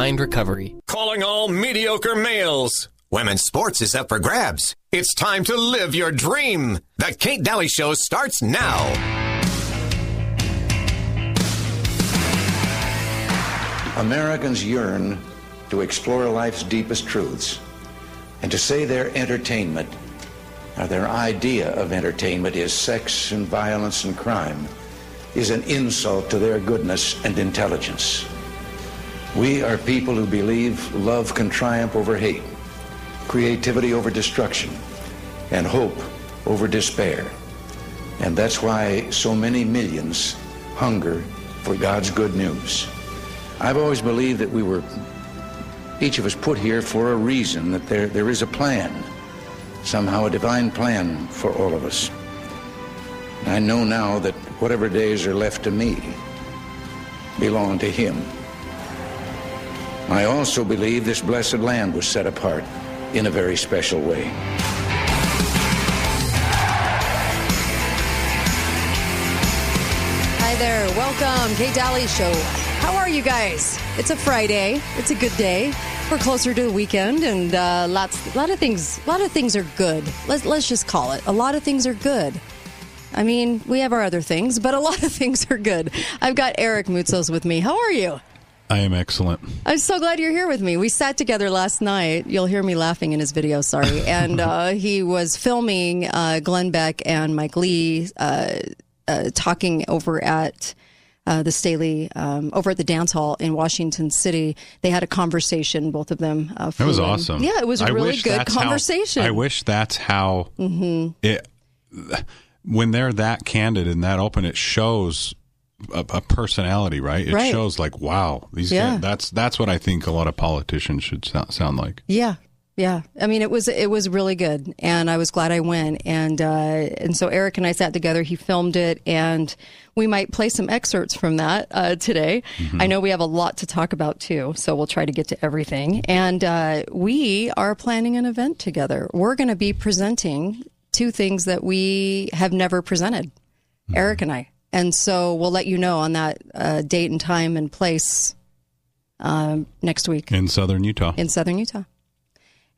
recovery. Calling all mediocre males. Women's sports is up for grabs. It's time to live your dream. The Kate Dalley Show starts now. Americans yearn to explore life's deepest truths and to say their entertainment, or their idea of entertainment, is sex and violence and crime, is an insult to their goodness and intelligence. We are people who believe love can triumph over hate, creativity over destruction, and hope over despair. And that's why so many millions hunger for God's good news. I've always believed that we were, each of us put here for a reason, that there, there is a plan, somehow a divine plan for all of us. I know now that whatever days are left to me belong to Him. I also believe this blessed land was set apart in a very special way. Hi there. Welcome. Kate Dalley Show. How are you guys? It's a Friday. It's a good day. We're closer to the weekend, and uh, lots, a lot of things. A lot of things are good. Let's let's just call it. A lot of things are good. I mean, we have our other things, but a lot of things are good. I've got Eric Moutsos with me. How are you? I am excellent. I'm so glad you're here with me. We sat together last night. You'll hear me laughing in his video, sorry. And uh, he was filming uh, Glenn Beck and Mike Lee uh, uh talking over at uh, the Staley, um, over at the dance hall in Washington City. They had a conversation, both of them. Uh, it was awesome. Yeah, it was a really good conversation. How, I wish that's how mm-hmm. it. When they're that candid and that open, it shows a, a personality, right? It right. shows like, wow, these yeah. guys, that's that's what I think a lot of politicians should sound, sound like. Yeah, yeah. I mean, it was it was really good, and I was glad I went. And uh, and so Eric and I sat together. He filmed it, and we might play some excerpts from that uh, today. Mm-hmm. I know we have a lot to talk about too, so we'll try to get to everything. And uh, we are planning an event together. We're going to be presenting two things that we have never presented. Mm-hmm. Eric and I. And so we'll let you know on that uh, date and time and place um, next week in southern Utah. In southern Utah.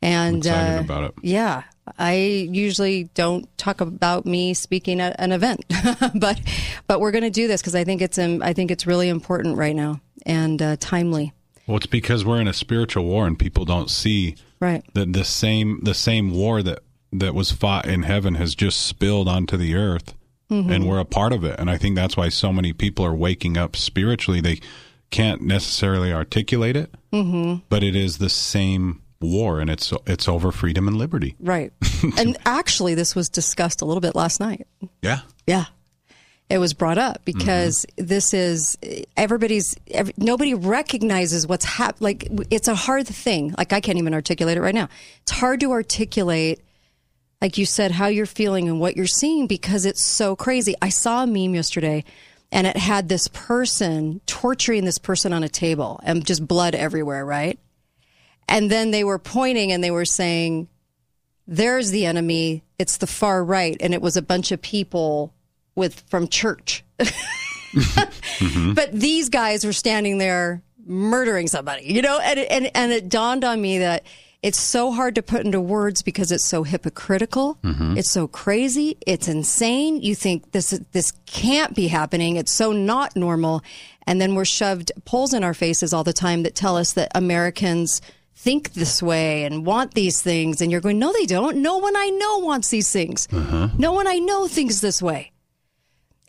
And I'm excited uh, about it. Yeah, I usually don't talk about me speaking at an event, but but we're going to do this because I think it's um, I think it's really important right now and uh, timely. Well, it's because we're in a spiritual war and people don't see right that the same the same war that that was fought in heaven has just spilled onto the earth mm-hmm. and we're a part of it. And I think that's why so many people are waking up spiritually. They can't necessarily articulate it, mm-hmm. but it is the same war, and it's it's over freedom and liberty. Right. and actually, this was discussed a little bit last night. Yeah. Yeah. It was brought up because mm-hmm. this is everybody's. Every, nobody recognizes what's happening. Like it's a hard thing. Like I can't even articulate it right now. It's hard to articulate like you said, how you're feeling and what you're seeing because it's so crazy. I saw a meme yesterday and it had this person torturing this person on a table and just blood everywhere, right? And then they were pointing and they were saying, there's the enemy. It's the far right. And it was a bunch of people with from church. mm-hmm. But these guys were standing there murdering somebody, you know, and, and, and it dawned on me that it's so hard to put into words because it's so hypocritical. Mm-hmm. It's so crazy. It's insane. You think this this can't be happening. It's so not normal. And then we're shoved polls in our faces all the time that tell us that Americans think this way and want these things. And you're going, no, they don't. No one I know wants these things. Uh-huh. No one I know thinks this way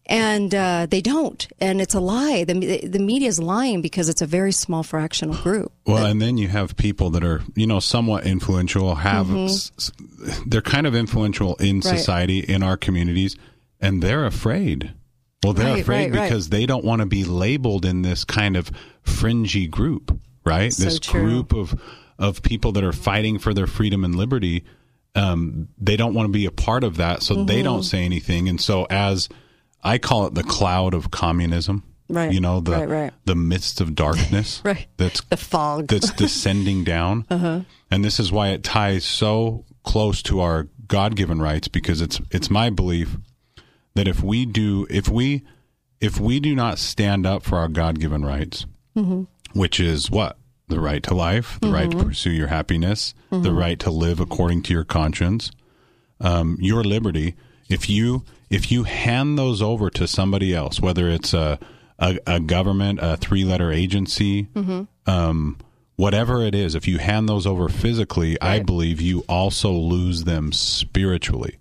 and uh, they don't, and it's a lie. the The media is lying because it's a very small fractional group. Well, and then you have people that are you know somewhat influential. Have mm-hmm. they're kind of influential in right. society in our communities, and they're afraid. Well, they're right, afraid right, because they don't want to be labeled in this kind of fringy group, right? So this true. group of of people that are fighting for their freedom and liberty. Um, they don't want to be a part of that, so mm-hmm. they don't say anything. And so, as I call it the cloud of communism. Right. You know, the right, right. the midst of darkness. right. That's the fog. that's descending down. Uh-huh. And this is why it ties so close to our God given rights because it's it's my belief that if we do if we if we do not stand up for our God given rights, mm-hmm. which is what? the right to life, the right to pursue your happiness, the right to live according to your conscience, um, your liberty. If you if you hand those over to somebody else, whether it's a a, a government, a three letter agency, um, whatever it is, if you hand those over physically, I believe you also lose them spiritually.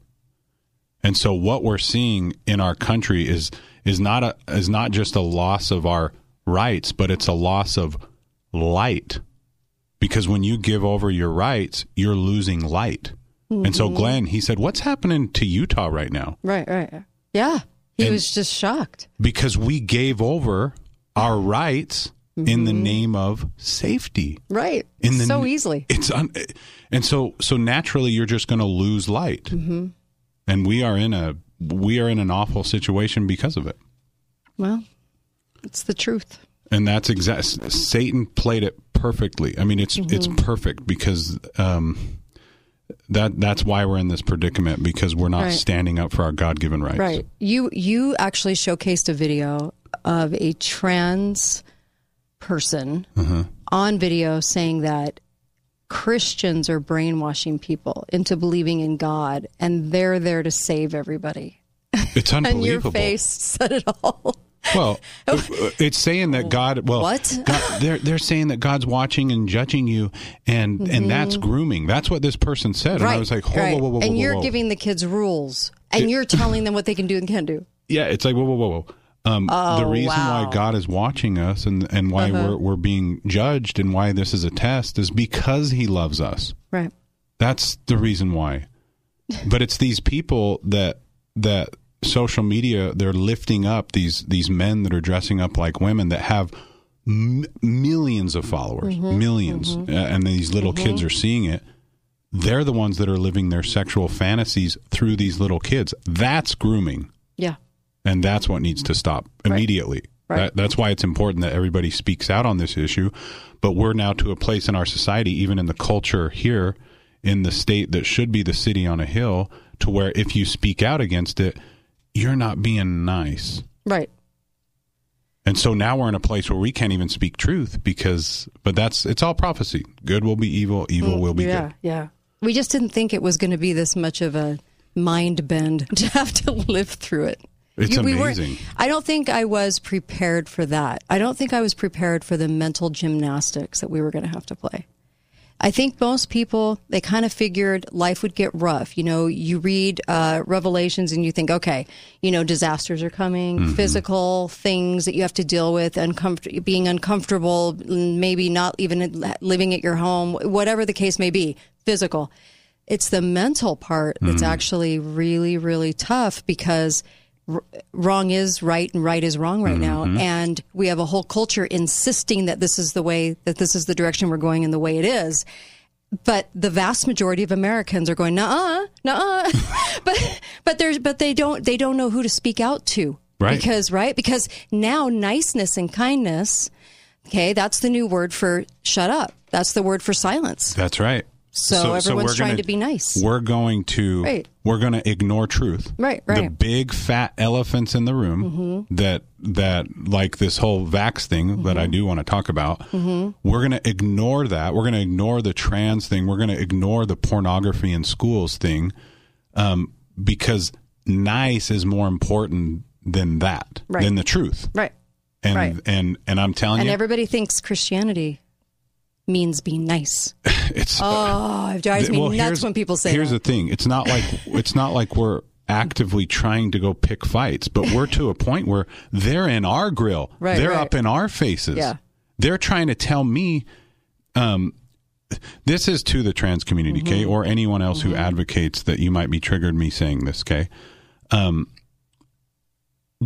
And so what we're seeing in our country is is not a is not just a loss of our rights, but it's a loss of light. Because when you give over your rights, you're losing light. And so Glenn, he said, "What's happening to Utah right now?" Right, right. Yeah. He And- was just shocked. Because we gave over our rights in the name of safety. Right. In the so easily. It's un, and so so naturally you're just going to lose light. Mm-hmm. And we are in a we are in an awful situation because of it. Well, it's the truth. and that's exact. Satan played it perfectly. I mean, it's it's perfect because um, that that's why we're in this predicament because we're not Right. standing up for our God given rights. Right. You you actually showcased a video of a trans person Mm-hmm. on video saying that Christians are brainwashing people into believing in God and they're there to save everybody. It's unbelievable. And your face said it all. Well, it's saying that God. Well, What? God, they're they're saying that God's watching and judging you, and and that's grooming. That's what this person said, and I was like, whoa, right. whoa, whoa, whoa, and whoa, you're whoa. giving the kids rules and you're telling them what they can do and can't do. Yeah, it's like whoa, whoa, whoa, whoa. Um, the reason wow. Uh-huh. why God is watching us and and why we're we're being judged and why this is a test is because He loves us. Right. That's the reason why. But it's these people that that social media they're lifting up these these men that are dressing up like women that have m- millions of followers, Mm-hmm. 1000000s uh, and these little kids are seeing it. They're the ones that are living their sexual fantasies through these little kids. That's grooming Yeah. and that's what needs to stop immediately. Right. That, that's why it's important that everybody speaks out on this issue. But we're now to a place in our society, even in the culture here in the state that should be the city on a hill, to where if you speak out against it, you're not being nice. Right. And so now we're in a place where we can't even speak truth because, but that's, it's all prophecy. Good will be evil, evil will be Mm, yeah. good. Yeah. We just didn't think it was going to be this much of a mind bend to have to live through it. It's we weren't- amazing. I don't think I was prepared for that. I don't think I was prepared for the mental gymnastics that we were going to have to play. I think most people they kind of figured life would get rough. You know, you read uh, Revelations and you think, okay, you know, disasters are coming, Mm-hmm. physical things that you have to deal with, uncomfort- being uncomfortable, maybe not even living at your home, whatever the case may be, physical. It's the mental part that's actually really, really tough because r- wrong is right and right is wrong right now. Mm-hmm. And we have a whole culture insisting that this is the way, that this is the direction we're going and the way it is. But the vast majority of Americans are going, nah, nah. but, but there's, but they don't, they don't know who to speak out to. Right. Because, right? Because now niceness and kindness, okay, that's the new word for shut up. That's the word for silence. That's right. So everyone's we're trying gonna- to be nice. We're going to Right. we're going to ignore truth. Right, The right. Mm-hmm. big fat elephants in the room that that like this whole vax thing that I do want to talk about. Mm-hmm. We're going to ignore that. We're going to ignore the trans thing. We're going to ignore the pornography in schools thing, um, because nice is more important than that Right. than the truth. Right. And Right. and and I'm telling And you, and everybody thinks Christianity means being nice. it's Oh, it drives me Well, nuts when people say Here's that. the thing: it's not like it's not like we're actively trying to go pick fights, but we're to a point where they're in our grill, Right, they're right. up in our faces. Yeah. They're trying to tell me, um, this is to the trans community, Mm-hmm. okay, or anyone else who advocates that you might be triggered me saying this, okay. Um,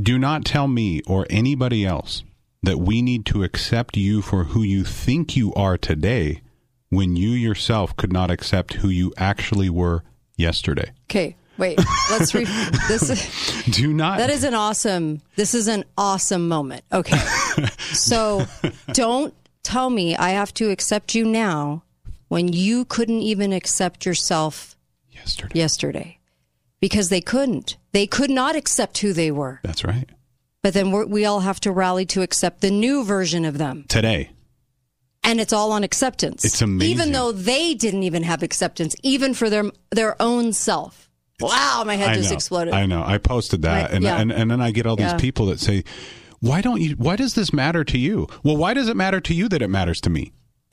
do not tell me or anybody else that we need to accept you for who you think you are today when you yourself could not accept who you actually were yesterday. Okay, wait. Let's re- this. Is, Do not that is an awesome. This is an awesome moment. Okay, so don't tell me I have to accept you now when you couldn't even accept yourself yesterday. yesterday because they couldn't. They could not accept who they were. That's right. But then we're, we all have to rally to accept the new version of them. Today. and it's all on acceptance. It's amazing. Even though they didn't even have acceptance, even for their their own self. Wow, my head I just know, exploded. I know. I posted that, and, yeah. and and then I get all these Yeah. people that say, "Why don't you? Why does this matter to you?" Well, why does it matter to you that it matters to me?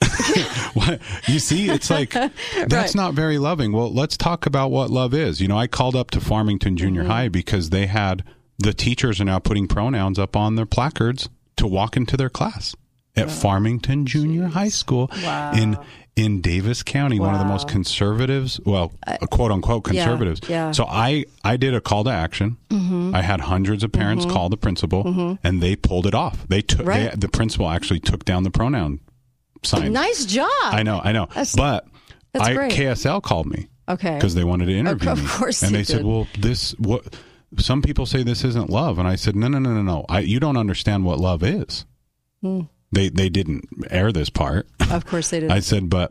You see, it's like that's Right. not very loving. Well, let's talk about what love is. You know, I called up to Farmington Junior Mm-hmm. High because they had the teachers are now putting pronouns up on their placards to walk into their class at Farmington Junior High School in in Davis County, one of the most conservatives, well, uh, quote unquote conservatives. yeah. So I I did a call to action. Mm-hmm. I had hundreds of parents mm-hmm. call the principal, mm-hmm. and they pulled it off. They took Right. they, the principal actually took down the pronoun sign. nice job. I know, I know. That's- but that's I great. KSL called me Okay. because they wanted to interview of me. course and they they said, "Well, this what." Some people say this isn't love, and I said, "No, no, no, no, no. I, you don't understand what love is." Hmm. They they didn't air this part. Of course they did. I said, "But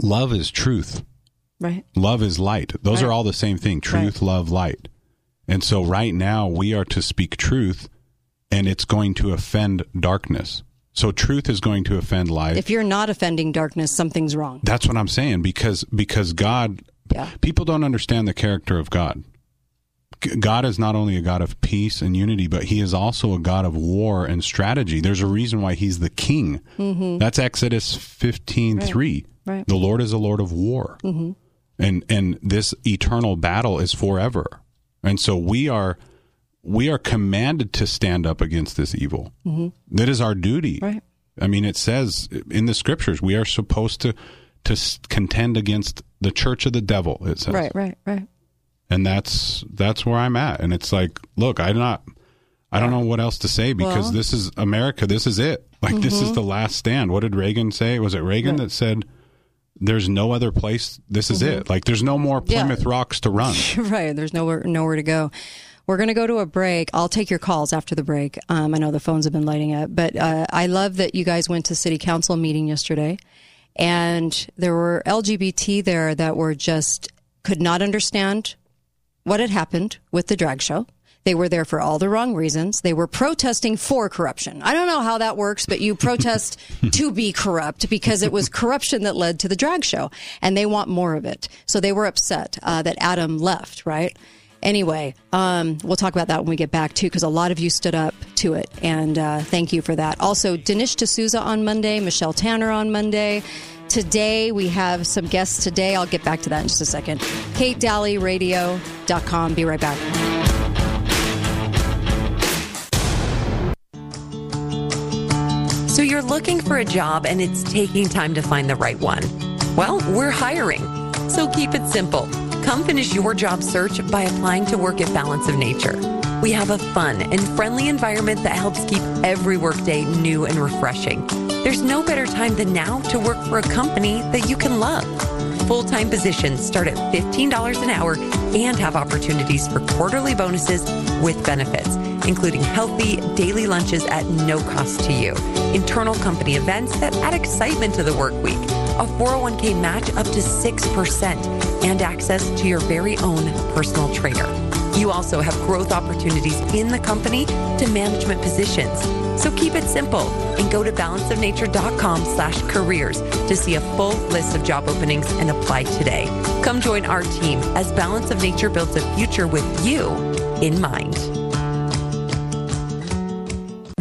love is truth. right. Love is light. Those Right. are all the same thing. Truth, love, light. And so right now we are to speak truth and it's going to offend darkness. So truth is going to offend light. If you're not offending darkness, something's wrong. That's what I'm saying because because God Yeah. people don't understand the character of God. God is not only a God of peace and unity, but he is also a God of war and strategy. There's a reason why he's the king. Mm-hmm. That's Exodus 15:3. Right. The Lord is a Lord of war. Mm-hmm. And and this eternal battle is forever. And so we are we are commanded to stand up against this evil. Mm-hmm. That is our duty. Right. I mean, it says in the scriptures we are supposed to to contend against the church of the devil. It says, Right, right, right. And that's that's where I'm at. And it's like, look, I'm not. I don't know what else to say because Well- Mm-hmm. this is America. This is it. Like this is the last stand. What did Reagan say? Was it Reagan that said, "There's no other place. This is it. Like there's no more Mm-hmm. Yeah. Plymouth Rocks to run." right. There's nowhere nowhere to go. We're going to go to a break. I'll take your calls after the break. Um, I know the phones have been lighting up, but uh, I love that you guys went to city council meeting yesterday, and there were LGBT there that were just could not understand what had happened with the drag show. They were there for all the wrong reasons. They were protesting for corruption. I don't know how that works, but you protest to be corrupt because it was corruption that led to the drag show and they want more of it. So they were upset uh, that Adam left, right? Anyway, um, we'll talk about that when we get back too, because a lot of you stood up to it, and uh, thank you for that. Also, Dinesh D'Souza on Monday, Michelle Tanner on Monday. Today, we have some guests today. I'll get back to that in just a second. KateDalleyRadio.com. Be right back. So you're looking for a job and it's taking time to find the right one. Well, we're hiring. So keep it simple. Come finish your job search by applying to work at Balance of Nature. We have a fun and friendly environment that helps keep every workday new and refreshing. There's no better time than now to work for a company that you can love. Full time positions start at $15 an hour and have opportunities for quarterly bonuses with benefits, including healthy daily lunches at no cost to you, internal company events that add excitement to the work week, a 401k match up to 6%, and access to your very own personal trainer. You also have growth opportunities in the company to management positions. So keep it simple and go to balanceofnature.com slash careers to see a full list of job openings and apply today. Come join our team as Balance of Nature builds a future with you in mind.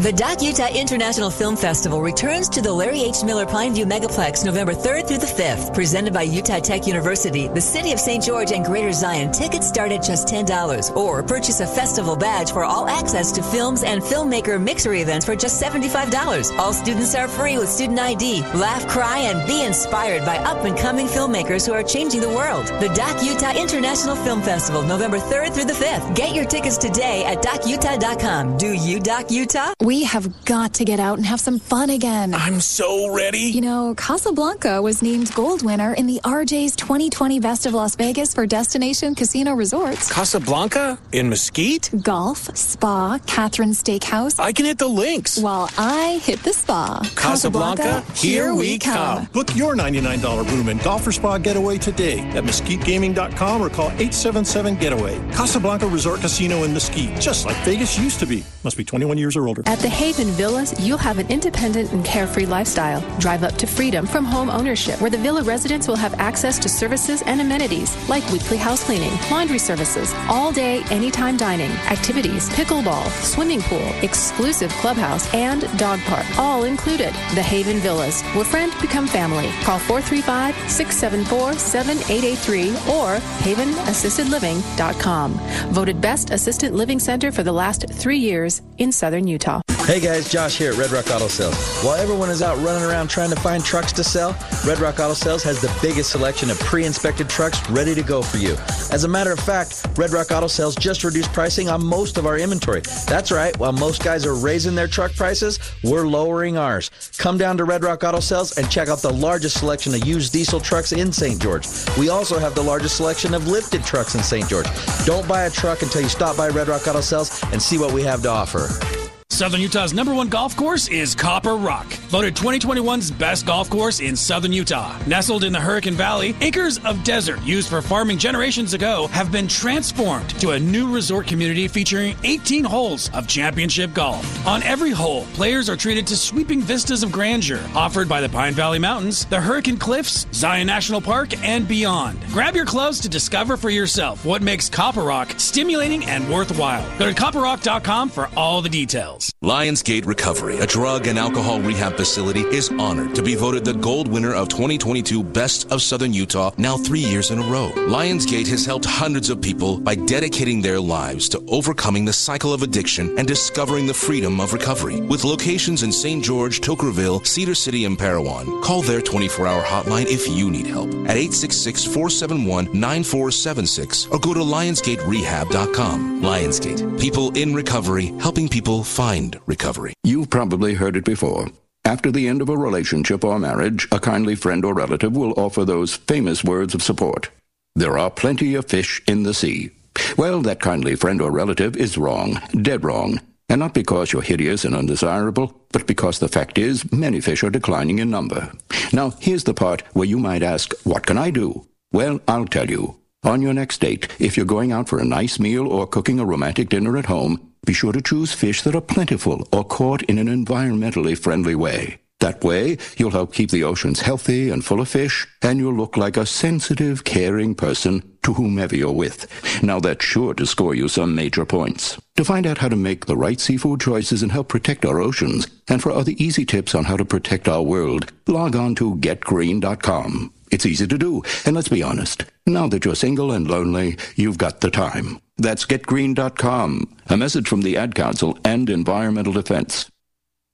The Doc Utah International Film Festival returns to the Larry H. Miller Pineview Megaplex November 3rd through the 5th. Presented by Utah Tech University, the City of St. George, and Greater Zion. Tickets start at just $10. Or purchase a festival badge for all access to films and filmmaker mixer events for just $75. All students are free with student ID. Laugh, cry, and be inspired by up and coming filmmakers who are changing the world. The Doc Utah International Film Festival, November 3rd through the 5th. Get your tickets today at docutah.com. Do you Doc Utah? We have got to get out and have some fun again. I'm so ready. You know, Casablanca was named gold winner in the RJ's 2020 Best of Las Vegas for Destination Casino Resorts. Casablanca? In Mesquite? Golf, spa, Catherine Steakhouse. I can hit the links. While I hit the spa. Casablanca, here we come. Book your $99 room and golf or spa getaway today at mesquitegaming.com or call 877 Getaway. Casablanca Resort Casino in Mesquite, just like Vegas used to be. Must be 21 years or older. At the Haven Villas, you'll have an independent and carefree lifestyle. Drive up to freedom from home ownership, where the villa residents will have access to services and amenities like weekly house cleaning, laundry services, all day, anytime dining, activities, pickleball, swimming pool, exclusive clubhouse, and dog park, all included. The Haven Villas, where friend become family. Call 435 674 7883 or havenassistedliving.com. Voted Best Assisted Living Center for the last three years in southern Utah. Hey guys, Josh here at Red Rock Auto Sales. While everyone is out running around trying to find trucks to sell, Red Rock Auto Sales has the biggest selection of pre inspected trucks ready to go for you. As a matter of fact, Red Rock Auto Sales just reduced pricing on most of our inventory. That's right, while most guys are raising their truck prices, we're lowering ours. Come down to Red Rock Auto Sales and check out the largest selection of used diesel trucks in St. George. We also have the largest selection of lifted trucks in St. George. Don't buy a truck until you stop by Red Rock Auto Sales and see what we have to offer. Thank you. Southern Utah's number one golf course is Copper Rock, voted 2021's best golf course in Southern Utah. Nestled in the Hurricane Valley, acres of desert used for farming generations ago have been transformed to a new resort community featuring 18 holes of championship golf. On every hole, players are treated to sweeping vistas of grandeur offered by the Pine Valley Mountains, the Hurricane Cliffs, Zion National Park, and beyond. Grab your clubs to discover for yourself what makes Copper Rock stimulating and worthwhile. Go to copperrock.com for all the details. Lionsgate Recovery, a drug and alcohol rehab facility, is honored to be voted the gold winner of 2022 Best of Southern Utah now three years in a row. Lionsgate has helped hundreds of people by dedicating their lives to overcoming the cycle of addiction and discovering the freedom of recovery. With locations in St. George, Toquerville, Cedar City, and Parowan, call their 24 hour hotline if you need help at 866 471 9476 or go to lionsgaterehab.com. Lionsgate, people in recovery, helping people find recovery. You've probably heard it before. After the end of a relationship or marriage, a kindly friend or relative will offer those famous words of support. There are plenty of fish in the sea. Well, that kindly friend or relative is wrong, dead wrong. And not because you're hideous and undesirable, but because the fact is many fish are declining in number. Now, here's the part where you might ask, what can I do? Well, I'll tell you. On your next date, if you're going out for a nice meal or cooking a romantic dinner at home, be sure to choose fish that are plentiful or caught in an environmentally friendly way. That way, you'll help keep the oceans healthy and full of fish, and you'll look like a sensitive, caring person to whomever you're with. Now that's sure to score you some major points. To find out how to make the right seafood choices and help protect our oceans, and for other easy tips on how to protect our world, log on to getgreen.com. It's easy to do, and let's be honest, now that you're single and lonely, you've got the time. That's getgreen.com. A message from the Ad Council and Environmental Defense.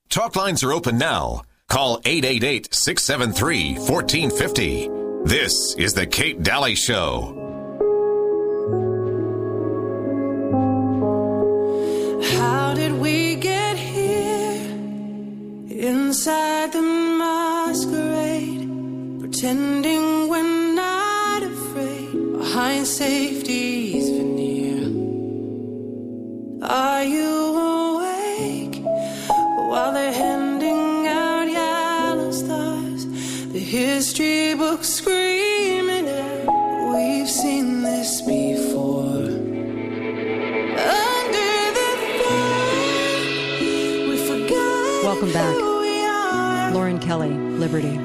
Talk lines are open now. Call 888 673 1450. This is The Kate Dalley Show. How did we get here? Inside the masquerade, pretending we're not afraid, behind safety's veneer. Are you awake while they're handing out yellow stars? The history books screaming out, we've seen this before. Under the fire, we forgot Welcome back. who we are. Lauren Kelly, Liberty.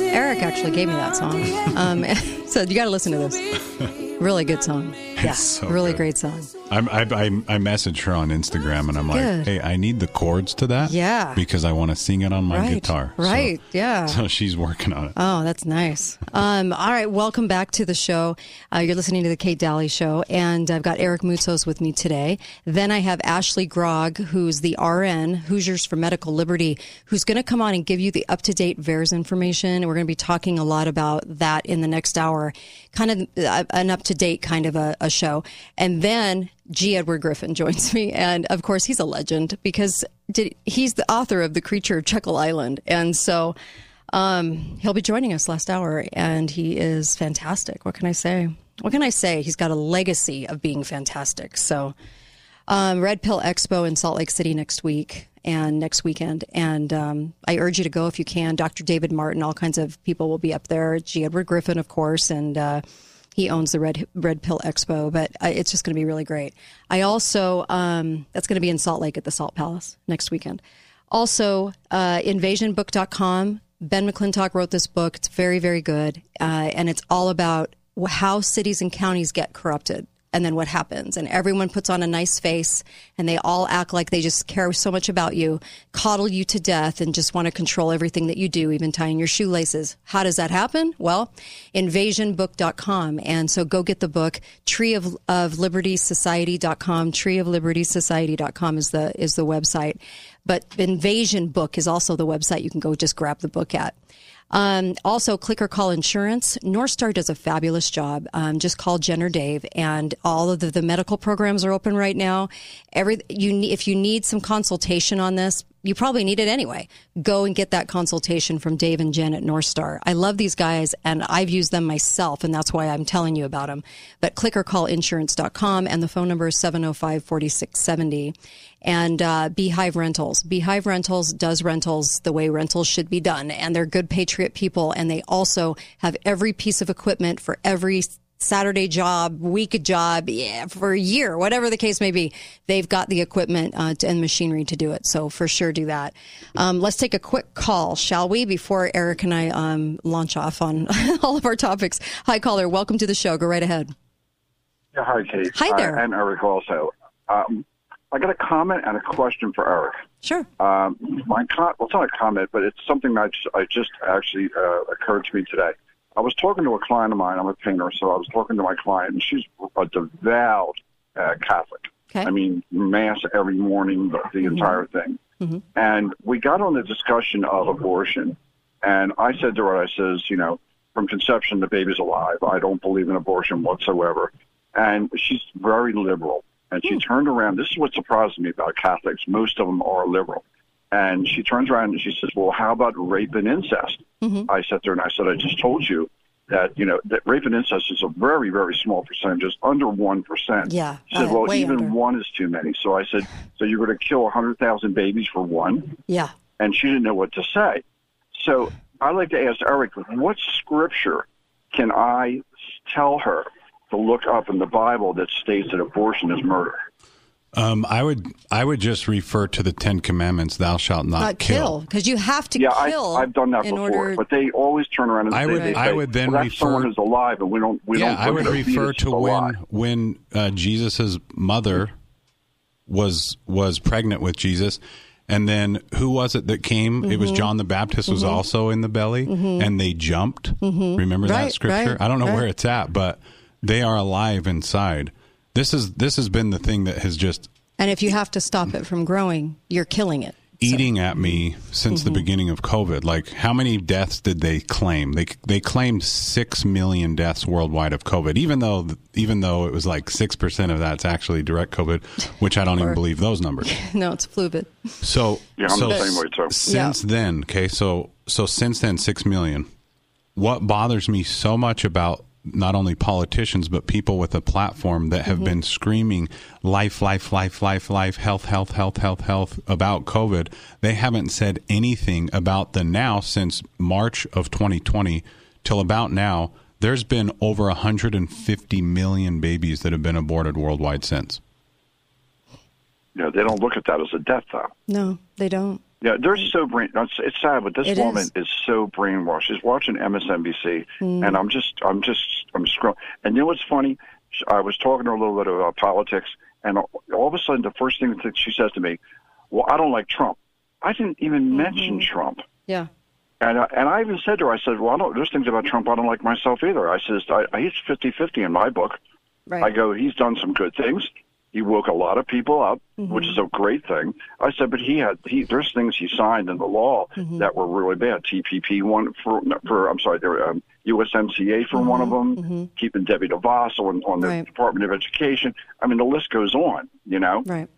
Eric actually gave me that song. Um, so you got to listen to this. Really good song. Yeah, so really good. great song. I'm, I, I I messaged her on Instagram and I'm like, Good. hey, I need the chords to that. Yeah. Because I want to sing it on my right. guitar. So- Right. yeah. So she's working on it. Oh, that's nice. Um, all right, welcome back to the show. Uh, you're listening to the Kate Dalley Show, and I've got Eric Moutsos with me today. Then I have Ashley Grog, who's the RN, Hoosiers for Medical Liberty, who's going to come on and give you the up to date VAERS information. And we're going to be talking a lot about that in the next hour, kind of uh, an up to date kind of a, a show. And then G. Edward Griffin joins me, and of course he's a legend because did, he's the author of The Creature of Jekyll Island, and so. Um, he'll be joining us last hour, and he is fantastic. What can I say? What can I say? He's got a legacy of being fantastic. So, um, Red Pill Expo in Salt Lake City next week and next weekend, and um, I urge you to go if you can. Dr. David Martin, all kinds of people will be up there. G. Edward Griffin, of course, and uh, He owns the Red Red Pill Expo, but uh, it's just going to be really great. I also um, that's going to be in Salt Lake at the Salt Palace next weekend. Also, uh, invasionbook.com. Ben McClintock wrote this book. It's very, very good. Uh, and it's all about how cities and counties get corrupted and then what happens. And everyone puts on a nice face and they all act like they just care so much about you, coddle you to death, and just want to control everything that you do, even tying your shoelaces. How does that happen? Well, invasionbook.com. And so go get the book. Tree of, of Liberty Society.com. Tree of Liberty Society.com is the, is the website. But Invasion Book is also the website you can go just grab the book at. Um, also, click or call insurance. Northstar does a fabulous job. Um, just call Jen or Dave, and all of the, the medical programs are open right now. Every you if you need some consultation on this, you probably need it anyway. Go and get that consultation from Dave and Jen at North Star. I love these guys and I've used them myself and that's why I'm telling you about them. But click or call insurance.com and the phone number is 705 4670. And uh, Beehive Rentals. Beehive Rentals does rentals the way rentals should be done. And they're good patriot people. And they also have every piece of equipment for every Saturday job, week job, yeah, for a year, whatever the case may be, they've got the equipment uh, and machinery to do it. So for sure, do that. Um, let's take a quick call, shall we, before Eric and I um, launch off on all of our topics. Hi, caller. Welcome to the show. Go right ahead. Yeah, hi, Kate. Hi there. Uh, and Eric also. Um, I got a comment and a question for Eric. Sure. Um, my con- well, it's not a comment, but it's something that I just, I just actually uh, occurred to me today. I was talking to a client of mine. I'm a painter, so I was talking to my client, and she's a devout uh, Catholic. Okay. I mean, mass every morning, the, the entire thing. Mm-hmm. And we got on the discussion of abortion, and I said to her, I says, you know, from conception, the baby's alive. I don't believe in abortion whatsoever. And she's very liberal. And she turned around. This is what surprised me about Catholics. Most of them are liberal. And she turns around and she says, well, how about rape and incest? Mm-hmm. I sat there and I said, I just told you that, you know, that rape and incest is a very, very small percentage, just under 1%. Yeah. She said, uh, well, even under. one is too many. So I said, so you're going to kill 100,000 babies for one? Yeah. and she didn't know what to say. So I'd like to ask Eric, what scripture can I tell her to look up in the Bible that states that abortion is murder? Um, I would I would just refer to the Ten Commandments: "Thou shalt not, Not kill, because you have to yeah, kill. I, I've done that before, order. but they always turn around and I say, would- they I say, would then well, that's refer- someone who's alive, and we don't we yeah, don't. I look would at a refer to alive. when when uh, Jesus's mother was was pregnant with Jesus, and then who was it that came? It was Mhm. John the Baptist was Mhm. also in the belly, Mhm. and they jumped. Mhm. Remember Right, that scripture? right, I don't know right. where it's at, but they are alive inside. This is this has been the thing that has just and if you have to stop it from growing, you're killing it. eating at me since the Mhm. beginning of COVID. Like, how many deaths did they claim? They they claimed six million deaths worldwide of COVID, even though even though it was like six percent of that's actually direct COVID, which I don't even believe those numbers. no, it's fluvid. So Yeah, I'm so the same way, too. Since then, okay, so so since then, six million. What bothers me so much about not only politicians but people with a platform that have Mhm. been screaming life, life, life, life, life, health, health, health, health, health about COVID, they haven't said anything about the now since March of 2020 till about now. There's been over 150 million babies that have been aborted worldwide since. You know, they don't look at that as a death, though. No, they don't. Yeah, they're so brain. It's, sad, but this It woman is. is. so brainwashed. She's watching MSNBC, Mm. and I'm just, I'm just, I'm scrolling. And you know what's funny? I was talking to her a little bit about politics, and all of a sudden, the first thing that she says to me, "Well, I don't like Trump." I didn't even Mm-hmm. mention Trump. Yeah. And I, and I even said to her, I said, "Well, I don't. There's things about Trump I don't like myself either." I says, I, I, "He's 50-50 in my book." Right. I go, "He's done some good things. He woke a lot of people up, Mhm. which is a great thing." I said, "But he had he there's things he signed in the law Mhm. that were really bad. TPP one for for I'm sorry, there were, um, USMCA for one of them, Mhm. keeping Debbie DeVos on on the Right. Department of Education. I mean, the list goes on. You know." Right.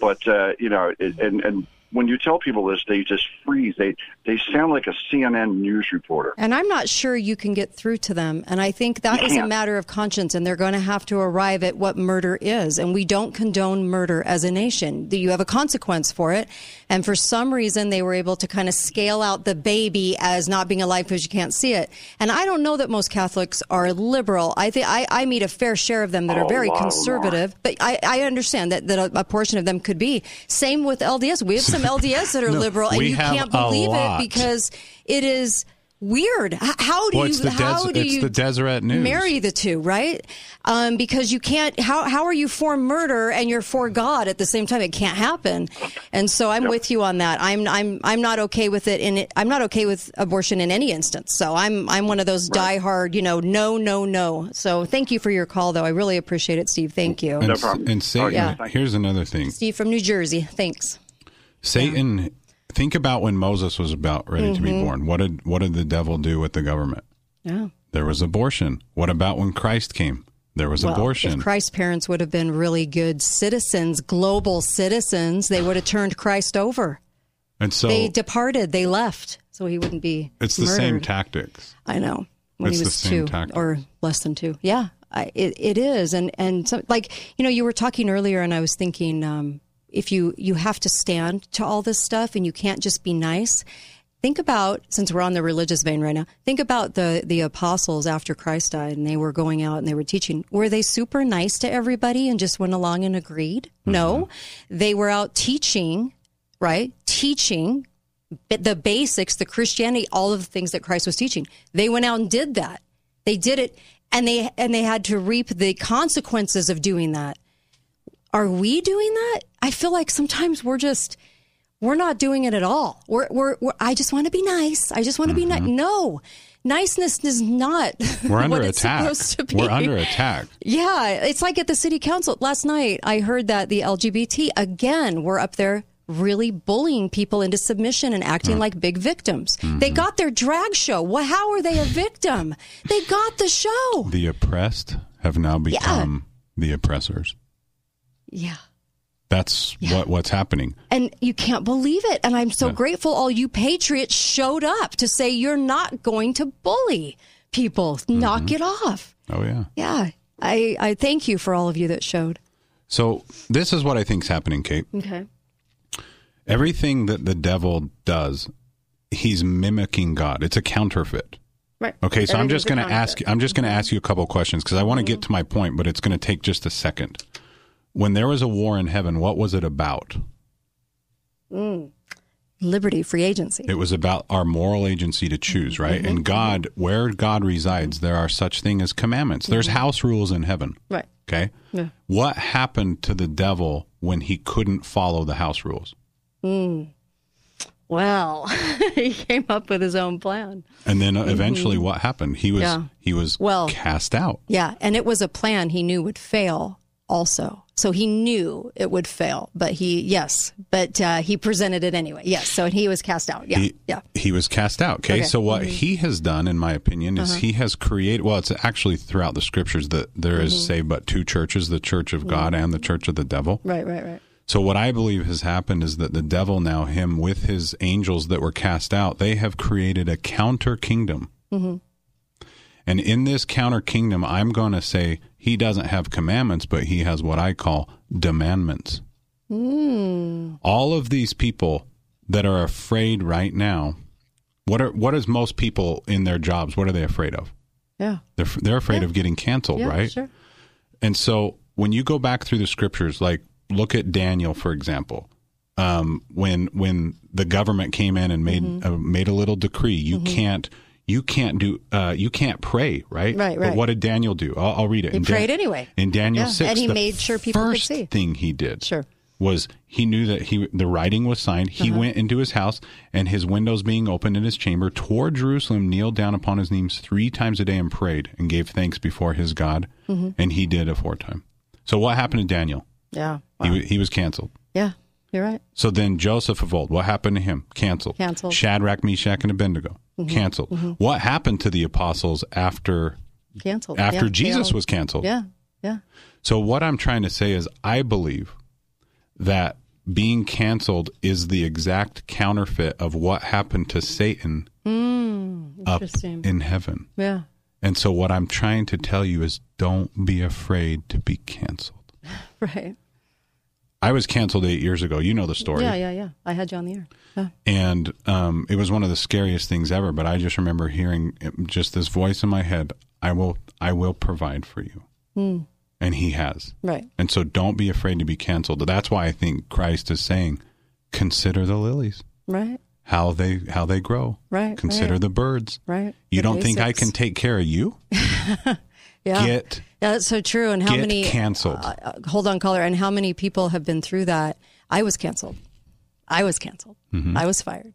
but uh, you know, it, and and when you tell people this, they just freeze. They they sound like a CNN news reporter. And I'm not sure you can get through to them. And I think that You is a can't. matter of conscience, and they're going to have to arrive at what murder is. And we don't condone murder as a nation. You have a consequence for it. And for some reason, they were able to kind of scale out the baby as not being alive because you can't see it. And I don't know that most Catholics are liberal. I think I, I meet a fair share of them that Oh, are very a lot of them are. conservative, but I, I understand that, that a, a portion of them could be. Same with LDS. We have some LDS that are No, liberal, and you can't believe lot. it because it is weird. How do Well, you it's the how do it's you the Deseret News. marry the two, right? Um, because you can't. How how are you for murder and you're for God at the same time? It can't happen. And so I'm with you on that. I'm I'm I'm not okay with it. In it, I'm not okay with abortion in any instance. So I'm I'm one of those diehard, you know, no, no, no. So thank you for your call, though. I really appreciate it, Steve. Thank you. And, and Satan, Yeah. here's another thing. Steve from New Jersey. Thanks. Satan, think about when Moses was about ready to be Mhm. born. What did what did the devil do with the government? Yeah. There was abortion. What about when Christ came? There was Well, abortion. If Christ's parents would have been really good citizens, global citizens, they would have turned Christ over. and so they departed. They left, so he wouldn't be. it's the same tactics. I know when It's he was two tactic. or less than two. Yeah, I, it it is, and and so, like you know, you were talking earlier, and I was thinking, um, if you you have to stand to all this stuff, and you can't just be nice. Think about since we're on the religious vein right now. Think about the the apostles after Christ died, and they were going out and they were teaching. Were they super nice to everybody and just went along and agreed? No, mm-hmm. they were out teaching, right? Teaching the basics, the Christianity, all of the things that Christ was teaching. They went out and did that. They did it and they and they had to reap the consequences of doing that. Are we doing that? I feel like sometimes we're just we're not doing it at all. We're we're, we're I just want to be nice. I just want to be nice. Mm-hmm. No. Niceness is not We're under what it's attack. supposed to be. We're under attack. Yeah, it's like at the city council last night. I heard that the LGBT again were up there really bullying people into submission and acting hmm. like big victims. Hmm. They got their drag show. Well, how are they a victim? they got the show. The oppressed have now become the oppressors. Yeah. That's what what's happening. And you can't believe it. And I'm so grateful all you patriots showed up to say you're not going to bully people. Mm-hmm. Knock it off. Oh yeah. Yeah. I, I thank you for all of you that showed. So this is what I think's happening, Kate. Okay. Everything that the devil does, he's mimicking God. It's a counterfeit. Right. Okay, so I'm just going to ask. I'm just going to ask you a couple of questions because I want to get mm-hmm. to my point, but it's going to take just a second. When there was a war in heaven, what was it about? Mm. Liberty, free agency. It was about our moral agency to choose, right? Mhm. And God, where God resides, there are such thing as commandments. There's house rules in heaven. Right. Okay. Yeah. What happened to the devil when he couldn't follow the house rules? Mm. Well, he came up with his own plan. And then uh, eventually, Mhm. what happened? He was Yeah. he was Well- cast out. Yeah, and it was a plan he knew would fail also. So he knew it would fail, but he yes, but uh, he presented it anyway. Yes, so he was cast out. Yeah, he, yeah. he was cast out. Okay, Okay. so what Mhm. he has done, in my opinion, is Uh-huh. he has created. Well, it's actually throughout the scriptures that there is, Mhm. say, but two churches: the Church of God and the Church of the Devil. Right, right, right. So what I believe has happened is that the devil now, him with his angels that were cast out, they have created a counter kingdom. Mm-hmm. And in this counter kingdom, I'm going to say he doesn't have commandments, but he has what I call demandments. Mm. All of these people that are afraid right now, what are what is most people in their jobs? What are they afraid of? Yeah. They're they're afraid of getting canceled, Yeah, right? sure. And so when you go back through the scriptures, like look at Daniel, for example, um, when when the government came in and made Mm-hmm. uh, made a little decree, you can't you can't do uh, you can't pray, right? Right, right But what did Daniel do? I'll, I'll read it. He In Dan- prayed anyway. In Daniel Yeah, six, and he the made sure people could first see. thing he did Sure. was he knew that he the writing was signed. He Uh-huh. went into his house and his windows being opened in his chamber toward Jerusalem, kneeled down upon his knees three times a day and prayed and gave thanks before his God. Mhm. And he did aforetime. So what happened to Daniel? Yeah. He, he was canceled. Yeah. You're right. So then Joseph of old, what happened to him? Canceled. Canceled. Shadrach, Meshach, and Abednego, Mhm. canceled. Mhm. What happened to the apostles after Canceled. after Yeah, Jesus all- was canceled? Yeah. Yeah. So what I'm trying to say is I believe that being canceled is the exact counterfeit of what happened to Satan Mm, up in heaven. yeah. And so, what I'm trying to tell you is don't be afraid to be canceled. Right. I was canceled eight years ago. You know the story. Yeah, yeah, yeah. I had you on the air. Yeah. And um, it was one of the scariest things ever. But I just remember hearing just this voice in my head I will, I will provide for you. Mm, And He has. right. And so, don't be afraid to be canceled. That's why I think Christ is saying, consider the lilies. Right. how they how they grow. Right, Consider right. the birds. Right. You The don't think I can take care of you? Yeah. Get yeah, that's so true. And how get many canceled. Uh, uh, hold on, caller. And how many people have been through that? I was canceled. I was canceled. Mhm. I was fired,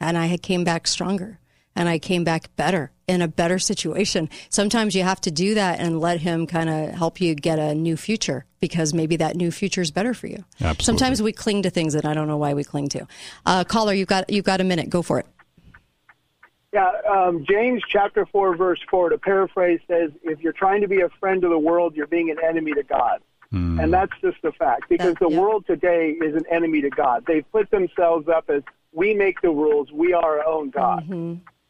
and I had came back stronger, and I came back better in a better situation. Sometimes you have to do that and let him kind of help you get a new future because maybe that new future is better for you. Absolutely. Sometimes we cling to things that I don't know why we cling to. Uh, caller, you've got you've got a minute. Go for it. Yeah, um, James chapter 4, verse 4, to paraphrase, says, If you're trying to be a friend of the world, you're being an enemy to God. Hmm. And that's just a fact because the world today is an enemy to God. They've put themselves up as we make the rules, we are our own God.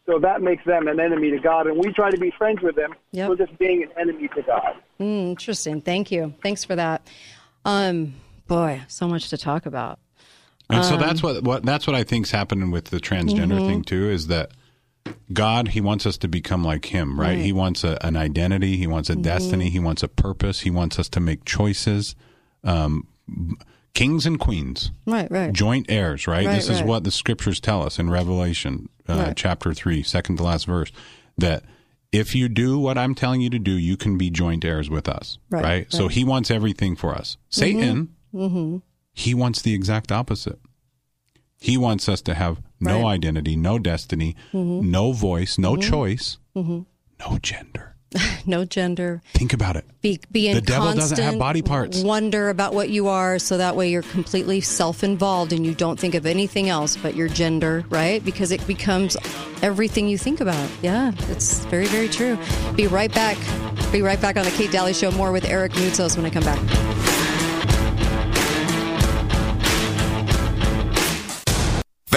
So that makes them an enemy to God. And we try to be friends with them. Yep. We're just being an enemy to God. Mm, interesting. Thank you. Thanks for that. Um, boy, so much to talk about. And so Um, that's what, what that's what I think's happening with the transgender Mhm. thing too is that God he wants us to become like him, right? Right. Mm-hmm. He wants a, an identity, he wants a destiny, he wants a purpose, he wants us to make choices. Um, kings and queens, Right, right. joint heirs, right? Right, this is right. what the scriptures tell us in Revelation uh, chapter 3, second to last verse, that if you do what I'm telling you to do, you can be joint heirs with us, Right, right? So he wants everything for us. Satan, Mm-hmm. he wants the exact opposite. He wants us to have no Right. identity, no destiny, Mhm. no voice, no Mhm. choice, hmm no gender. no gender. Think about it. Be, be in The devil doesn't have body parts. Wonder about what you are, so that way you're completely self-involved and you don't think of anything else but your gender, right? Because it becomes everything you think about. Yeah, it's very, very true. Be right back. Be right back on the Kate Dalley Show. More with Eric Moutsos when I come back.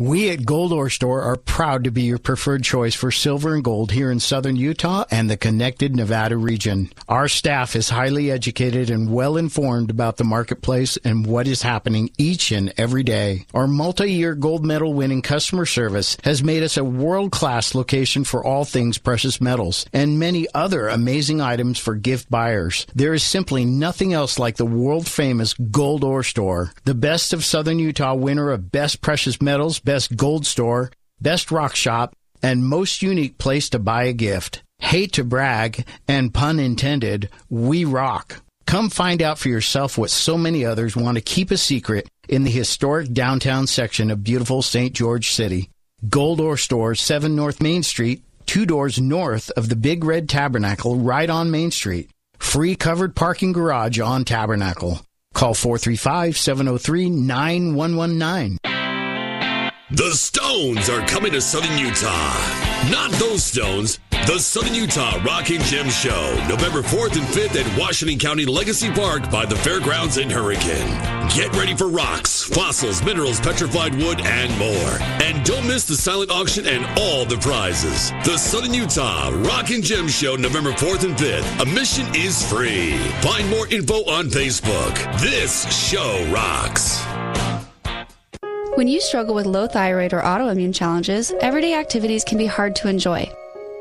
We at Gold Ore Store are proud to be your preferred choice for silver and gold here in southern Utah and the connected Nevada region. Our staff is highly educated and well informed about the marketplace and what is happening each and every day. Our multi-year gold medal winning customer service has made us a world-class location for all things precious metals and many other amazing items for gift buyers. There is simply nothing else like the world famous Gold Ore Store, the best of southern Utah winner of best precious metals, best gold store, best rock shop, and most unique place to buy a gift. Hate to brag, and pun intended, we rock. Come find out for yourself what so many others want to keep a secret in the historic downtown section of beautiful St. George City. Gold Ore Store, 7 North Main Street, two doors north of the Big Red Tabernacle, right on Main Street. Free covered parking garage on Tabernacle. Call 435 703 9119. The Stones are coming to Southern Utah. Not those Stones. The Southern Utah Rock and Gem Show, November 4th and 5th at Washington County Legacy Park by the Fairgrounds in Hurricane. Get ready for rocks, fossils, minerals, petrified wood, and more. And don't miss the silent auction and all the prizes. The Southern Utah Rock and Gem Show, November 4th and 5th. Admission is free. Find more info on Facebook. This show rocks. When you struggle with low thyroid or autoimmune challenges, everyday activities can be hard to enjoy.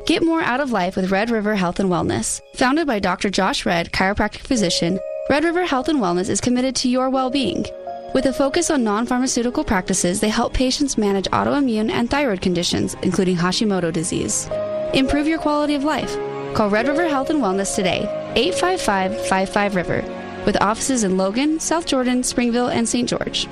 Get more out of life with Red River Health and Wellness. Founded by Dr. Josh Red, chiropractic physician, Red River Health and Wellness is committed to your well being. With a focus on non pharmaceutical practices, they help patients manage autoimmune and thyroid conditions, including Hashimoto disease. Improve your quality of life. Call Red River Health and Wellness today, 855 55 River, with offices in Logan, South Jordan, Springville, and St. George.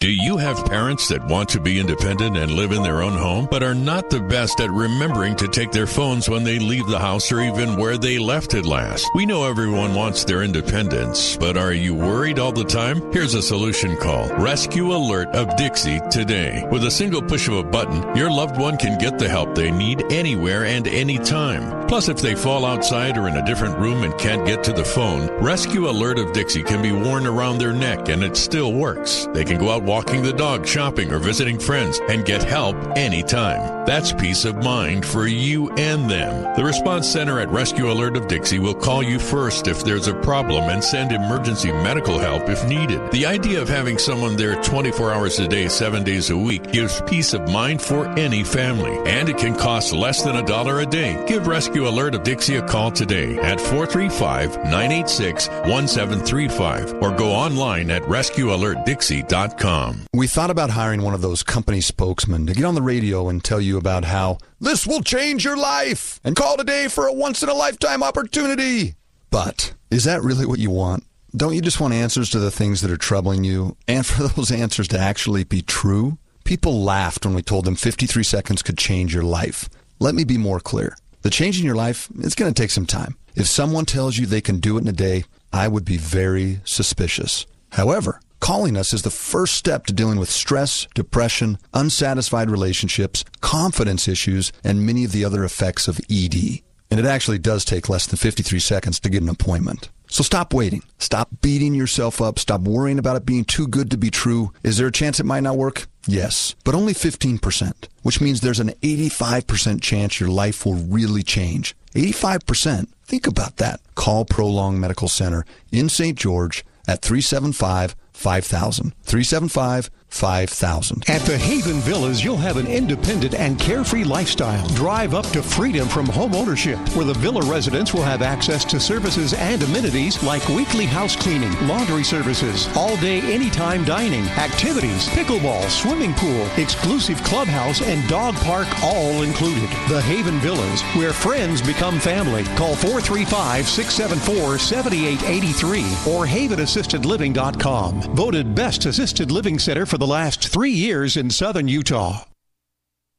Do you have parents that want to be independent and live in their own home, but are not the best at remembering to take their phones when they leave the house or even where they left it last? We know everyone wants their independence, but are you worried all the time? Here's a solution call Rescue Alert of Dixie today. With a single push of a button, your loved one can get the help they need anywhere and anytime. Plus, if they fall outside or in a different room and can't get to the phone, Rescue Alert of Dixie can be worn around their neck and it still works. They can go out walking the dog, shopping, or visiting friends and get help anytime. That's peace of mind for you and them. The Response Center at Rescue Alert of Dixie will call you first if there's a problem and send emergency medical help if needed. The idea of having someone there 24 hours a day, 7 days a week gives peace of mind for any family. And it can cost less than a dollar a day. Give Rescue Alert of Dixie a call today at 435 986 1735 or go online at rescuealertdixie.com. We thought about hiring one of those company spokesmen to get on the radio and tell you about how this will change your life and call today for a once in a lifetime opportunity. But is that really what you want? Don't you just want answers to the things that are troubling you and for those answers to actually be true? People laughed when we told them 53 seconds could change your life. Let me be more clear. The change in your life, it's going to take some time. If someone tells you they can do it in a day, I would be very suspicious. However, calling us is the first step to dealing with stress, depression, unsatisfied relationships, confidence issues, and many of the other effects of ED. And it actually does take less than 53 seconds to get an appointment. So stop waiting. Stop beating yourself up. Stop worrying about it being too good to be true. Is there a chance it might not work? Yes, but only 15%, which means there's an 85% chance your life will really change. 85%. Think about that. Call Prolong Medical Center in St. George at 375 5000. 375 5000. At the Haven Villas, you'll have an independent and carefree lifestyle. Drive up to freedom from home ownership, where the villa residents will have access to services and amenities like weekly house cleaning, laundry services, all day, anytime dining, activities, pickleball, swimming pool, exclusive clubhouse, and dog park all included. The Haven Villas, where friends become family. Call 435 674 7883 or havenassistedliving.com. Voted Best Assisted Living Center for the last three years in southern Utah.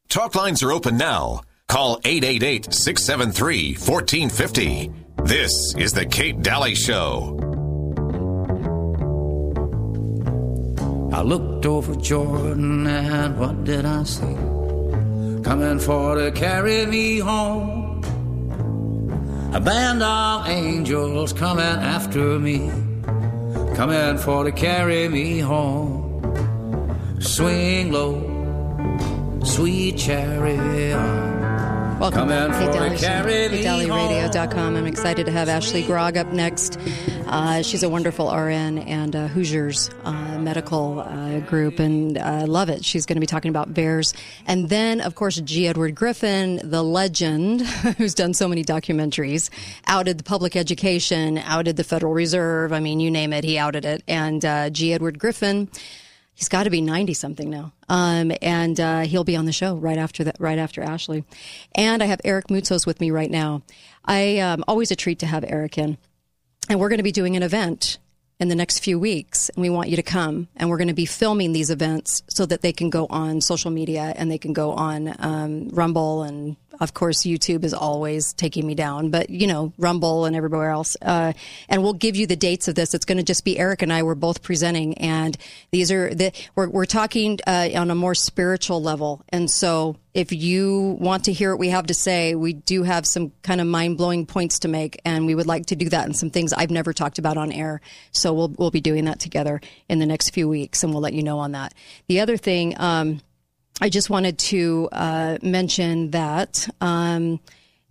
Talk lines are open now. Call 888 673 1450. This is The Kate Dalley Show. I looked over Jordan and what did I see? Coming for to carry me home. A band of angels coming after me, coming for to carry me home. Swing low, sweet chariot. Welcome Coming back. Kate for Dalley to Show, carry me KateDalyRadio.com. I'm excited to have Ashley Grog up next. Uh, she's a wonderful RN and uh, Hoosiers uh, medical uh, group, and I love it. She's going to be talking about bears. And then, of course, G. Edward Griffin, the legend, who's done so many documentaries, outed the public education, outed the Federal Reserve. I mean, you name it, he outed it. And uh, G. Edward Griffin he's got to be 90 something now. Um, and uh, he'll be on the show right after that, right after Ashley. And I have Eric Moutsos with me right now. I um, always a treat to have Eric in. And we're going to be doing an event in the next few weeks, and we want you to come. And we're going to be filming these events so that they can go on social media and they can go on um, Rumble and of course, YouTube is always taking me down, but you know, Rumble and everywhere else. Uh, and we'll give you the dates of this. It's going to just be Eric and I. We're both presenting, and these are the we're we're talking uh, on a more spiritual level. And so, if you want to hear what we have to say, we do have some kind of mind blowing points to make, and we would like to do that and some things I've never talked about on air. So we'll we'll be doing that together in the next few weeks, and we'll let you know on that. The other thing. Um, I just wanted to uh, mention that um,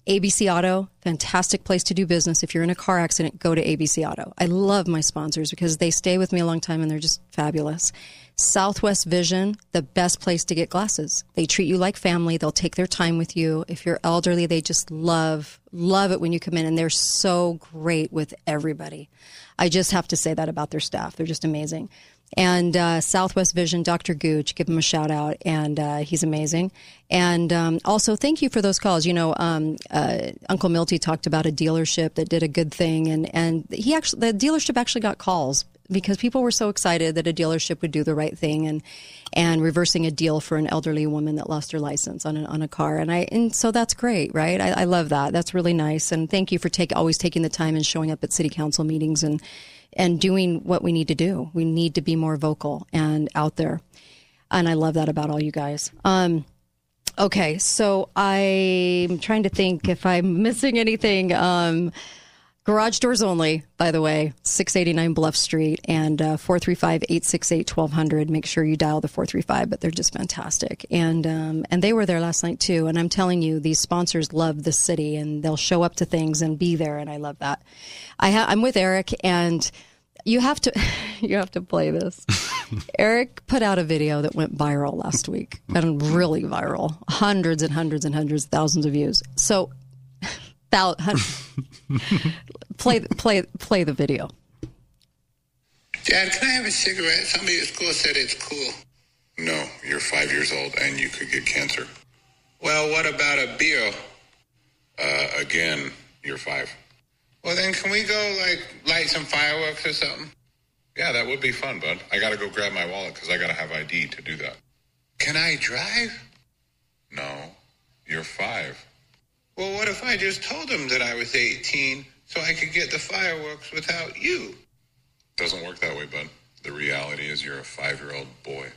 ABC Auto, fantastic place to do business. If you're in a car accident, go to ABC Auto. I love my sponsors because they stay with me a long time and they're just fabulous. Southwest Vision, the best place to get glasses. They treat you like family. They'll take their time with you. If you're elderly, they just love, love it when you come in and they're so great with everybody. I just have to say that about their staff. They're just amazing and uh, Southwest Vision, Dr. Gooch, give him a shout out, and uh, he's amazing. And um, also, thank you for those calls. You know, um, uh, Uncle Milty talked about a dealership that did a good thing, and and he actually the dealership actually got calls because people were so excited that a dealership would do the right thing and and reversing a deal for an elderly woman that lost her license on a, on a car. And I and so that's great, right? I, I love that. That's really nice. And thank you for take always taking the time and showing up at city council meetings and and doing what we need to do. We need to be more vocal and out there. And I love that about all you guys. Um, okay, so I'm trying to think if I'm missing anything. Um, garage doors only, by the way, 689 Bluff Street and uh, 435 868 1200. Make sure you dial the 435, but they're just fantastic. And, um, and they were there last night too. And I'm telling you, these sponsors love the city and they'll show up to things and be there. And I love that. I ha- I'm with Eric and you have to you have to play this. Eric put out a video that went viral last week and really viral, hundreds and hundreds and hundreds, thousands of views. So, play play play the video. Dad, can I have a cigarette? Somebody at school said it's cool. No, you're five years old and you could get cancer. Well, what about a beer? Uh, again, you're five. Well, then can we go like light some fireworks or something? Yeah, that would be fun, bud. I gotta go grab my wallet because I gotta have ID to do that. Can I drive? No, you're five. Well, what if I just told them that I was 18 so I could get the fireworks without you? Doesn't work that way, bud. The reality is you're a five-year-old boy.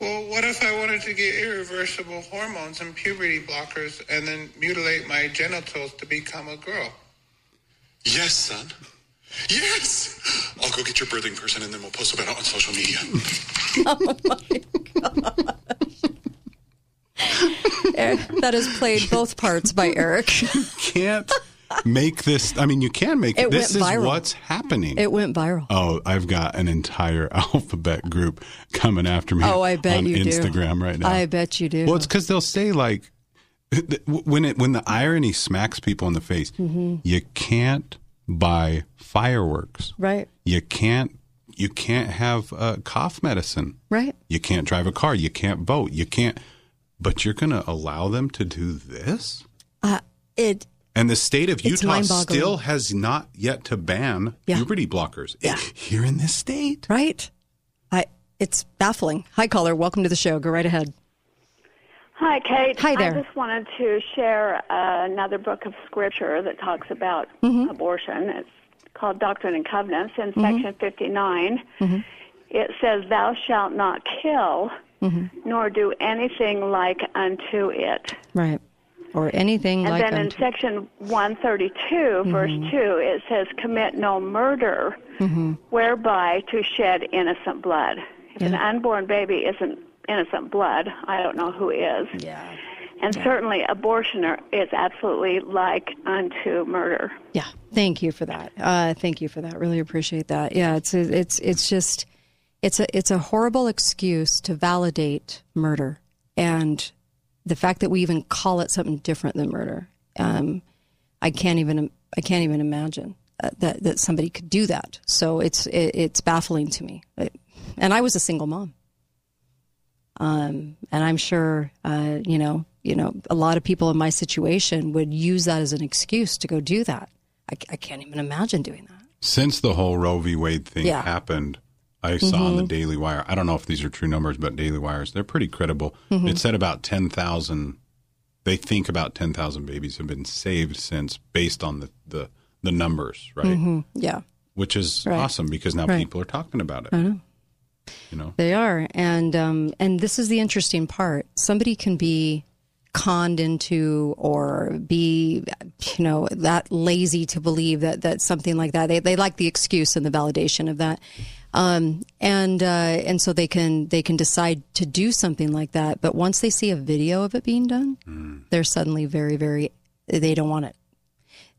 Well, what if I wanted to get irreversible hormones and puberty blockers and then mutilate my genitals to become a girl? Yes, son. Yes! I'll go get your birthing person and then we'll post about it on social media. Oh Eric, that is played both parts by Eric. Can't make this. I mean, you can make It this. is viral. what's happening. It went viral. Oh, I've got an entire alphabet group coming after me. Oh, I bet on you do. Instagram right now. I bet you do. Well, it's because they'll say like when it when the irony smacks people in the face. Mhm. You can't buy fireworks. Right. You can't. You can't have uh, cough medicine. Right. You can't drive a car. You can't vote. You can't. But you're going to allow them to do this? Uh, it And the state of Utah still has not yet to ban Yeah. puberty blockers. Yeah. Here in this state. Right. I it's baffling. Hi caller, welcome to the show. Go right ahead. Hi, Kate. Hi there. I just wanted to share uh, another book of scripture that talks about Mm-hmm. abortion. It's called Doctrine and Covenants in Mhm. section 59. Mm-hmm. It says, Thou shalt not kill, Mm-hmm. nor do anything like unto it. Right. Or anything And like then in section 132, verse Mhm. 2, it says, Commit no murder, Mhm. whereby to shed innocent blood. If an unborn baby isn't innocent blood, I don't know who is. Yeah. And certainly abortion is absolutely like unto murder. Yeah, thank you for that. Uh, thank you for that. Really appreciate that. Yeah, it's it's it's just it's a it's a horrible excuse to validate murder, and the fact that we even call it something different than murder. Um, I can't even I can't even imagine uh, that that somebody could do that. So it's it, it's baffling to me. It- and I was a single mom. Um, and I'm sure, uh, you know, you know, a lot of people in my situation would use that as an excuse to go do that. I, I can't even imagine doing that. Since the whole Roe v. Wade thing Yeah. happened, I saw on the Mhm. Daily Wire. I don't know if these are true numbers, but Daily Wires they're pretty credible. Mhm. It said about ten thousand. They think about ten thousand babies have been saved since, based on the the, the numbers, right? Mhm. Yeah, Which is Right. awesome because now Right. people are talking about it. I know. You know, They are, and um, and this is the interesting part. Somebody can be conned into or be, you know, that lazy to believe that that something like that. They they like the excuse and the validation of that, um, and uh, and so they can they can decide to do something like that. But once they see a video of it being done, they're suddenly very very they don't want it.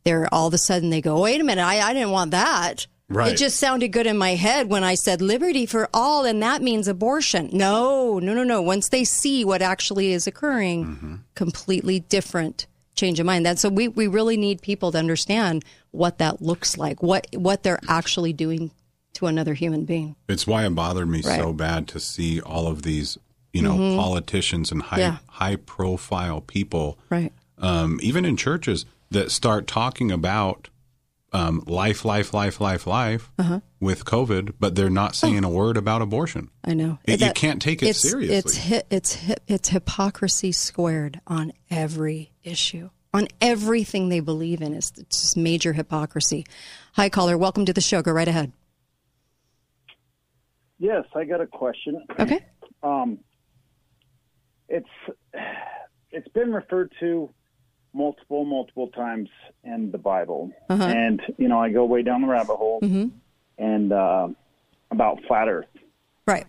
They're all of a sudden they go, wait a minute, I, I didn't want that. Right. It just sounded good in my head when I said liberty for all, and that means abortion. No, no, no, no. Once they see what actually is occurring, completely different change of mind. That's so we, we really need people to understand what that looks like, what what they're actually doing to another human being. it's why it bothered me so bad to see all of these, you know, Mhm. politicians and high Yeah. high profile people Right. um, even in churches that start talking about um, life, life, life, life, life Uh-huh. with COVID, but they're not saying a word about abortion. I know. It- you can't take it it's, seriously. It's hi- it's hi- it's hypocrisy squared on every issue, on everything they believe in. It's just major hypocrisy. Hi, caller. Welcome to the show. Go right ahead. Yes, I got a question. Okay. Um, it's it's been referred to multiple multiple times in the Bible, Uh-huh. and you know I go way down the rabbit hole Mhm. and uh, about flat Earth, Right.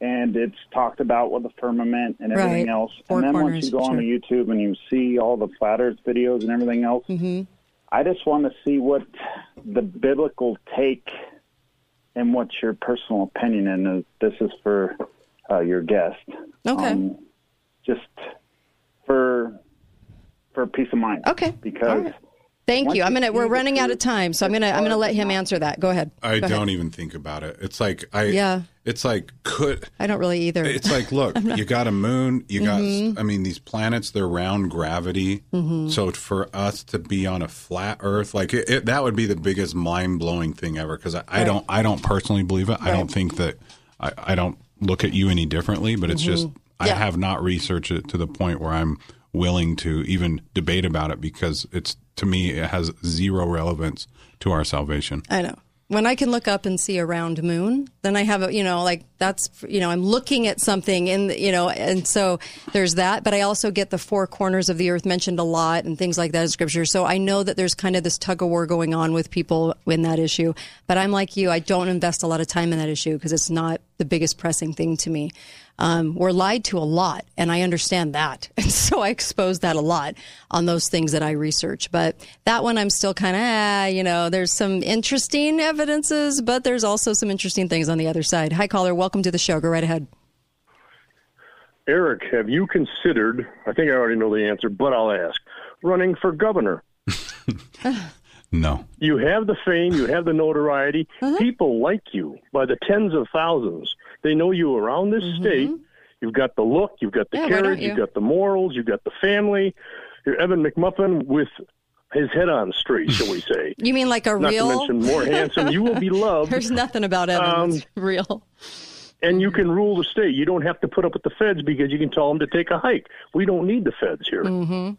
and it's talked about with the firmament and everything Right. else. Four and then corners, once you go on sure. to YouTube and you see all the flat Earth videos and everything else, Mm-hmm. I just want to see what the biblical take and what's your personal opinion. And uh, this is for uh, your guest. Okay. Um, just for for peace of mind. Okay. Because Thank Once you. I'm gonna. We're running out of time, so I'm gonna. I'm gonna let him answer that. Go ahead. I Go don't ahead. even think about it. It's like I. Yeah. It's like could. I don't really either. It's like look, not- you got a moon. You Mhm. got. I mean, these planets they're round gravity. Mhm. So for us to be on a flat Earth, like it, it, that would be the biggest mind blowing thing ever. Because I, I don't. I don't personally believe it. I don't think that. I, I don't look at you any differently. But it's just Mhm. I Yeah. have not researched it to the point where I'm willing to even debate about it because it's to me it has zero relevance to our salvation. I know. When I can look up and see a round moon, then I have a, you know, like that's, you know, I'm looking at something in, the, you know, and so there's that. But I also get the four corners of the earth mentioned a lot and things like that in scripture. So I know that there's kind of this tug of war going on with people in that issue. But I'm like you, I don't invest a lot of time in that issue because it's not the biggest pressing thing to me. Um, we're lied to a lot, and I understand that. And so I expose that a lot on those things that I research. But that one, I'm still kind of, ah, you know, there's some interesting evidences, but there's also some interesting things on the other side. Hi, caller. Welcome to the show. Go right ahead. Eric, have you considered? I think I already know the answer, but I'll ask. Running for governor. No. You have the fame, you have the notoriety. Uh-huh. People like you by the tens of thousands. They know you around this state. You've got the look, you've got the Mm-hmm. Yeah, carriage, you? you've got the morals, you've got the family. You're Evan McMuffin with his head on straight, shall we say. You mean like a Not real? to mention more handsome. You will be loved. There's nothing about Evan Um, that's real. and you can rule the state. You don't have to put up with the feds because you can tell them to take a hike. We don't need the feds here. Mm-hmm.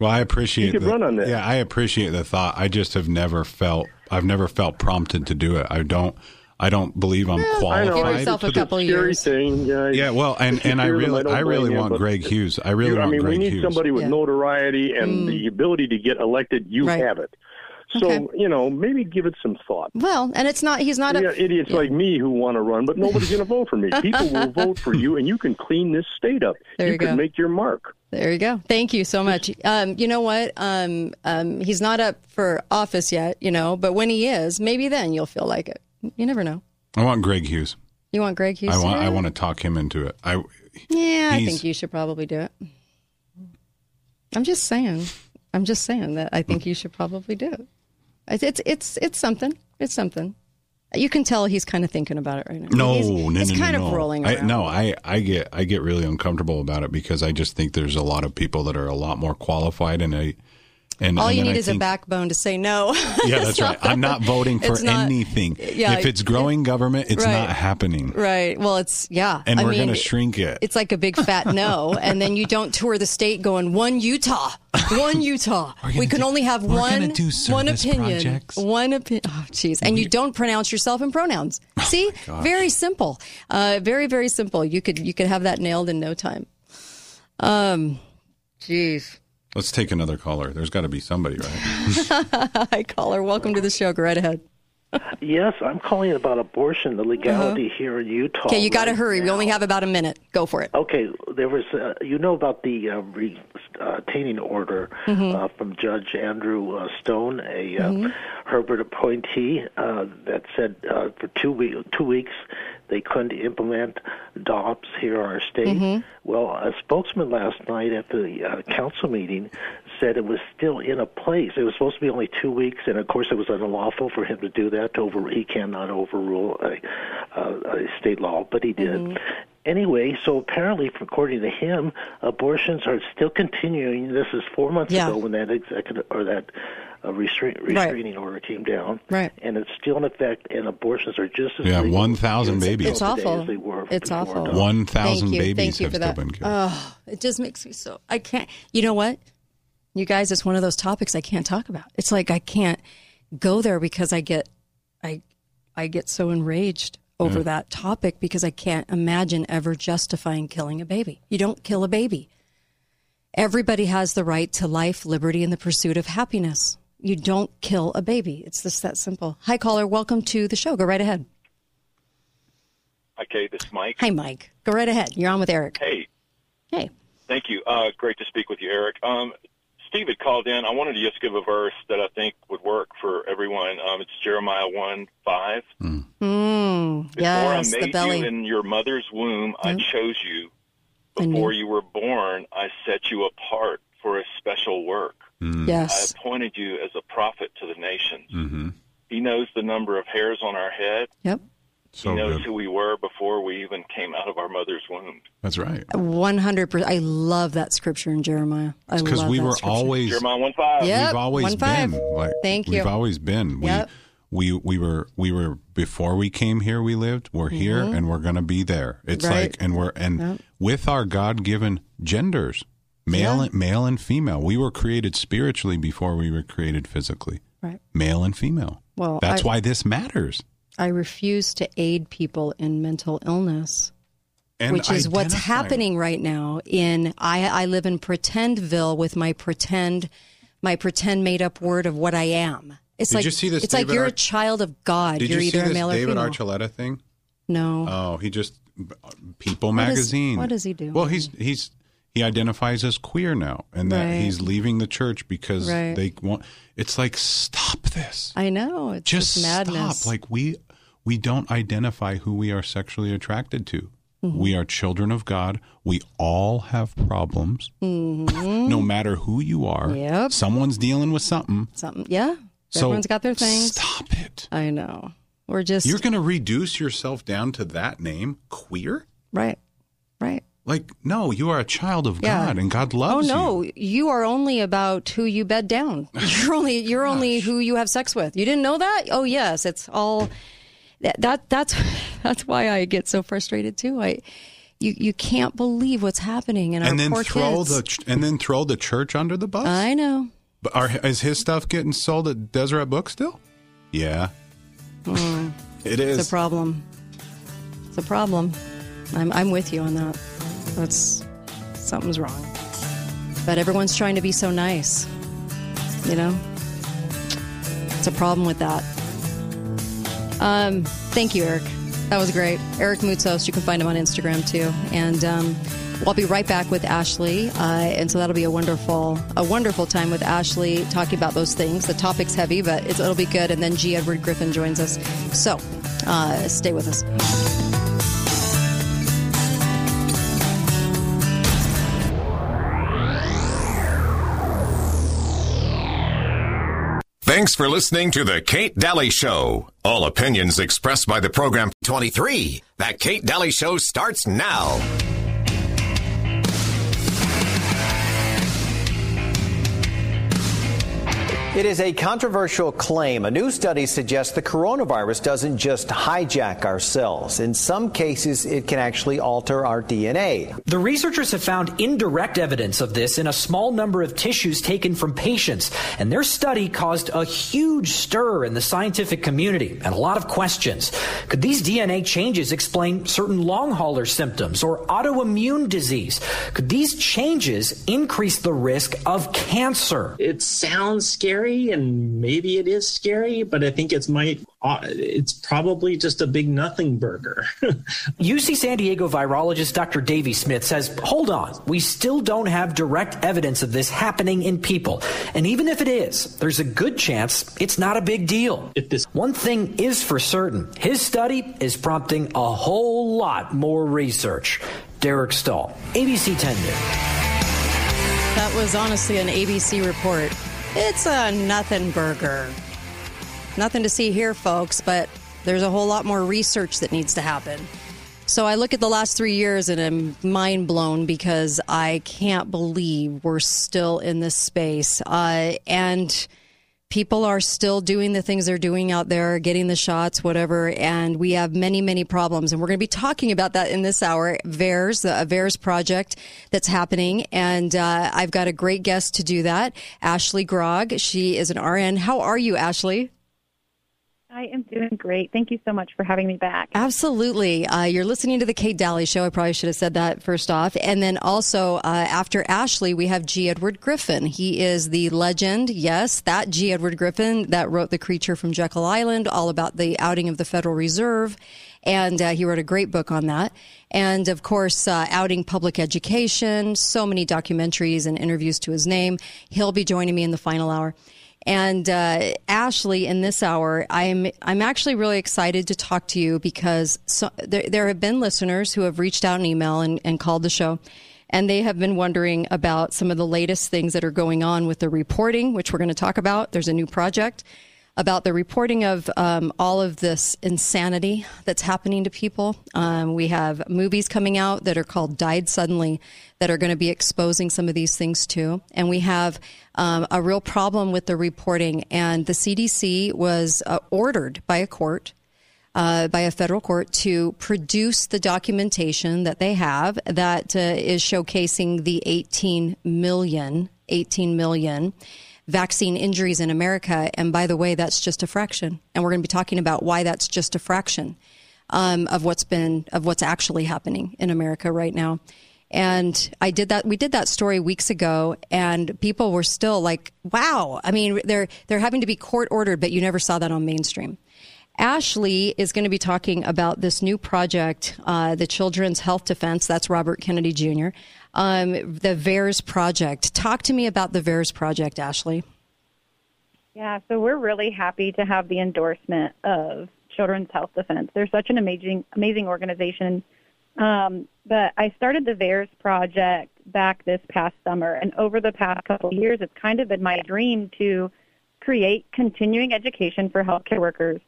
Well, I appreciate You could the, run on that. Yeah, I appreciate the thought. I just have never felt I've never felt prompted to do it. I don't I don't believe I'm I know. qualified. Give yourself a to- couple scary years. Thing. Yeah, yeah, well, and and I Hear them, really don't I really want but Greg Hughes. I really you- want I mean, Greg we need Hughes. somebody with Yeah. notoriety and Mm. the ability to get elected. You Right. have it. So Okay. you know, maybe give it some thought. Well, and it's not. He's not You a. got idiots like me who want to run, but nobody's going to vote for me. People will vote for you, and you can clean this state up. There you can go. make your mark. There you go. Thank you so much. Um, you know what? Um, um, he's not up for office yet, you know, but when he is, maybe then you'll feel like it. You never know. I want Greg Hughes. You want Greg Hughes? I want I want to talk him into it. I Yeah, I think you should probably do it. I'm just saying. I'm just saying that I think you should probably do it. It's it's it's, it's something. It's something. You can tell he's kind of thinking about it right now. No, he's, no, he's no, kind no, of no. rolling I, no, I, I get I get really uncomfortable about it because I just think there's a lot of people that are a lot more qualified and I and All and you need I is a backbone to say no. Yeah, that's right. I'm not voting for not- anything. Yeah, if it's growing government, it's Right. not happening. Right. Well, it's yeah. And I we're going to shrink it. It's like a big fat no, and then you don't tour the state going one Utah, one Utah. we can only have one do one opinion, projects. one opinion. Oh, jeez, and you don't pronounce yourself in pronouns. See, gosh. very simple, uh, very very simple. You could you could have that nailed in no time. Um, jeez. Let's take another caller. There's got to be somebody, right? Hi, caller. Welcome to the show. Go right ahead. Yes, I'm calling about abortion, the legality here in Utah. Okay, you got to right hurry. We only have about a minute. Go for it. Okay, there was, uh, you know about the uh, re- uh, retaining order Mhm. uh, from Judge Andrew uh, Stone, a uh, Mhm. Herbert appointee, uh, that said uh, for two, we- two weeks they couldn't implement DOPS here in our state. Mhm. Well, a spokesman last night at the uh, council meeting said it was still in a place. It was supposed to be only two weeks, and of course, it was unlawful for him to do that. To over, he cannot overrule a, a, a state law, but he did. Anyway, so apparently, according to him, abortions are still continuing. This is four months Yeah. ago when that executive or that uh, restraint, Right. restraining order came down, Right. and it's still in effect. And abortions are just as Yeah, 1,000 babies. It's awful. as they were It's awful. dawn. 1,000 babies Thank you have for still that. been killed. Oh, it just makes me so. I can't. You know what? You guys, it's one of those topics I can't talk about. It's like I can't go there because I get, I, I get so enraged over Yeah. that topic because I can't imagine ever justifying killing a baby. You don't kill a baby. Everybody has the right to life, liberty, and the pursuit of happiness. You don't kill a baby. It's just that simple. Hi, caller. Welcome to the show. Go right ahead. Okay, this is Mike. Hi, Mike. Go right ahead. You're on with Eric. Hey, Hey. thank you. Uh, great to speak with you, Eric. Um, Steve had called in. I wanted to just give a verse that I think would work for everyone. Um, it's Jeremiah 1 5. Mm, Before yes, I the made belly. you in your mother's womb, I chose you. I. Before you were born, I set you apart for a special work. Yes. I appointed you as a prophet to the nations. Mm-hmm. He knows the number of hairs on our head. Yep. So he knows good. who we were before we even came out of our mother's womb. That's right. One hundred percent. I love that scripture in Jeremiah. I because we that were scripture. always Jeremiah 1 5. Yep, we've always 1-5. been like Thank you. we've always been Yep. we we we were we were before we came here we lived we're here Mhm. and we're going to be there it's Right. like and we're and Yep. with our god-given genders male Yeah. and male and female we were created spiritually before we were created physically Right. male and female Well, that's I- why this matters I refuse to aid people in mental illness, and which is what's happening right now. In I, I live in Pretendville with my pretend, my pretend made up word of what I am. It's Did like you see this. It's like you're a child of God. did you're you see either this a male david or female. archuleta thing no. oh he just uh, people What is- magazine what does he do? well he's he's he identifies as queer now and that Right. he's leaving the church because Right. they want it's like stop this I know. It's just just madness. stop like we we don't identify who we are sexually attracted to Mhm. we are children of god we all have problems Mhm. no matter who you are Yep. someone's dealing with something Something. Yeah. So, Everyone's got their things. stop it. I know. We're just you're going to reduce yourself down to that name queer right. Right. like no you are a child of Yeah. god and god Oh loves you Oh no, you are only about who you bed down. You're only you're only who you have sex with. You didn't know that? Oh yes, it's all that, that that's that's why I get so frustrated too. I you you can't believe what's happening in our and then poor throw kids. the ch- and then throw the church under the bus I know. But are, is his stuff getting sold at Deseret Book still? Yeah, Mm, it it's a problem. It's a problem. I'm I'm with you on that. That's something's wrong. But everyone's trying to be so nice. You know? It's a problem with that. Um, thank you, Eric. That was great. Eric Moutsos, you can find him on Instagram too. And um, I'll be right back with Ashley. Uh, and so that'll be a wonderful, a wonderful time with Ashley talking about those things. The topic's heavy, but it'll be good. And then G. Edward Griffin joins us. So uh, stay with us. Thanks for listening to The Kate Dalley Show. All opinions expressed by the program 23. That Kate Dalley Show starts now. It is a controversial claim. A new study suggests the coronavirus doesn't just hijack our cells. In some cases, it can actually alter our DNA. The researchers have found indirect evidence of this in a small number of tissues taken from patients, and their study caused a huge stir in the scientific community and a lot of questions. Could these DNA changes explain certain long hauler symptoms or autoimmune disease? Could these changes increase the risk of cancer? It sounds scary, and maybe it is scary, but I think it's might. Uh, it's probably just a big nothing burger. UC San Diego virologist Dr. Davey Smith says, hold on, we still don't have direct evidence of this happening in people. And even if it is, there's a good chance it's not a big deal. One thing is for certain his study is prompting a whole lot more research. Derek Staahl, ABC 10 News. That was honestly an ABC report. It's a nothing burger. Nothing to see here, folks, but there's a whole lot more research that needs to happen. So I look at the last three years and I'm mind blown because I can't believe we're still in this space. Uh, and people are still doing the things they're doing out there, getting the shots, whatever. And we have many, many problems. And we're going to be talking about that in this hour. VAERS, the VAERS project that's happening. And uh, I've got a great guest to do that, Ashley Grog. She is an RN. How are you, Ashley? I am doing great. Thank you so much for having me back. Absolutely. Uh, you're listening to the Kate Dalley Show. I probably should have said that first off. And then also, uh, after Ashley, we have G. Edward Griffin. He is the legend, yes, that G. Edward Griffin that wrote The Creature from Jekyll Island, all about the outing of the Federal Reserve. And uh, he wrote a great book on that. And of course, uh, outing public education, so many documentaries and interviews to his name. He'll be joining me in the final hour. And uh, Ashley, in this hour, I'm I'm actually really excited to talk to you because so, there, there have been listeners who have reached out an email and, and called the show, and they have been wondering about some of the latest things that are going on with the reporting, which we're going to talk about. There's a new project about the reporting of um, all of this insanity that's happening to people. Um, we have movies coming out that are called Died Suddenly that are going to be exposing some of these things too. And we have um, a real problem with the reporting. And the CDC was uh, ordered by a court. Uh, by a federal court to produce the documentation that they have that uh, is showcasing the 18 million, 18 million vaccine injuries in America. And by the way, that's just a fraction. And we're going to be talking about why that's just a fraction um, of what's been of what's actually happening in America right now. And I did that. We did that story weeks ago, and people were still like, "Wow!" I mean, they're they're having to be court ordered, but you never saw that on mainstream. Ashley is going to be talking about this new project, uh, the Children's Health Defense. That's Robert Kennedy Jr. Um, the VAERS project. Talk to me about the VAERS project, Ashley. Yeah, so we're really happy to have the endorsement of Children's Health Defense. They're such an amazing, amazing organization. Um, but I started the VAERS project back this past summer, and over the past couple of years, it's kind of been my dream to create continuing education for healthcare workers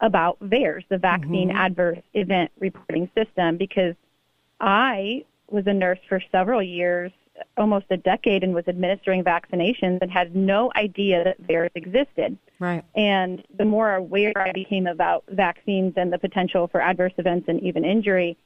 about VAERS, the Vaccine Mhm. Adverse Event Reporting System, because I was a nurse for several years, almost a decade, and was administering vaccinations and had no idea that VAERS existed. Right. And the more aware I became about vaccines and the potential for adverse events and even injury,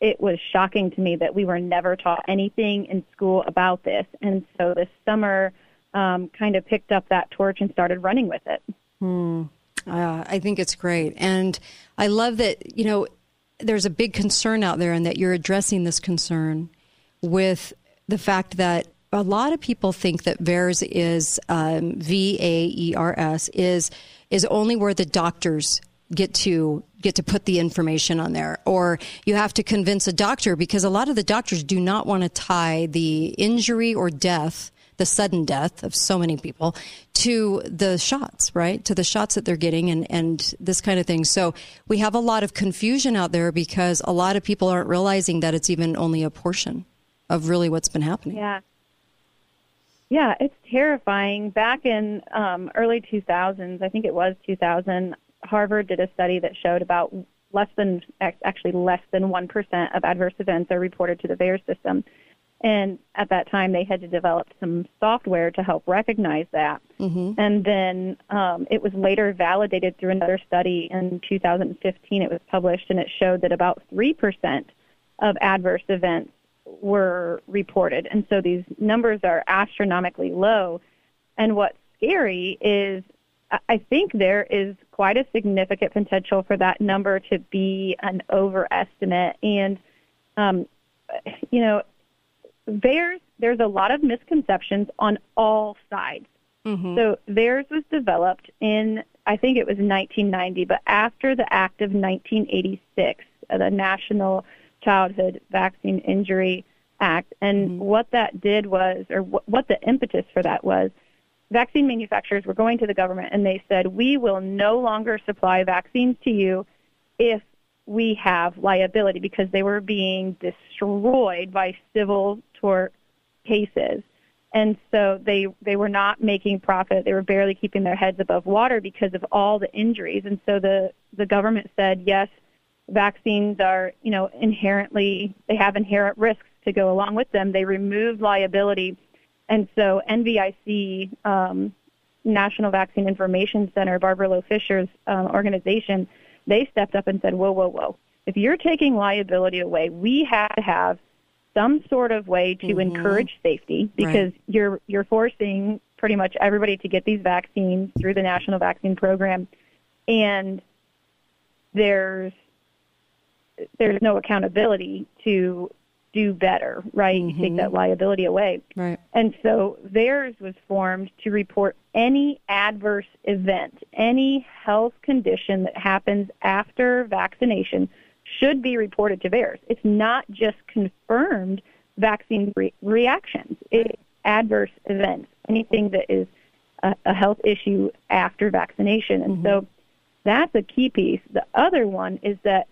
it was shocking to me that we were never taught anything in school about this. And so this summer, um, kind of picked up that torch and started running with it. Hmm. Uh, I think it's great. And I love that, you know, there's a big concern out there and that you're addressing this concern with the fact that a lot of people think that VAERS is um, V A E R S is is only where the doctors get to get to put the information on there or you have to convince a doctor because a lot of the doctors do not want to tie the injury or death the sudden death of so many people to the shots, right? To the shots that they're getting and, and this kind of thing. So we have a lot of confusion out there because a lot of people aren't realizing that it's even only a portion of really what's been happening. Yeah. Yeah, it's terrifying. Back in um, early 2000s, I think it was 2000, Harvard did a study that showed about less than, actually less than 1% of adverse events are reported to the VAERS system. And at that time, they had to develop some software to help recognize that. Mm-hmm. And then um, it was later validated through another study in 2015. It was published, and it showed that about 3% of adverse events were reported. And so these numbers are astronomically low. And what's scary is I- think there is quite a significant potential for that number to be an overestimate. And, um, you know, there's there's a lot of misconceptions on all sides. So VAERS was developed in I think it was 1990, but after the Act of 1986, uh, the National Childhood Vaccine Injury Act, and what that did was, or wh- what the impetus for that was, vaccine manufacturers were going to the government and they said, we will no longer supply vaccines to you if we have liability because they were being destroyed by civil tort cases. And so they they were not making profit. They were barely keeping their heads above water because of all the injuries. And so the the government said, yes, vaccines are, you know, inherently they have inherent risks to go along with them. They removed liability, and so NVIC, um, National Vaccine Information Center, Barbara Loe Fisher's um, organization, they stepped up and said, "Whoa, whoa, whoa! If you're taking liability away, we have to have some sort of way to Mhm. encourage safety because Right. you're you're forcing pretty much everybody to get these vaccines through the national vaccine program and there's there's no accountability to do better right You take that liability away Right. and so VAERS was formed to report any adverse event, any health condition that happens after vaccination should be reported to VAERS. It's not just confirmed vaccine re- reactions, it's adverse events, anything that is a, a health issue after vaccination. And so that's a key piece. The other one is that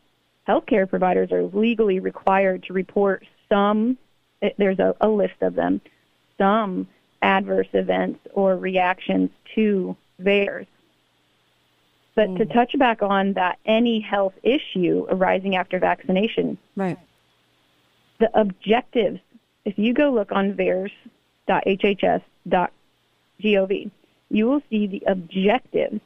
healthcare providers are legally required to report some, eh, there's a, a list of them, some adverse events or reactions to VAERS. But to mm. touch back on that any health issue arising after vaccination, Right. the objectives, if you go look on VAERS.hhs.gov, you will see the objectives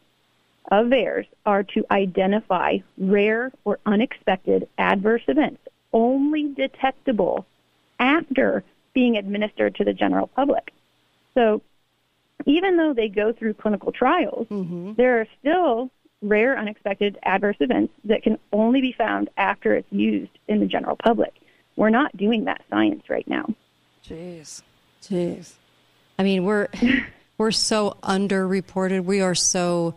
of VAERS are to identify rare or unexpected adverse events only detectable after being administered to the general public. So even though they go through clinical trials, mm-hmm. there are still rare unexpected adverse events that can only be found after it's used in the general public. We're not doing that science right now. Jeez. Jeez. I mean, we're we're so underreported. We are so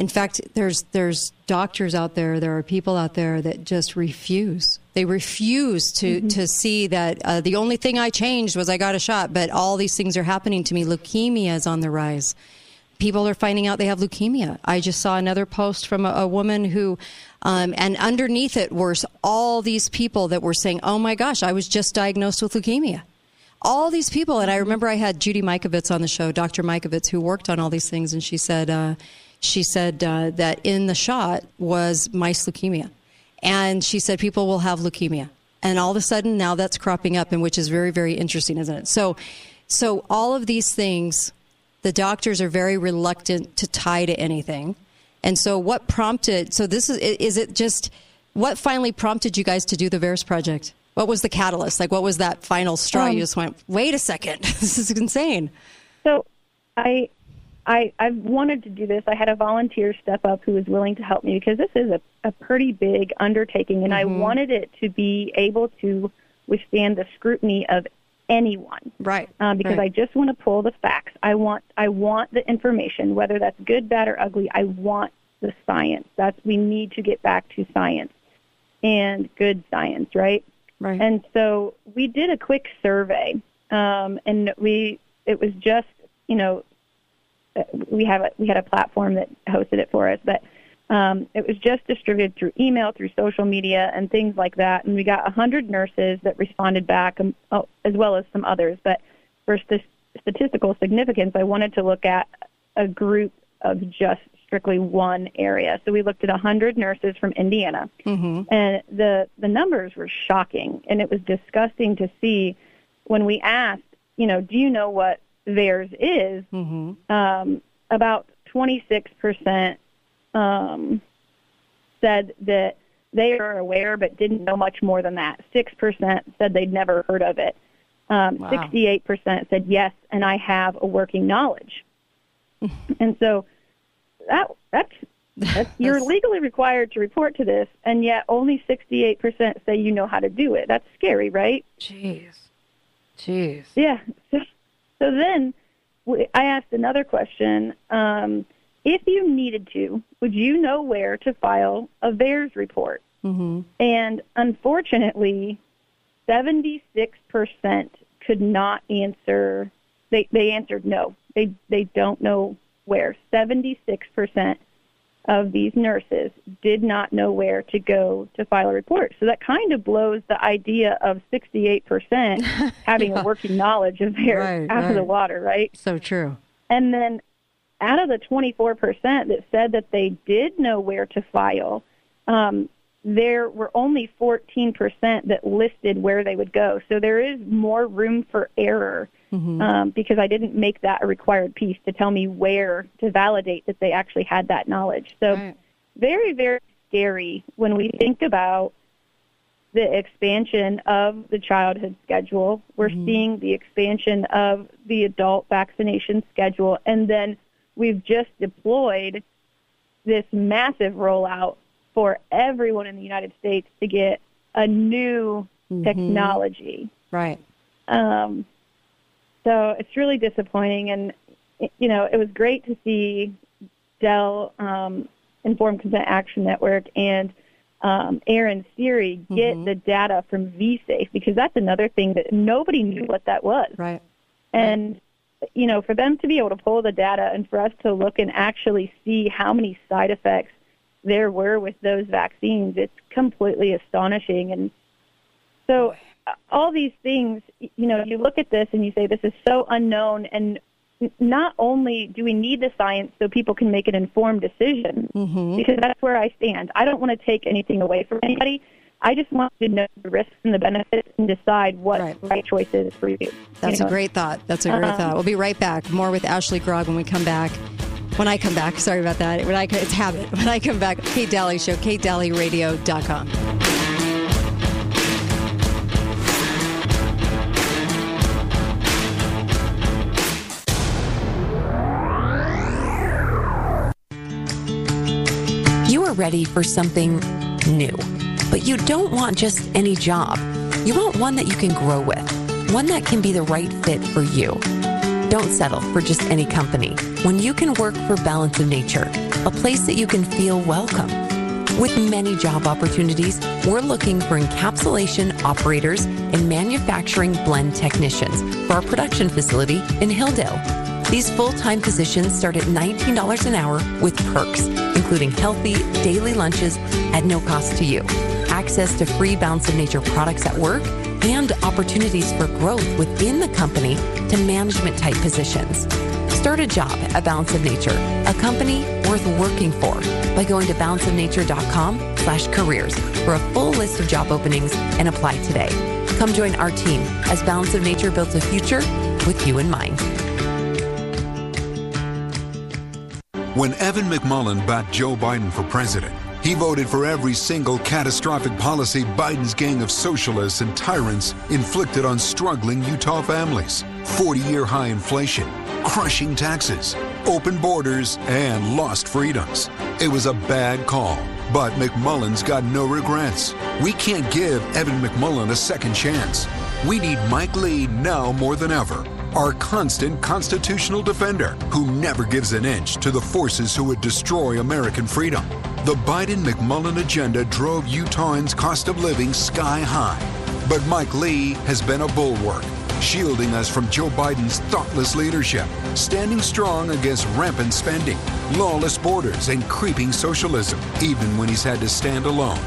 in fact, there's there's doctors out there, there are people out there that just refuse. They refuse to to see that uh, the only thing I changed was I got a shot, but all these things are happening to me. Leukemia is on the rise. People are finding out they have leukemia. I just saw another post from a, a woman who, um, and underneath it were all these people that were saying, "Oh my gosh, I was just diagnosed with leukemia." all these people. And I remember I had Judy Mikovits on the show, Dr. Mikovits, who worked on all these things, and she said uh, she said uh, that in the shot was mice leukemia, and she said people will have leukemia, and all of a sudden now that's cropping up, and which is very very interesting, isn't it? So, so all of these things, the doctors are very reluctant to tie to anything. And so, what prompted? So, this is is it just what finally prompted you guys to do the VAERS project? What was the catalyst? Like, what was that final straw? Um, you just went, wait a second, this is insane. So I I I've wanted to do this. I had a volunteer step up who was willing to help me because this is a, a pretty big undertaking and I Mhm. wanted it to be able to withstand the scrutiny of anyone. Right. Um, because right. I just want to pull the facts. I want I want the information, whether that's good, bad, or ugly. I want the science. That's we need to get back to science and good science, right? Right. And so we did a quick survey, um, and we it was just you know uh, we have a we had a platform that hosted it for us, but um, it was just distributed through email, through social media, and things like that. And we got 100 nurses that responded back, um, oh, as well as some others. But for st- statistical significance, I wanted to look at a group of just strictly one area. So we looked at 100 nurses from Indiana, Mm-hmm. and the the numbers were shocking, and it was disgusting to see when we asked, you know, do you know what VAERS is? Mm-hmm. Um, about 26 percent um, said that they are aware but didn't know much more than that. Six percent said they'd never heard of it. Um, Wow. 68 percent said yes, and I have a working knowledge. and so that that's, that's you're legally required to report to this, and yet only 68 percent say you know how to do it. That's scary, right? Jeez. Jeez. Yeah. So, so then we, I asked another question. Um, if you needed to, would you know where to file a VAERS report? Mm-hmm. And unfortunately, 76% could not answer. They, they answered no. They, they don't know where. 76% of these nurses did not know where to go to file a report. So that kind of blows the idea of 68% having Yeah. a working knowledge of VAERS Right, out of the water, right? So true. And then out of the 24% that said that they did know where to file, um, there were only 14% that listed where they would go. So there is more room for error Mm-hmm. um, because I didn't make that a required piece to tell me where to validate that they actually had that knowledge. So very, very scary when we think about the expansion of the childhood schedule. We're Mm-hmm. seeing the expansion of the adult vaccination schedule, and then we've just deployed this massive rollout for everyone in the United States to get a new Mhm. technology. Right. Um, so it's really disappointing, and you know it was great to see Del um, Informed Consent Action Network and um, Aaron Siri get the data from VSafe because that's another thing that nobody knew what that was. Right. And you know, for them to be able to pull the data and for us to look and actually see how many side effects there were with those vaccines, it's completely astonishing. And so, all these things, you know, you look at this and you say, this is so unknown. And not only do we need the science so people can make an informed decision, mm-hmm. because that's where I stand. I don't want to take anything away from anybody. I just want to know the risks and the benefits and decide what the right choice is for you. That's you a great thought. That's a great Um, thought. We'll be right back. More with Ashley Grog when we come back. When I come back, sorry about that. When I it's habit. When I come back, Kate Dalley Show, KateDalleyRadio.com. You are ready for something new, but you don't want just any job. You want one that you can grow with, one that can be the right fit for you. Don't settle for just any company when you can work for Balance of Nature, a place that you can feel welcome. With many job opportunities, we're looking for encapsulation operators and manufacturing blend technicians for our production facility in Hildale. These full-time positions start at $19 an hour with perks, including healthy daily lunches at no cost to you, access to free Balance of Nature products at work, and opportunities for growth within the company to management type positions. Start a job at Balance of Nature, a company worth working for by going to balanceofnature.com slash careers for a full list of job openings and apply today. Come join our team as Balance of Nature builds a future with you in mind. When Evan McMullin backed Joe Biden for president, he voted for every single catastrophic policy Biden's gang of socialists and tyrants inflicted on struggling Utah families 40 year high inflation, crushing taxes, open borders, and lost freedoms. It was a bad call, but McMullin's got no regrets. We can't give Evan McMullin a second chance. We need Mike Lee now more than ever our constant constitutional defender who never gives an inch to the forces who would destroy American freedom. The Biden McMullin agenda drove Utahns' cost of living sky high. But Mike Lee has been a bulwark, shielding us from Joe Biden's thoughtless leadership, standing strong against rampant spending, lawless borders, and creeping socialism, even when he's had to stand alone.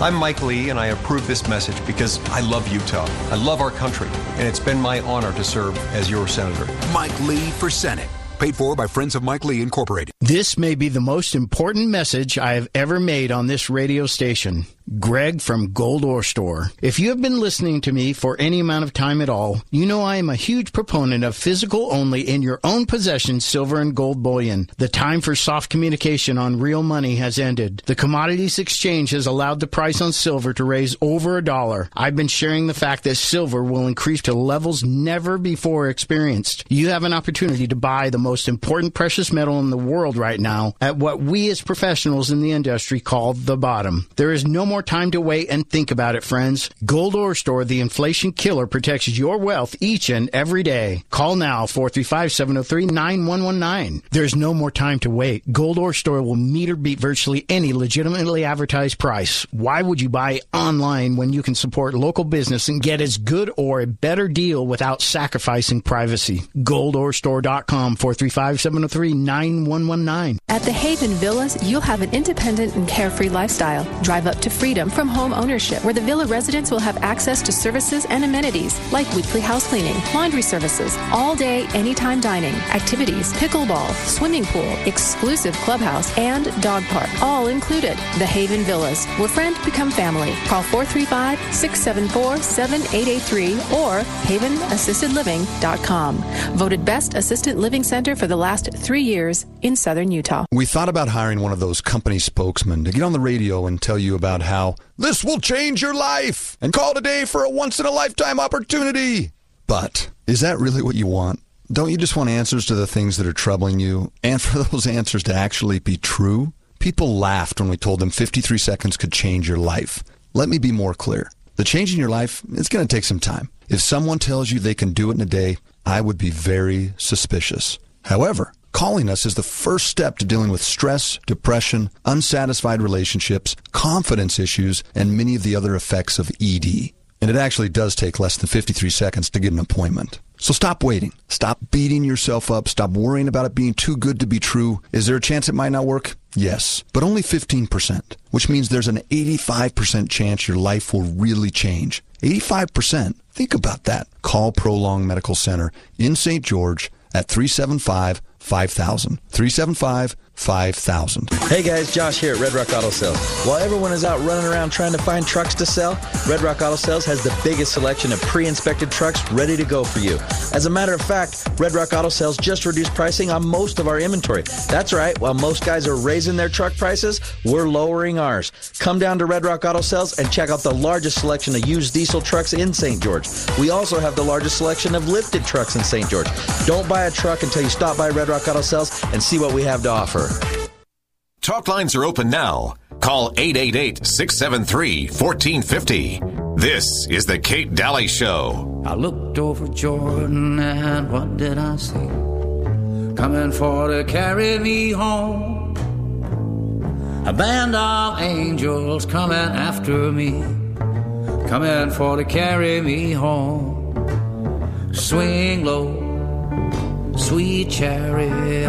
I'm Mike Lee, and I approve this message because I love Utah. I love our country, and it's been my honor to serve as your senator. Mike Lee for Senate. Paid for by Friends of Mike Lee Incorporated. This may be the most important message I have ever made on this radio station. Greg from Gold Ore Store. If you have been listening to me for any amount of time at all, you know I am a huge proponent of physical only in your own possession silver and gold bullion. The time for soft communication on real money has ended. The commodities exchange has allowed the price on silver to raise over a dollar. I've been sharing the fact that silver will increase to levels never before experienced. You have an opportunity to buy the most important precious metal in the world right now at what we as professionals in the industry call the bottom. There is no more time to wait and think about it, friends. Gold Ore Store, the inflation killer, protects your wealth each and every day. Call now 435-703-9119. There's no more time to wait. Gold Ore Store will meet or beat virtually any legitimately advertised price. Why would you buy online when you can support local business and get as good or a better deal without sacrificing privacy? GoldOreStore.com 435-703-9119. At the Haven Villas, you'll have an independent and carefree lifestyle. Drive up to freedom from home ownership, where the villa residents will have access to services and amenities like weekly house cleaning, laundry services, all day, anytime dining, activities, pickleball, swimming pool, exclusive clubhouse, and dog park, all included. The Haven Villas, where friend become family. Call 435 674 7883 or havenassistedliving.com. Voted Best Assisted Living Center for the last three years in Southern Utah. We thought about hiring one of those company spokesmen to get on the radio and tell you about how this will change your life and call today for a once in a lifetime opportunity. But is that really what you want? Don't you just want answers to the things that are troubling you and for those answers to actually be true? People laughed when we told them 53 seconds could change your life. Let me be more clear. The change in your life, it's going to take some time. If someone tells you they can do it in a day, I would be very suspicious. However, calling us is the first step to dealing with stress, depression, unsatisfied relationships, confidence issues, and many of the other effects of ED. And it actually does take less than 53 seconds to get an appointment. So stop waiting. Stop beating yourself up. Stop worrying about it being too good to be true. Is there a chance it might not work? Yes, but only 15%, which means there's an 85% chance your life will really change. 85%. Think about that. Call Prolong Medical Center in St. George at 375 5000. 375 5000. Hey guys, Josh here at Red Rock Auto Sales. While everyone is out running around trying to find trucks to sell, Red Rock Auto Sales has the biggest selection of pre inspected trucks ready to go for you. As a matter of fact, Red Rock Auto Sales just reduced pricing on most of our inventory. That's right, while most guys are raising their truck prices, we're lowering ours. Come down to Red Rock Auto Sales and check out the largest selection of used diesel trucks in St. George. We also have the largest selection of lifted trucks in St. George. Don't buy a truck until you stop by Red Rock Auto Sales and see what we have to offer. Talk lines are open now. Call 888 673 1450. This is The Kate Dalley Show. I looked over Jordan and what did I see? Coming for to carry me home. A band of angels coming after me. Coming for to carry me home. Swing low, sweet chariot.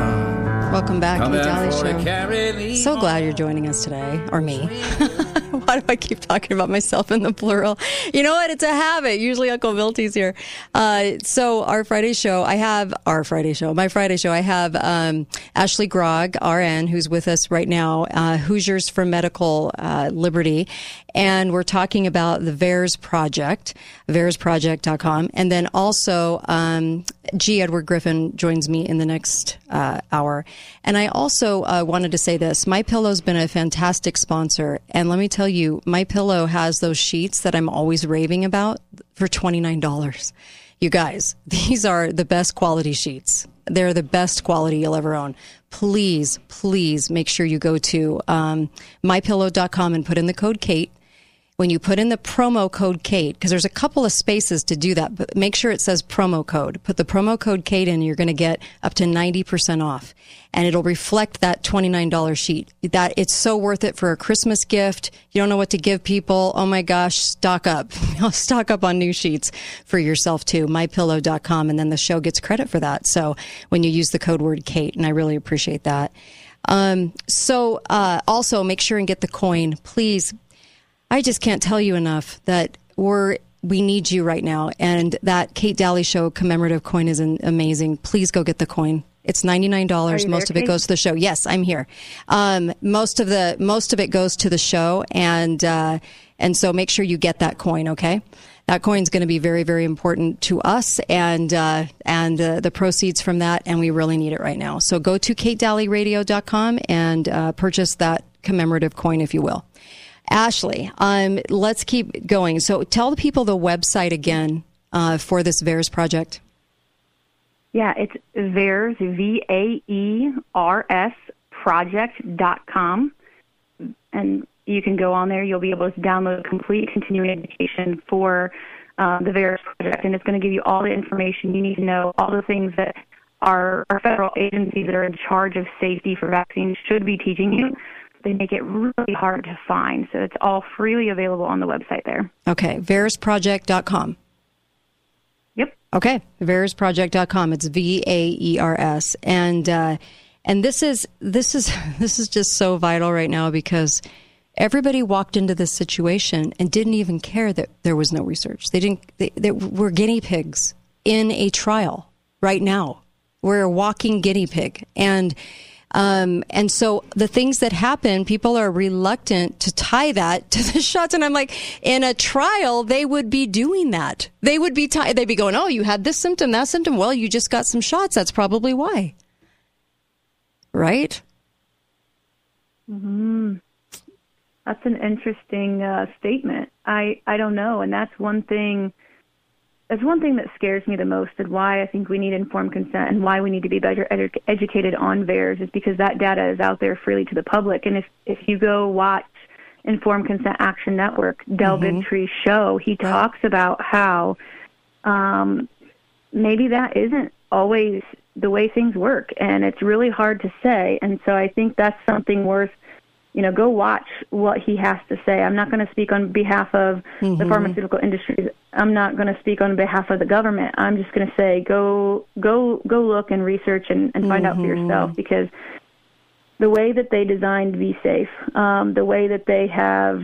Welcome back to the Coming Dalley for to carry Show. So glad you're joining us today, or me. Why do I keep talking about myself in the plural? You know what? It's a habit. Usually Uncle Milty's here. Uh, so our Friday show, I have our Friday show, my Friday show. I have um, Ashley Grog, RN, who's with us right now, uh, Hoosiers for Medical uh, Liberty, and we're talking about the VAERS project, VAERSproject.com, and then also um, G. Edward Griffin joins me in the next uh, hour. And I also uh, wanted to say this: My Pillow's been a fantastic sponsor, and let me tell you, My Pillow has those sheets that I'm always raving about for twenty nine dollars. You guys, these are the best quality sheets. They're the best quality you'll ever own. Please, please make sure you go to um, mypillow.com and put in the code Kate when you put in the promo code Kate, because there's a couple of spaces to do that, but make sure it says promo code. Put the promo code Kate in, you're going to get up to 90% off. And it'll reflect that $29 sheet. That it's so worth it for a Christmas gift. You don't know what to give people. Oh my gosh, stock up. stock up on new sheets for yourself too. Mypillow.com. And then the show gets credit for that. So when you use the code word Kate, and I really appreciate that. Um, so, uh, also make sure and get the coin, please I just can't tell you enough that we're we need you right now, and that Kate Dalley Show commemorative coin is an, amazing. Please go get the coin. It's ninety nine dollars. Most there, of it goes to the show. Yes, I'm here. Um, most of the most of it goes to the show, and uh, and so make sure you get that coin. Okay, that coin's going to be very very important to us, and uh, and uh, the proceeds from that, and we really need it right now. So go to katedalleyradio.com and uh, purchase that commemorative coin, if you will. Ashley, um, let's keep going. So tell the people the website again uh, for this VAERS project. Yeah, it's VAERS, V A E R S project.com. And you can go on there. You'll be able to download a complete continuing education for um, the VAERS project. And it's going to give you all the information you need to know, all the things that our, our federal agencies that are in charge of safety for vaccines should be teaching you. They make it really hard to find. So it's all freely available on the website there. Okay, VAERSproject.com. Yep. Okay, VAERSproject.com. It's V A E R S. And, uh, And this is this is this is just so vital right now because everybody walked into this situation and didn't even care that there was no research. They didn't. They, they were guinea pigs in a trial right now. We're a walking guinea pig, and um, and so the things that happen, people are reluctant to tie that to the shots. And I'm like, in a trial, they would be doing that. They would be tie- they'd be going, oh, you had this symptom, that symptom. Well, you just got some shots. That's probably why. Right? hmm That's an interesting uh, statement. I I don't know, and that's one thing. That's one thing that scares me the most, and why I think we need informed consent, and why we need to be better edu- educated on VAERS, is because that data is out there freely to the public. And if if you go watch Informed Consent Action Network, Del Mhm. Bigtree's show, he talks about how um, maybe that isn't always the way things work, and it's really hard to say. And so I think that's something worth, you know, go watch what he has to say. I'm not going to speak on behalf of the Mhm. pharmaceutical industries. I'm not going to speak on behalf of the government. I'm just going to say go go go look and research and, and find out for Mhm. yourself because the way that they designed V-Safe, um, the way that they have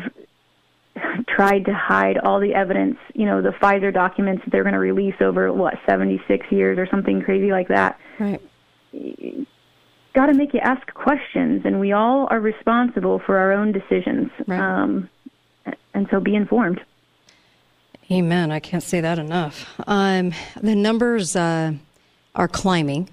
tried to hide all the evidence, you know, the Pfizer documents that they're going to release over what 76 years or something crazy like that. Right. Got to make you ask questions, and we all are responsible for our own decisions. Um, and so, be informed. Amen. I can't say that enough. Um, the numbers uh, are climbing.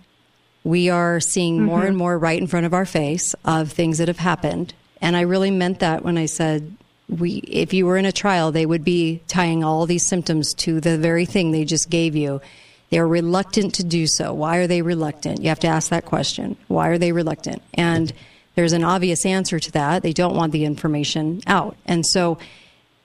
We are seeing more Mhm. and more right in front of our face of things that have happened. And I really meant that when I said we if you were in a trial, they would be tying all these symptoms to the very thing they just gave you. They're reluctant to do so. Why are they reluctant? You have to ask that question. Why are they reluctant? And there's an obvious answer to that. They don't want the information out. And so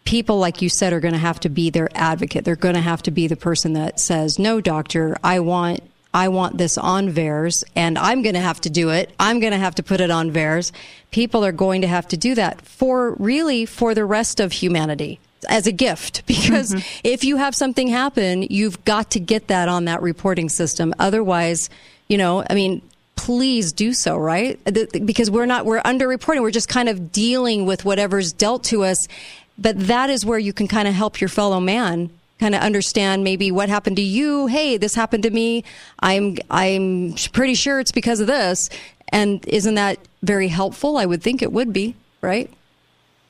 people, like you said, are going to have to be their advocate. They're going to have to be the person that says, "No, doctor, I want." I want this on VAERS and I'm going to have to do it. I'm going to have to put it on VAERS. People are going to have to do that for really for the rest of humanity as a gift because mm-hmm. if you have something happen, you've got to get that on that reporting system. Otherwise, you know, I mean, please do so, right? The- Because we're not, we're under reporting. We're just kind of dealing with whatever's dealt to us. But that is where you can kind of help your fellow man kind of understand maybe what happened to you. Hey, this happened to me. I'm, I'm pretty sure it's because of this. And isn't that very helpful? I would think it would be, right?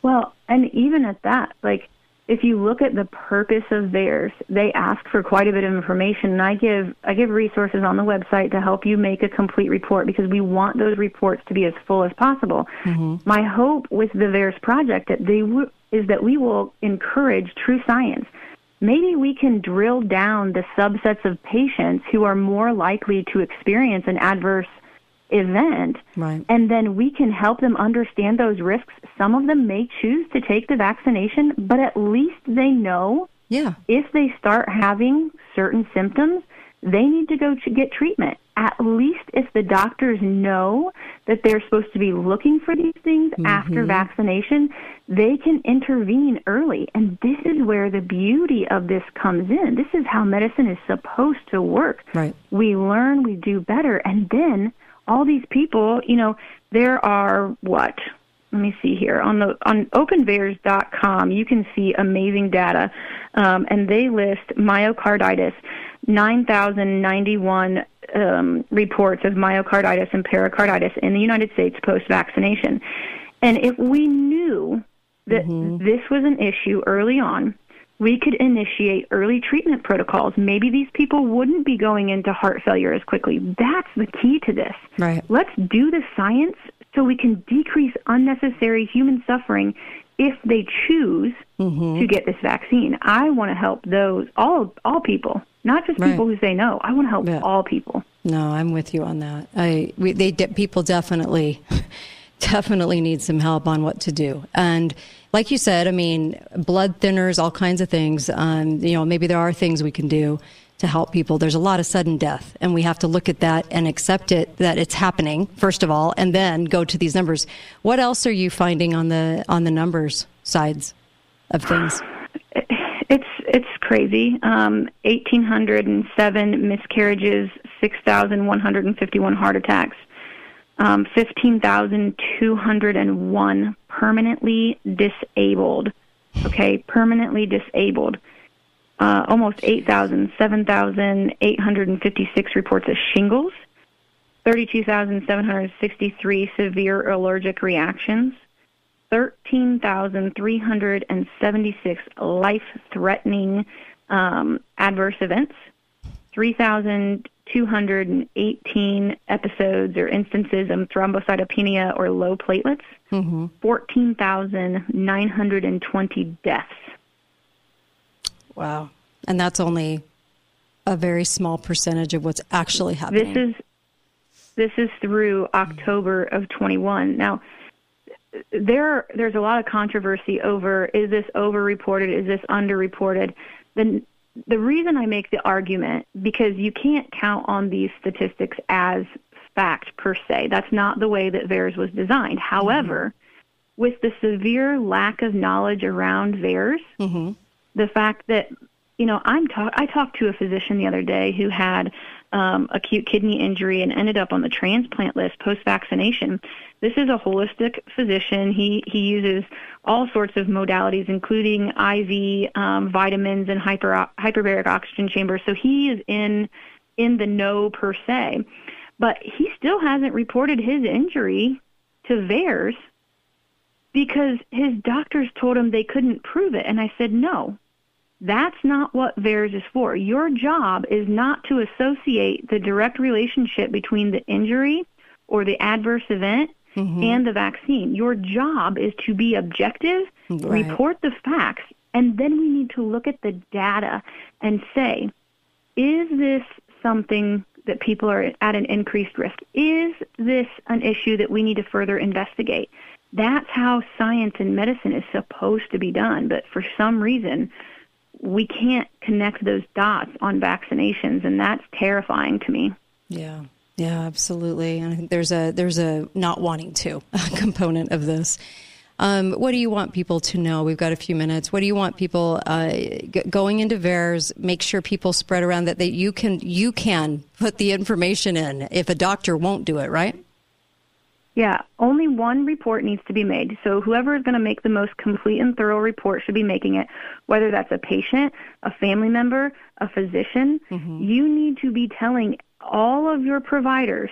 Well, and even at that, like if you look at the purpose of VAERS, they ask for quite a bit of information, and I give I give resources on the website to help you make a complete report because we want those reports to be as full as possible. Mm-hmm. My hope with the VAERS project that they w- is that we will encourage true science. Maybe we can drill down the subsets of patients who are more likely to experience an adverse event Right. and then we can help them understand those risks. Some of them may choose to take the vaccination, but at least they know yeah. if they start having certain symptoms, they need to go to get treatment. At least if the doctors know that they're supposed to be looking for these things after Mhm. vaccination, they can intervene early. And this is where the beauty of this comes in. This is how medicine is supposed to work Right. we learn, we do better, and then all these people, you know, there are what? Let me see here on the on OpenVAERS.com. You can see amazing data, um, and they list myocarditis, nine thousand ninety-one um, reports of myocarditis and pericarditis in the United States post-vaccination. And if we knew that this was an issue early on, we could initiate early treatment protocols. Maybe these people wouldn't be going into heart failure as quickly. That's the key to this. Right. Let's do the science so we can decrease unnecessary human suffering if they choose mm-hmm. to get this vaccine. I want to help those all all people, not just Right. people who say no. I want to help all people. No, I'm with you on that. I we, they de- people definitely definitely need some help on what to do. And like you said, I mean, blood thinners, all kinds of things. Um, you know, maybe there are things we can do to help people. There's a lot of sudden death, and we have to look at that and accept it that it's happening first of all, and then go to these numbers. What else are you finding on the on the numbers sides of things? It's it's crazy. Um, Eighteen hundred and seven miscarriages, six thousand one hundred and fifty one heart attacks. Um, 15,201 permanently disabled. Okay, permanently disabled. Uh, almost 8,000, 7,856 reports of shingles, 32,763 severe allergic reactions, 13,376 life threatening um, adverse events, 3,218 episodes or instances of thrombocytopenia or low platelets, Mm-hmm. 14,920 deaths. Wow. And that's only a very small percentage of what's actually happening. This is this is through October of 21. Now, there there's a lot of controversy over is this overreported, is this underreported. The the reason I make the argument because you can't count on these statistics as fact per se. That's not the way that VAERS was designed. Mm-hmm. However, with the severe lack of knowledge around VAERS, mm-hmm. the fact that you know I'm talk I talked to a physician the other day who had um, acute kidney injury and ended up on the transplant list post vaccination. This is a holistic physician. He he uses all sorts of modalities, including IV um, vitamins and hyper hyperbaric oxygen chambers. So he is in in the know per se, but he still hasn't reported his injury to VAERS because his doctors told him they couldn't prove it. And I said, no, that's not what VAERS is for. Your job is not to associate the direct relationship between the injury or the adverse event mm-hmm. and the vaccine. Your job is to be objective, Right. report the facts, and then we need to look at the data and say, is this something that people are at an increased risk? Is this an issue that we need to further investigate? That's how science and medicine is supposed to be done, but for some reason, we can't connect those dots on vaccinations, and that's terrifying to me. Yeah. Yeah, absolutely. And I think there's a there's a not wanting to component of this. Um, what do you want people to know? We've got a few minutes. What do you want people uh, g- going into VAERS? Make sure people spread around that, that you can you can put the information in if a doctor won't do it, right? Yeah, only one report needs to be made. So whoever is going to make the most complete and thorough report should be making it, whether that's a patient, a family member, a physician. Mm-hmm. You need to be telling all of your providers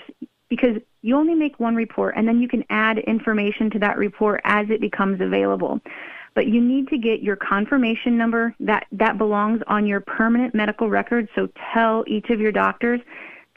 because you only make one report and then you can add information to that report as it becomes available. But you need to get your confirmation number that that belongs on your permanent medical record. So tell each of your doctors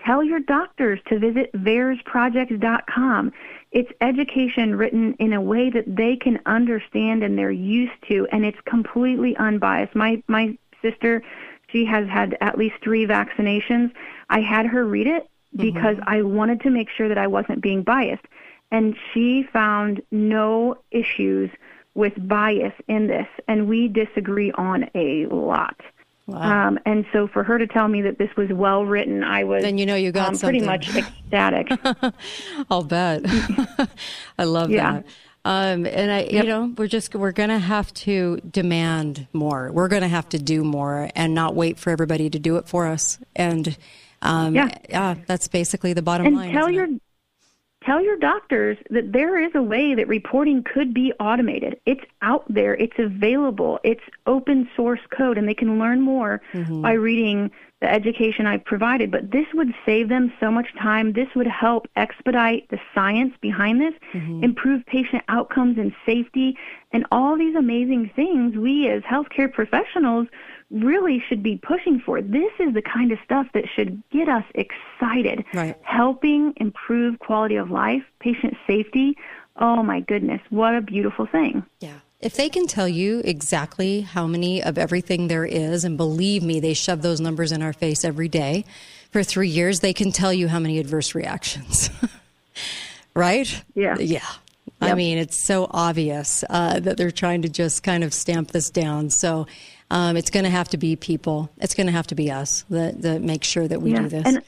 Tell your doctors to visit VAERSproject.com. It's education written in a way that they can understand and they're used to, and it's completely unbiased. My my sister, she has had at least three vaccinations. I had her read it mm-hmm. because I wanted to make sure that I wasn't being biased, and she found no issues with bias in this, and we disagree on a lot. Um, and so for her to tell me that this was well written, I was Then you know you got um, pretty much ecstatic. I'll bet. I love Yeah. that. Um, and I, you know, we're just we're going to have to demand more. We're going to have to do more and not wait for everybody to do it for us. And um, Yeah. yeah, that's basically the bottom and line. tell your it? Tell your doctors that there is a way that reporting could be automated. It's out there. It's available. It's open source code, and they can learn more Mm-hmm. by reading the education I've provided. But this would save them so much time. This would help expedite the science behind this, Mm-hmm. improve patient outcomes and safety, and all these amazing things we as healthcare professionals really should be pushing for. This is the kind of stuff that should get us excited. Right. Helping improve quality of life, patient safety. Oh my goodness, what a beautiful thing. Yeah. If they can tell you exactly how many of everything there is, and believe me, they shove those numbers in our face every day for three years, they can tell you how many adverse reactions. right? Yeah. Yeah. I mean, it's so obvious uh, that they're trying to just kind of stamp this down. So um, it's going to have to be people. It's going to have to be us that, that make sure that we Yeah, do this. and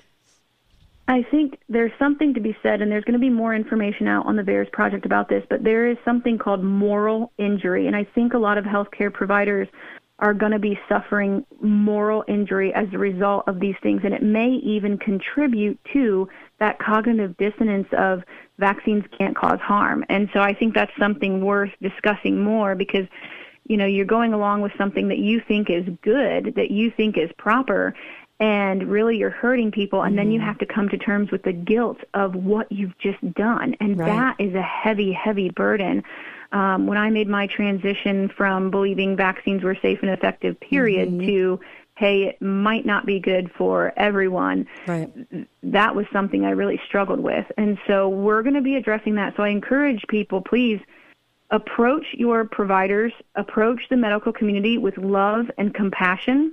I think there's something to be said, and there's going to be more information out on the VAERS project about this, but there is something called moral injury, and I think a lot of healthcare providers are going to be suffering moral injury as a result of these things. And it may even contribute to that cognitive dissonance of vaccines can't cause harm. And so I think that's something worth discussing more because, you know, you're going along with something that you think is good, that you think is proper, and really you're hurting people. And then you have to come to terms with the guilt of what you've just done. And Right. that is a heavy, heavy burden. Um, when I made my transition from believing vaccines were safe and effective, period, to hey, it might not be good for everyone. Right. That was something I really struggled with, and so we're going to be addressing that. So I encourage people, please approach your providers, approach the medical community with love and compassion.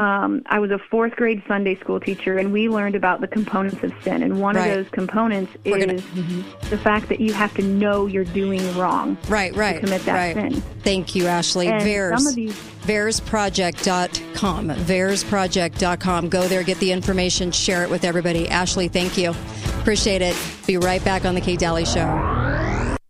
Um, I was a fourth grade Sunday school teacher, and we learned about the components of sin. And one Right. of those components We're is gonna- the fact that you have to know you're doing wrong. Right, right. To commit that right. sin. Thank you, Ashley. And VAERS. some of these- VAERSproject.com. VAERSproject.com. Go there, get the information, share it with everybody. Ashley, thank you. Appreciate it. Be right back on The Kate Dalley Show.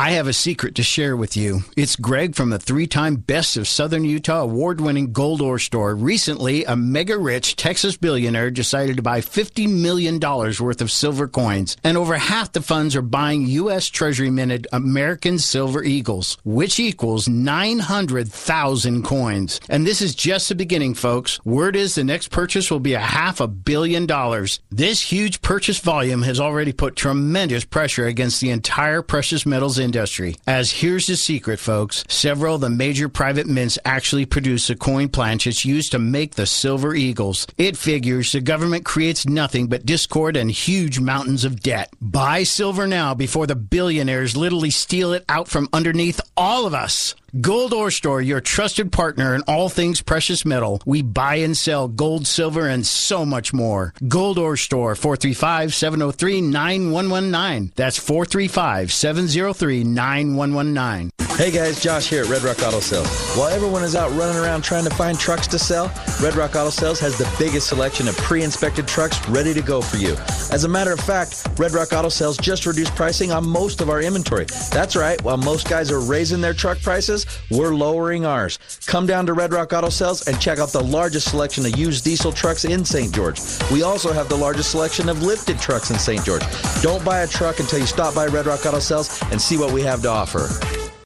I have a secret to share with you. It's Greg from the three time Best of Southern Utah award winning Gold Ore Store. Recently, a mega rich Texas billionaire decided to buy $50 million worth of silver coins, and over half the funds are buying U.S. Treasury minted American Silver Eagles, which equals 900,000 coins. And this is just the beginning, folks. Word is the next purchase will be a half a billion dollars. This huge purchase volume has already put tremendous pressure against the entire precious metals industry. As here's the secret, folks. Several of the major private mints actually produce the coin planchets used to make the silver eagles. It figures the government creates nothing but discord and huge mountains of debt. Buy silver now before the billionaires literally steal it out from underneath all of us. Gold Ore Store, your trusted partner in all things precious metal. We buy and sell gold, silver, and so much more. Gold Ore Store, 435 703 9119. That's 435 703 9119. Hey guys, Josh here at Red Rock Auto Sales. While everyone is out running around trying to find trucks to sell, Red Rock Auto Sales has the biggest selection of pre-inspected trucks ready to go for you. As a matter of fact, Red Rock Auto Sales just reduced pricing on most of our inventory. That's right, while most guys are raising their truck prices, we're lowering ours. Come down to Red Rock Auto Sales and check out the largest selection of used diesel trucks in St. George. We also have the largest selection of lifted trucks in St. George. Don't buy a truck until you stop by Red Rock Auto Sales and see what we have to offer.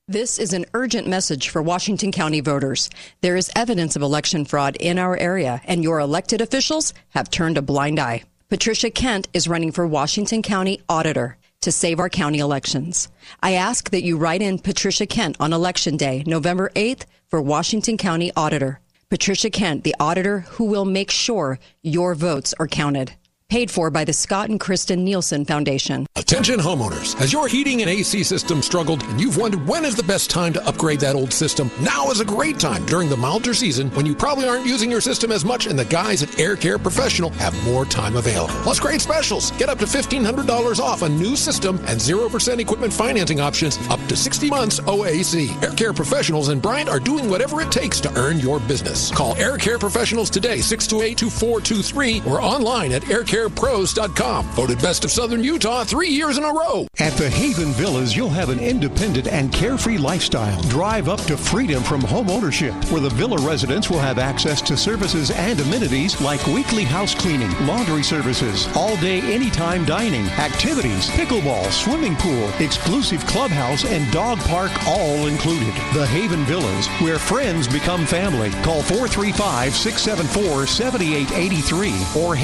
This is an urgent message for Washington County voters. There is evidence of election fraud in our area, and your elected officials have turned a blind eye. Patricia Kent is running for Washington County Auditor to save our county elections. I ask that you write in Patricia Kent on Election Day, November 8th, for Washington County Auditor. Patricia Kent, the auditor who will make sure your votes are counted. Paid for by the Scott and Kristen Nielsen Foundation. Attention homeowners. Has your heating and AC system struggled and you've wondered when is the best time to upgrade that old system? Now is a great time during the milder season when you probably aren't using your system as much and the guys at Air Care Professional have more time available. Plus great specials. Get up to $1,500 off a new system and 0% equipment financing options up to 60 months OAC. Air Care Professionals and Bryant are doing whatever it takes to earn your business. Call Air Care Professionals today, 628-2423 or online at aircarepros.com. Voted best of Southern Utah three years in a row. At the Haven Villas, you'll have an independent and carefree lifestyle. Drive up to freedom from home ownership, where the villa residents will have access to services and amenities like weekly house cleaning, laundry services, all day, anytime dining, activities, pickleball, swimming pool, exclusive clubhouse, and dog park all included. The Haven Villas, where friends become family. Call 435 674 7883 or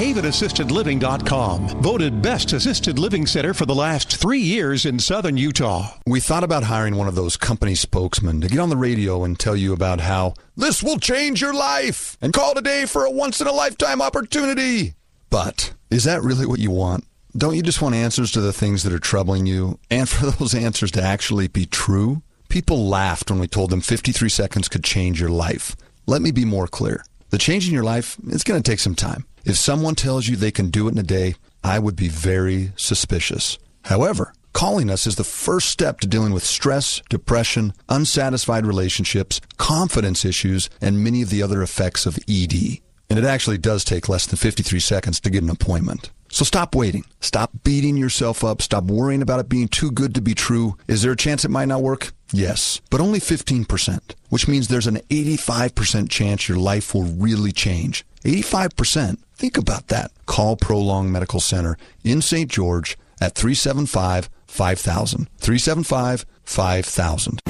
havenassistedliving.com. Voted Best Assisted Living Center for the last three years in southern Utah. We thought about hiring one of those company spokesmen to get on the radio and tell you about how this will change your life and call today for a once in a lifetime opportunity. But is that really what you want? Don't you just want answers to the things that are troubling you and for those answers to actually be true? People laughed when we told them 53 seconds could change your life. Let me be more clear. The change in your life, it's going to take some time. If someone tells you they can do it in a day, I would be very suspicious. However, calling us is the first step to dealing with stress, depression, unsatisfied relationships, confidence issues, and many of the other effects of ED. And it actually does take less than 53 seconds to get an appointment. So stop waiting. Stop beating yourself up. Stop worrying about it being too good to be true. Is there a chance it might not work? Yes, but only 15%, which means there's an 85% chance your life will really change. 85%. Think about that. Call Prolong Medical Center in St. George at 375 5000. 375 5000.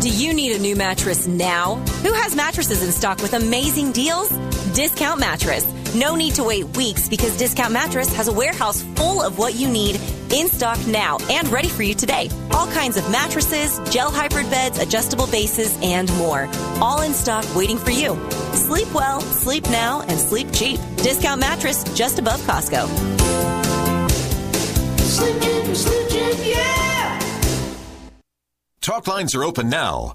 Do you need a new mattress now? Who has mattresses in stock with amazing deals? Discount Mattress. No need to wait weeks because Discount Mattress has a warehouse full of what you need in stock now and ready for you today. All kinds of mattresses, gel hybrid beds, adjustable bases, and more. All in stock waiting for you. Sleep well, sleep now, and sleep cheap. Discount Mattress just above Costco. Sleep cheap, sleep cheap, yeah! Talk lines are open now.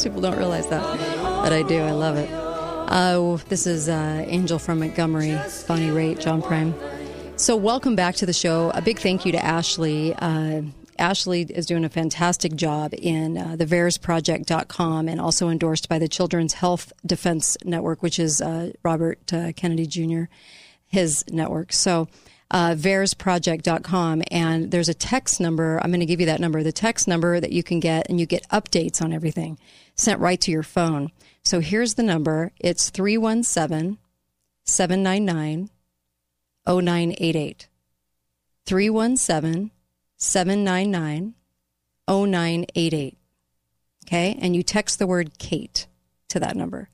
Most people don't realize that, but I do. I love it. Uh, this is uh, Angel from Montgomery, Bonnie Raitt, John Prine. So, welcome back to the show. A big thank you to Ashley. Uh, Ashley is doing a fantastic job in uh, and also endorsed by the Children's Health Defense Network, which is uh, Robert uh, Kennedy Jr., his network. So, uh, and there's a text number. I'm going to give you that number, the text number that you can get, and you get updates on everything sent right to your phone. So here's the number it's 317 799 0988. 317 799 0988. Okay. And you text the word Kate to that number.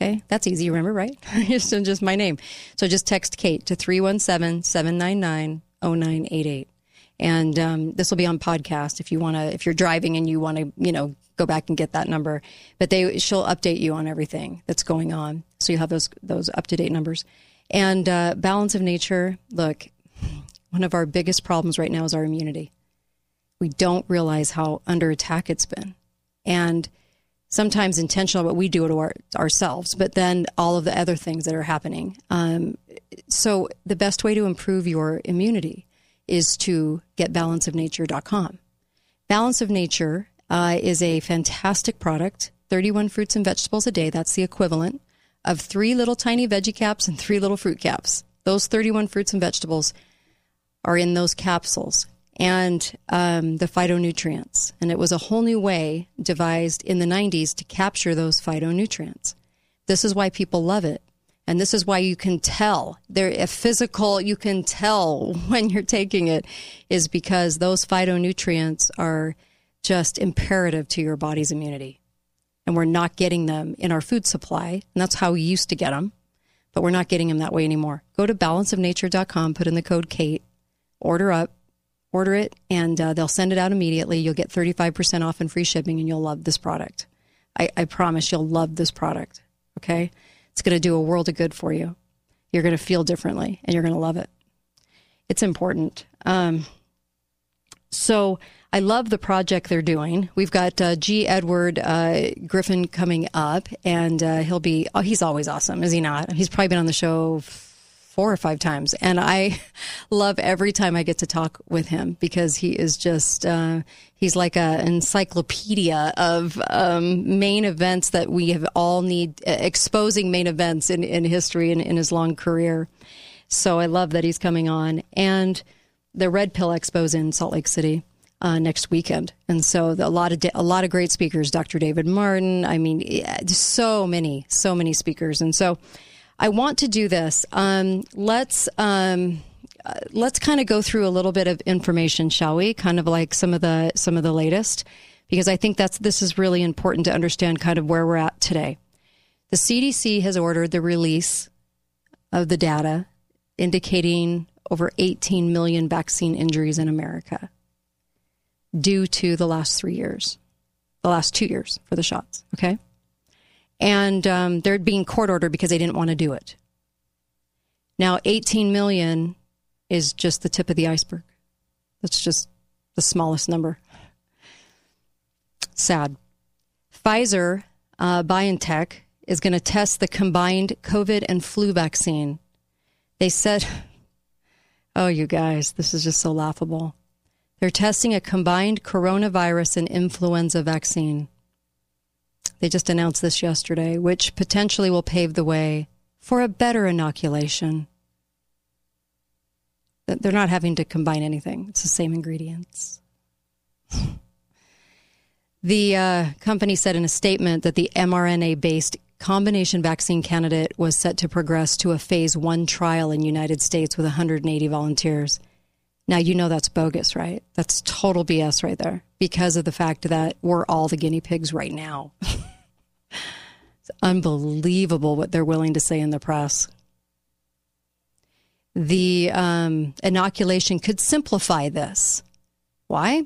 Okay. That's easy to remember, right? just, just my name. So just text Kate to 317 799 0988. And um, this will be on podcast if you want to, if you're driving and you want to, you know, go back and get that number. But they, she'll update you on everything that's going on. So you'll have those, those up to date numbers. And uh, balance of nature, look, one of our biggest problems right now is our immunity. We don't realize how under attack it's been. And sometimes intentional, but we do it to our, ourselves, but then all of the other things that are happening. Um, so the best way to improve your immunity is to get balanceofnature.com. Balance of Nature uh, is a fantastic product, 31 fruits and vegetables a day. That's the equivalent of three little tiny veggie caps and three little fruit caps. Those 31 fruits and vegetables are in those capsules and um, the phytonutrients. And it was a whole new way devised in the 90s to capture those phytonutrients. This is why people love it. And this is why you can tell there a physical you can tell when you're taking it is because those phytonutrients are just imperative to your body's immunity. And we're not getting them in our food supply. And that's how we used to get them. But we're not getting them that way anymore. Go to balanceofnature.com, put in the code Kate, order up, order it, and uh, they'll send it out immediately. You'll get 35% off and free shipping, and you'll love this product. I, I promise you'll love this product. Okay? It's going to do a world of good for you. You're going to feel differently, and you're going to love it. It's important. Um, so I love the project they're doing. We've got uh, G. Edward uh, Griffin coming up, and uh, he'll be, oh, he's always awesome, is he not? He's probably been on the show four or five times. And I love every time I get to talk with him because he is just, uh, he's like an encyclopedia of um, main events that we have all need, uh, exposing main events in, in history and in his long career. So I love that he's coming on. And the Red Pill Expo's in Salt Lake City. uh, next weekend. And so the, a lot of a lot of great speakers, Dr. David Martin. I mean, yeah, so many, so many speakers. And so I want to do this. Um, let's um, uh, let's kind of go through a little bit of information, shall we? Kind of like some of the some of the latest, because I think that's this is really important to understand kind of where we're at today. The CDC has ordered the release of the data indicating over 18 million vaccine injuries in America due to the last three years, the last two years for the shots. Okay. And um, they're being court ordered because they didn't want to do it. Now, 18 million is just the tip of the iceberg. That's just the smallest number. Sad. Pfizer uh, BioNTech is going to test the combined COVID and flu vaccine. They said, oh, you guys, this is just so laughable. They're testing a combined coronavirus and influenza vaccine. They just announced this yesterday, which potentially will pave the way for a better inoculation. They're not having to combine anything, it's the same ingredients. The uh, company said in a statement that the mRNA based combination vaccine candidate was set to progress to a phase one trial in United States with 180 volunteers. Now you know that's bogus, right? That's total BS right there because of the fact that we're all the guinea pigs right now. it's unbelievable what they're willing to say in the press. The um, inoculation could simplify this. Why?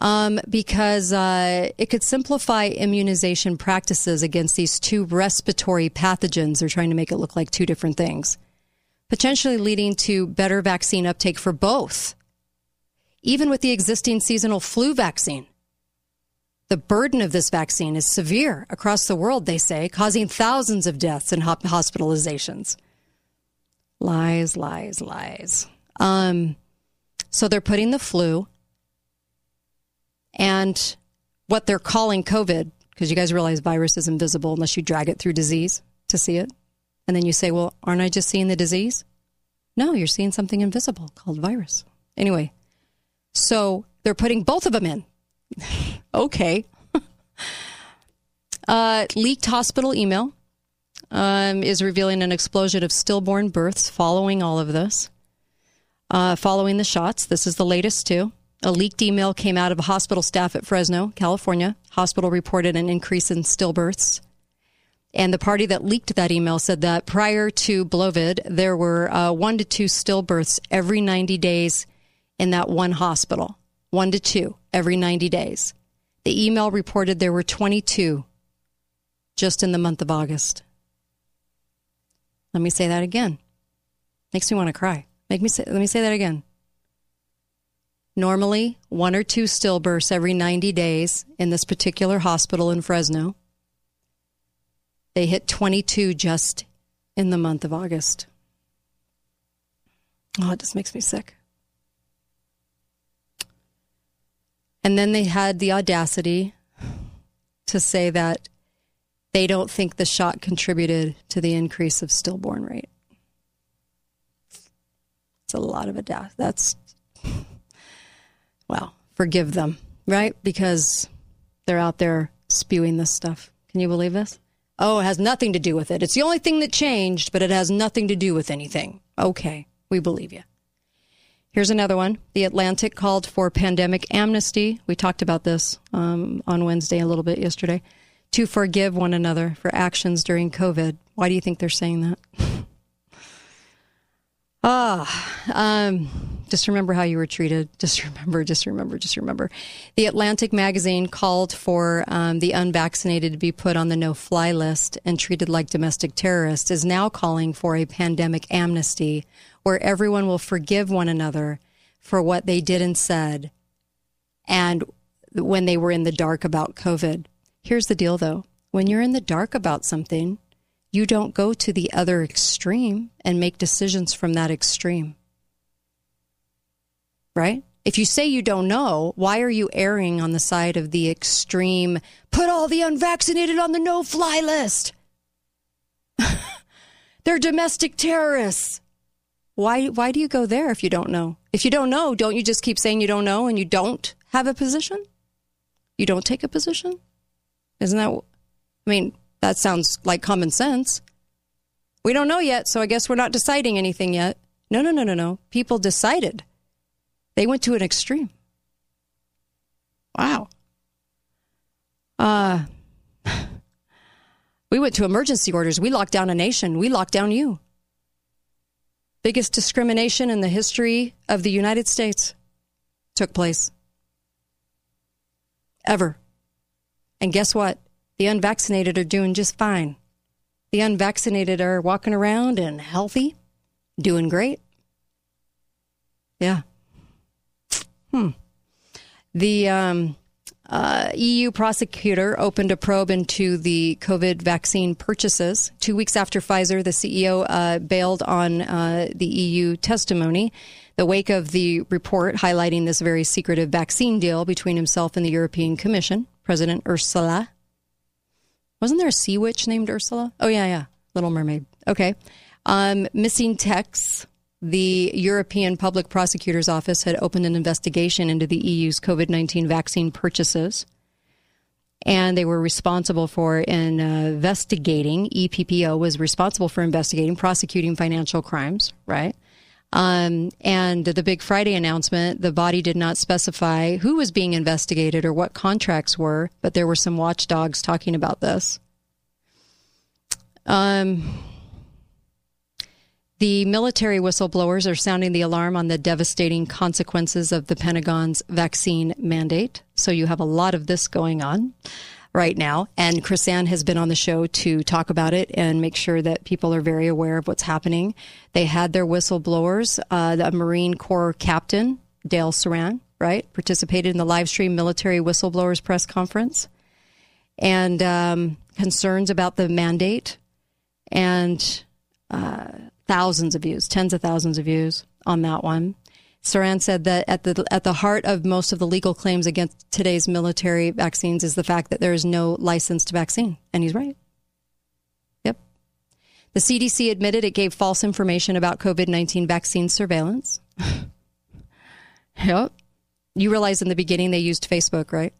Um, because uh, it could simplify immunization practices against these two respiratory pathogens. They're trying to make it look like two different things potentially leading to better vaccine uptake for both. Even with the existing seasonal flu vaccine, the burden of this vaccine is severe across the world, they say, causing thousands of deaths and hospitalizations. Lies, lies, lies. Um, so they're putting the flu and what they're calling COVID, because you guys realize virus is invisible unless you drag it through disease to see it. And then you say, well, aren't I just seeing the disease? No, you're seeing something invisible called virus. Anyway, so they're putting both of them in. okay. uh, leaked hospital email um, is revealing an explosion of stillborn births following all of this. Uh, following the shots, this is the latest too. A leaked email came out of a hospital staff at Fresno, California. Hospital reported an increase in stillbirths and the party that leaked that email said that prior to Blovid, there were uh, one to two stillbirths every 90 days in that one hospital. One to two every 90 days. The email reported there were 22 just in the month of August. Let me say that again. Makes me want to cry. Make me say, let me say that again. Normally, one or two stillbirths every 90 days in this particular hospital in Fresno. They hit 22 just in the month of August. Oh, it just makes me sick. And then they had the audacity to say that they don't think the shot contributed to the increase of stillborn rate. It's a lot of audacity. That's, well, forgive them, right? Because they're out there spewing this stuff. Can you believe this? Oh, it has nothing to do with it. It's the only thing that changed, but it has nothing to do with anything. Okay, we believe you. Here's another one. The Atlantic called for pandemic amnesty. We talked about this um, on Wednesday a little bit yesterday. To forgive one another for actions during COVID. Why do you think they're saying that? Ah, um, just remember how you were treated. Just remember, just remember, just remember. The Atlantic magazine called for um, the unvaccinated to be put on the no fly list and treated like domestic terrorists, is now calling for a pandemic amnesty where everyone will forgive one another for what they did and said and when they were in the dark about COVID. Here's the deal though when you're in the dark about something, you don't go to the other extreme and make decisions from that extreme. Right? If you say you don't know, why are you erring on the side of the extreme, put all the unvaccinated on the no fly list? They're domestic terrorists. Why, why do you go there if you don't know? If you don't know, don't you just keep saying you don't know and you don't have a position? You don't take a position? Isn't that, I mean, that sounds like common sense. We don't know yet, so I guess we're not deciding anything yet. No, no, no, no, no. People decided. They went to an extreme. Wow. Uh, we went to emergency orders. We locked down a nation. We locked down you. Biggest discrimination in the history of the United States took place. Ever. And guess what? The unvaccinated are doing just fine. The unvaccinated are walking around and healthy, doing great. Yeah. Hmm. The um, uh, EU prosecutor opened a probe into the COVID vaccine purchases. Two weeks after Pfizer, the CEO uh, bailed on uh, the EU testimony. The wake of the report highlighting this very secretive vaccine deal between himself and the European Commission, President Ursula. Wasn't there a sea witch named Ursula? Oh, yeah, yeah. Little Mermaid. Okay. Um, missing texts the European Public Prosecutor's Office had opened an investigation into the EU's COVID 19 vaccine purchases. And they were responsible for uh, investigating, EPPO was responsible for investigating, prosecuting financial crimes, right? Um, and the Big Friday announcement, the body did not specify who was being investigated or what contracts were, but there were some watchdogs talking about this. Um, the military whistleblowers are sounding the alarm on the devastating consequences of the Pentagon's vaccine mandate. So you have a lot of this going on right now. And KrisAnne has been on the show to talk about it and make sure that people are very aware of what's happening. They had their whistleblowers, uh, the Marine Corps captain, Dale Saran, right, participated in the live stream military whistleblowers press conference and um, concerns about the mandate. And uh, thousands of views, tens of thousands of views on that one. Saran said that at the at the heart of most of the legal claims against today's military vaccines is the fact that there is no licensed vaccine, and he's right. Yep. The CDC admitted it gave false information about COVID nineteen vaccine surveillance. yep. You realize in the beginning they used Facebook, right?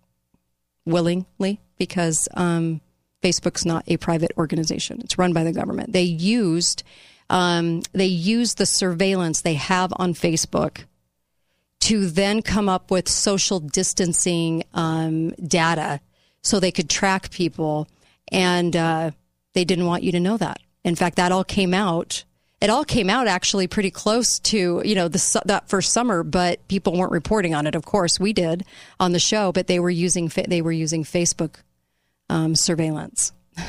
Willingly, because um, Facebook's not a private organization; it's run by the government. They used um, they use the surveillance they have on Facebook to then come up with social distancing um, data so they could track people. And uh, they didn't want you to know that. In fact, that all came out. It all came out actually pretty close to you know the, that first summer, but people weren't reporting on it. Of course, we did on the show, but they were using they were using Facebook um, surveillance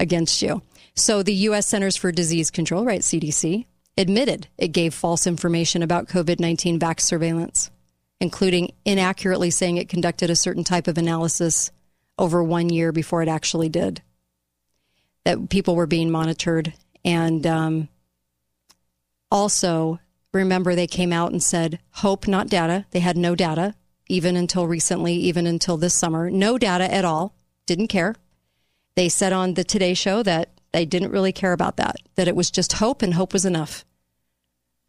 against you. So the U.S. Centers for Disease Control, right, CDC, admitted it gave false information about COVID 19 vax surveillance, including inaccurately saying it conducted a certain type of analysis over one year before it actually did. That people were being monitored. And um, also, remember, they came out and said, hope, not data. They had no data, even until recently, even until this summer. No data at all. Didn't care. They said on the Today Show that they didn't really care about that, that it was just hope and hope was enough.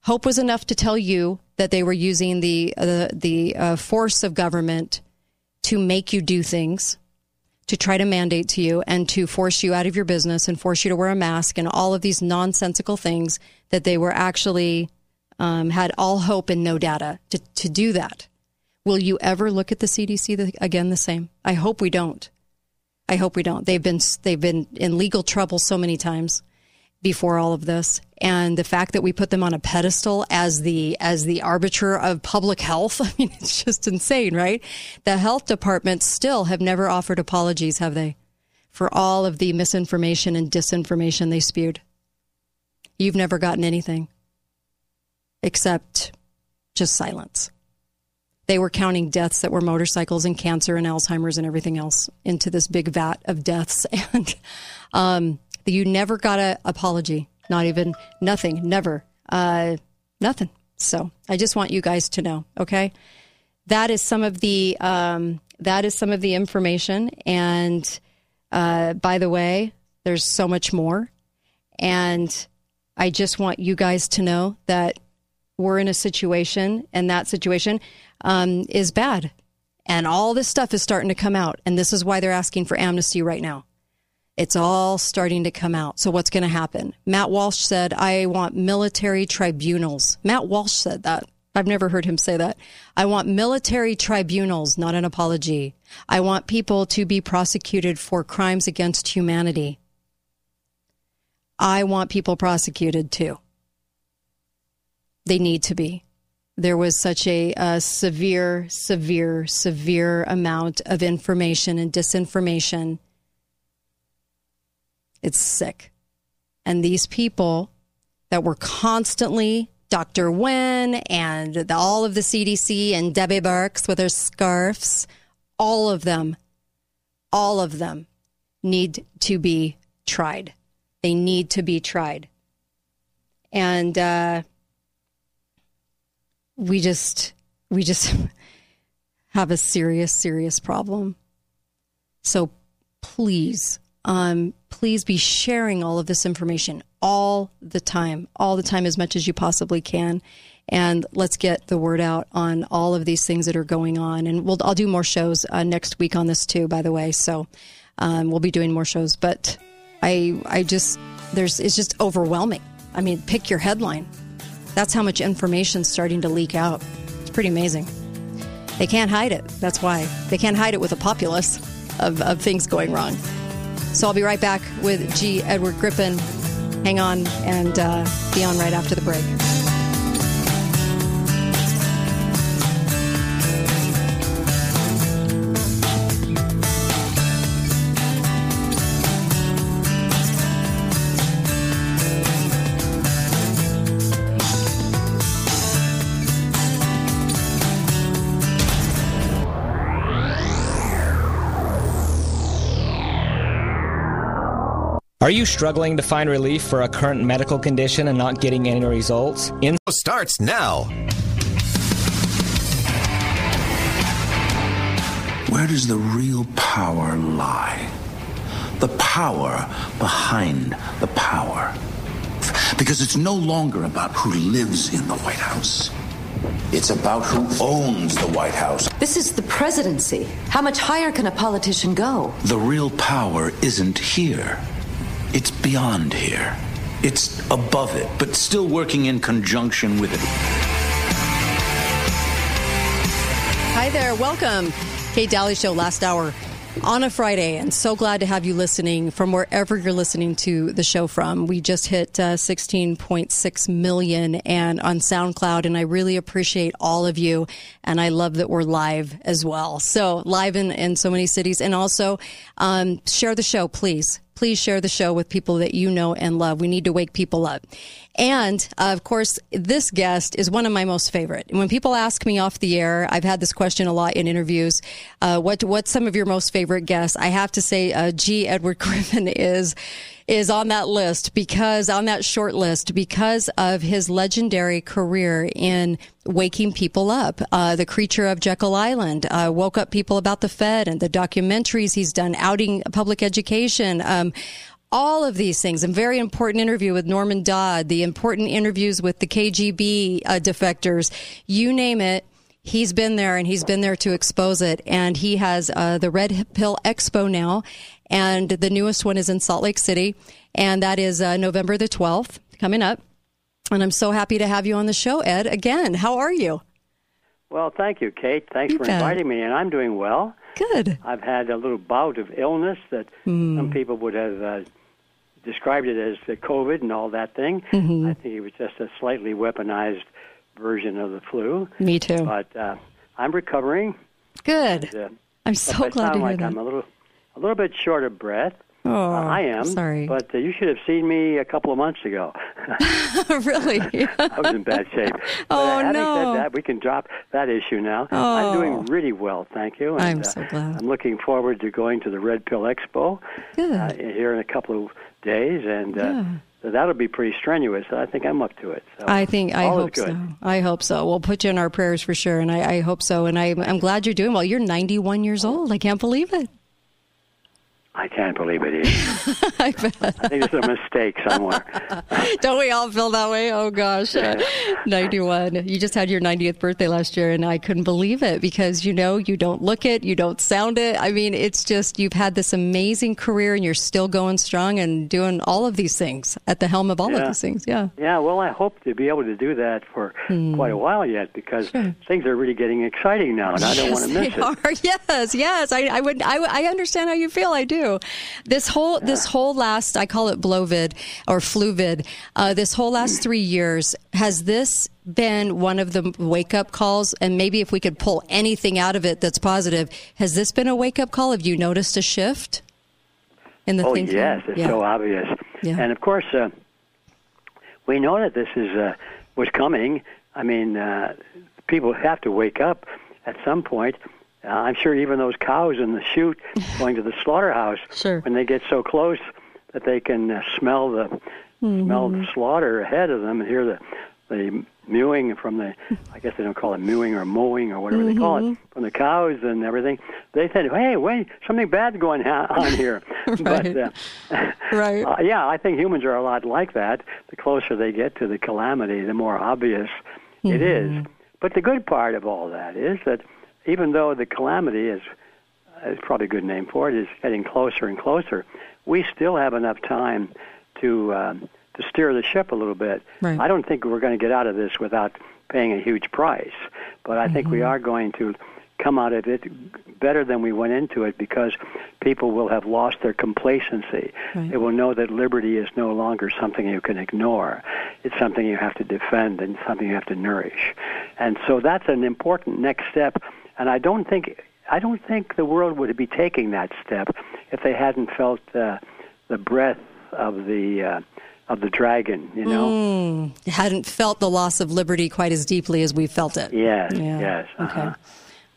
Hope was enough to tell you that they were using the, uh, the uh, force of government to make you do things, to try to mandate to you, and to force you out of your business and force you to wear a mask and all of these nonsensical things that they were actually um, had all hope and no data to, to do that. Will you ever look at the CDC again the same? I hope we don't. I hope we don't. They've been they've been in legal trouble so many times before all of this, and the fact that we put them on a pedestal as the as the arbiter of public health. I mean, it's just insane, right? The health departments still have never offered apologies, have they, for all of the misinformation and disinformation they spewed? You've never gotten anything except just silence they were counting deaths that were motorcycles and cancer and Alzheimer's and everything else into this big vat of deaths. And um, you never got an apology, not even nothing, never, uh, nothing. So I just want you guys to know, okay? That is some of the um, that is some of the information. And uh, by the way, there's so much more. And I just want you guys to know that we're in a situation, and that situation um, is bad. And all this stuff is starting to come out. And this is why they're asking for amnesty right now. It's all starting to come out. So what's going to happen? Matt Walsh said, I want military tribunals. Matt Walsh said that. I've never heard him say that. I want military tribunals, not an apology. I want people to be prosecuted for crimes against humanity. I want people prosecuted too. They need to be. There was such a, a severe, severe, severe amount of information and disinformation. It's sick. And these people that were constantly Dr. Wen and the, all of the CDC and Debbie Birx with her scarves, all of them, all of them need to be tried. They need to be tried. And uh, we just, we just have a serious, serious problem. So please, um, please be sharing all of this information all the time, all the time, as much as you possibly can. And let's get the word out on all of these things that are going on. And we'll, I'll do more shows uh, next week on this too, by the way. So um, we'll be doing more shows. But I, I just, there's, it's just overwhelming. I mean, pick your headline. That's how much information's starting to leak out. It's pretty amazing. They can't hide it. That's why. They can't hide it with a populace of, of things going wrong. So I'll be right back with G. Edward Griffin. Hang on and uh, be on right after the break. Are you struggling to find relief for a current medical condition and not getting any results? In starts now. Where does the real power lie? The power behind the power. Because it's no longer about who lives in the White House. It's about who owns the White House. This is the presidency. How much higher can a politician go? The real power isn't here. It's beyond here. It's above it, but still working in conjunction with it. Hi there. Welcome. Kate Dalley Show, last hour on a Friday. And so glad to have you listening from wherever you're listening to the show from. We just hit uh, 16.6 million and on SoundCloud. And I really appreciate all of you. And I love that we're live as well. So live in, in so many cities. And also um, share the show, please please share the show with people that you know and love. We need to wake people up. And uh, of course, this guest is one of my most favorite. When people ask me off the air, I've had this question a lot in interviews. Uh, what what's some of your most favorite guests? I have to say, uh, G. Edward Griffin is is on that list because on that short list because of his legendary career in waking people up. Uh, the creature of Jekyll Island uh, woke up people about the Fed and the documentaries he's done, outing public education. Um, all of these things. A very important interview with Norman Dodd, the important interviews with the KGB uh, defectors, you name it. He's been there and he's been there to expose it. And he has uh, the Red Pill Expo now. And the newest one is in Salt Lake City. And that is uh, November the 12th coming up. And I'm so happy to have you on the show, Ed, again. How are you? Well, thank you, Kate. Thanks You for bet. inviting me, and I'm doing well. Good. I've had a little bout of illness that Hmm. some people would have uh, described it as the COVID and all that thing. Mhm. I think it was just a slightly weaponized version of the flu. Me too. But uh, I'm recovering. Good. And, uh, I'm so glad to hear like that. I'm a little, a little bit short of breath. Oh, Uh, I am. sorry. But uh, you should have seen me a couple of months ago. really? I was in bad shape. But Oh, uh, having no. said that, we can drop that issue now. Oh. I'm doing really well, thank you. I'm And, so uh, glad. I'm looking forward to going to the Red Pill Expo uh, here in a couple of days, and uh, Yeah. so that'll be pretty strenuous. I think I'm up to it. So I think I hope so. I hope so. We'll put you in our prayers for sure, and I, I hope so. And I, I'm glad you're doing well. You're 91 years old. I can't believe it. I can't believe it is. I bet. I think there's a mistake somewhere. Don't we all feel that way? Oh gosh. Yeah. 91. You just had your 90th birthday last year and I couldn't believe it because you know, you don't look it, you don't sound it. I mean, it's just you've had this amazing career and you're still going strong and doing all of these things at the helm of all of these things. Yeah. Yeah, well, I hope to be able to do that for Hmm. quite a while yet because things are really getting exciting now, and I don't want to miss they it. Are. Yes, yes. I, I would. I, I understand how you feel. I do. This whole this whole last I call it blovid or fluvid. Uh, this whole last three years has this been one of the wake up calls? And maybe if we could pull anything out of it that's positive, has this been a wake up call? Have you noticed a shift in the oh thinking? yes, it's yeah. so obvious. Yeah. And of course, uh, we know that this is uh, was coming. I mean, uh, people have to wake up at some point. Uh, I'm sure even those cows in the chute going to the slaughterhouse, sure. when they get so close that they can uh, smell the smell Mm-hmm. the slaughter ahead of them and hear the the mewing from the I guess they don't call it mewing or mowing or whatever they call it Mhm. from the cows and everything. They said, "Hey, wait, something bad's going ha- on here." But uh, right. uh, yeah, I think humans are a lot like that. The closer they get to the calamity, the more obvious it is. But the good part of all that is that even though the calamity is is probably a good name for it is getting closer and closer, we still have enough time to um, to steer the ship a little bit. Right. I don't think we're going to get out of this without paying a huge price, but I think we are going to come out of it better than we went into it because people will have lost their complacency. Right. They will know that liberty is no longer something you can ignore. It's something you have to defend and something you have to nourish. And so that's an important next step. And I don't think I don't think the world would be taking that step if they hadn't felt uh, the breath of the uh, of the dragon. You know. Mm, hadn't felt the loss of liberty quite as deeply as we felt it. Yes. Yeah. Yes. Okay.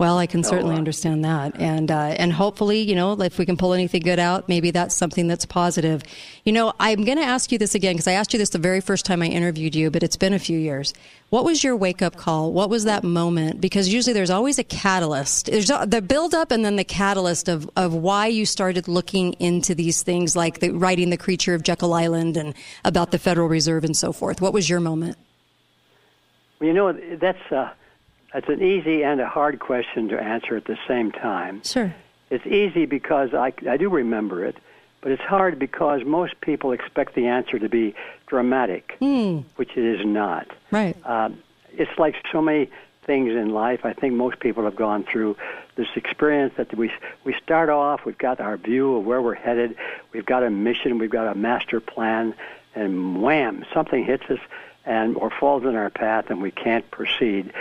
Well, I can So, certainly uh, understand that, and uh, and hopefully, you know, if we can pull anything good out, maybe that's something that's positive. You know, I'm going to ask you this again because I asked you this the very first time I interviewed you, but it's been a few years. What was your wake up call? What was that moment? Because usually there's always a catalyst. There's the build up and then the catalyst of of why you started looking into these things, like the, writing the creature of Jekyll Island and about the Federal Reserve and so forth. What was your moment? Well, you know, that's uh, that's an easy and a hard question to answer at the same time. Sure. It's easy because I, I do remember it, but it's hard because most people expect the answer to be dramatic, Hmm. which it is not. Right. Um, it's like so many things in life. I think most people have gone through this experience that we we start off. We've got our view of where we're headed. We've got a mission. We've got a master plan, and wham, something hits us and or falls in our path, and we can't proceed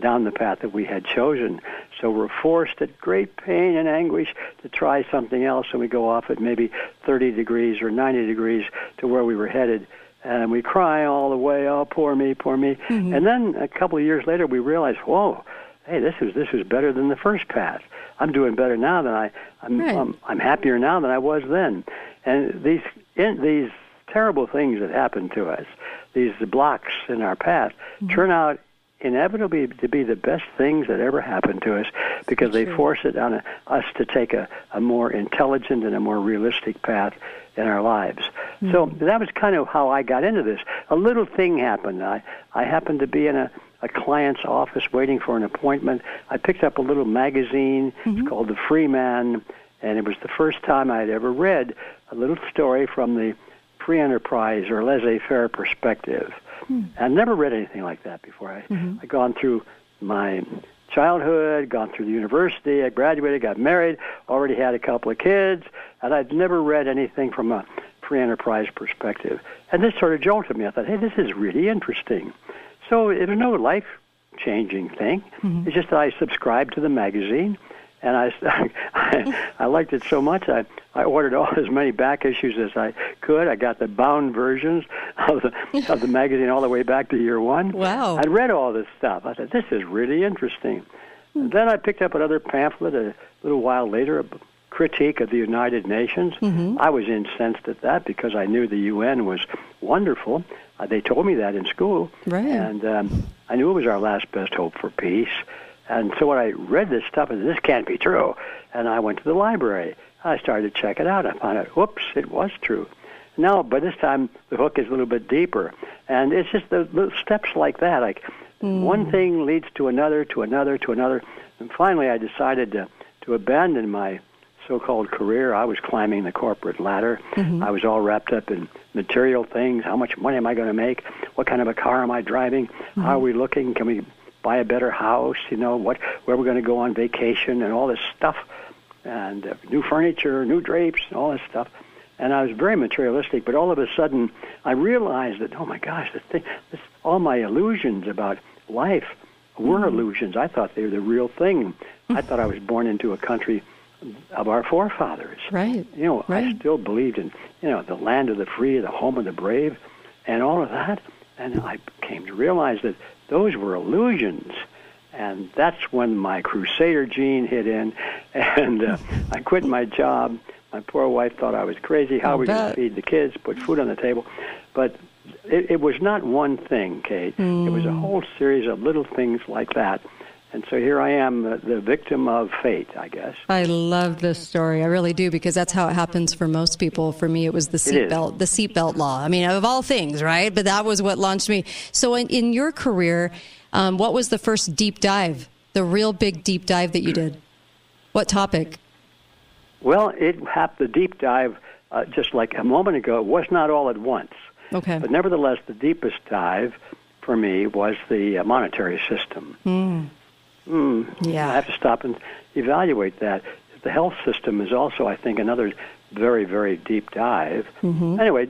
down the path that we had chosen. So we're forced at great pain and anguish to try something else, and we go off at maybe 30 degrees or 90 degrees to where we were headed and we cry all the way, oh poor me, poor me. Mm-hmm. And then a couple of years later, we realize, whoa, hey, this is this is better than the first path. I'm doing better now than I. I'm Right. I'm, I'm happier now than I was then. And these in, these terrible things that happen to us, these blocks in our path, mm-hmm. turn out inevitably to be the best things that ever happened to us because they force it on a, us to take a, a more intelligent and a more realistic path in our lives. So mm-hmm. that was kind of how I got into this. A little thing happened. I, I happened to be in a, a client's office waiting for an appointment. I picked up a little magazine. It's mm-hmm. called The Freeman, and it was the first time I had ever read a little story from the free enterprise or laissez-faire perspective. Hmm. I'd never read anything like that before. I, mm-hmm. I'd gone through my childhood, gone through the university, I graduated, got married, already had a couple of kids, and I'd never read anything from a free enterprise perspective. And this sort of jolted me. I thought, hey, this is really interesting. So it was no life changing thing. Mm-hmm. It's just that I subscribed to the magazine, and I, I, I liked it so much I, I ordered all as many back issues as I could. I got the bound versions of the of the magazine all the way back to year one. Wow! I'd read all this stuff. I thought this is really interesting. And then I picked up another pamphlet a little while later, a critique of the United Nations. I was incensed at that because I knew the UN was wonderful. Uh, they told me that in school, Right. and um, I knew it was our last best hope for peace. And so when I read this stuff, I said, this can't be true. And I went to the library. I started to check it out. I found out, whoops, it was true. Now, by this time, the hook is a little bit deeper. And it's just the little steps like that. Like hmm. one thing leads to another, to another, to another. And finally, I decided to, to abandon my so-called career. I was climbing the corporate ladder. Mm-hmm. I was all wrapped up in material things. How much money am I going to make? What kind of a car am I driving? How mm-hmm. are we looking? Can we buy a better house? You know, what where we're going to go on vacation and all this stuff, and uh, new furniture, new drapes, and all this stuff. And I was very materialistic. But all of a sudden, I realized that oh my gosh, the thing, this, all my illusions about life were illusions. I thought they were the real thing. I thought I was born into a country of our forefathers. Right. You know, I still believed in, you know, the land of the free, the home of the brave, and all of that. And I came to realize that those were illusions. And that's when my crusader gene hit in, and uh, I quit my job. My poor wife thought I was crazy. How we going to feed the kids, put food on the table? But it, it was not one thing, Kate. It was a whole series of little things like that. And so here I am, the, the victim of fate, I guess. I love this story. I really do because that's how it happens for most people. For me, it was the seatbelt, the seatbelt law. I mean, of all things, right? But that was what launched me. So, in, in your career, um, what was the first deep dive, the real big deep dive that you did? What topic? Well, it happened. The deep dive, uh, just like a moment ago, was not all at once. Okay. But nevertheless, the deepest dive for me was the uh, monetary system. Mm. Mm, Yeah. I have to stop and evaluate that. The health system is also, I think, another very, very deep dive. Mm-hmm. Anyway,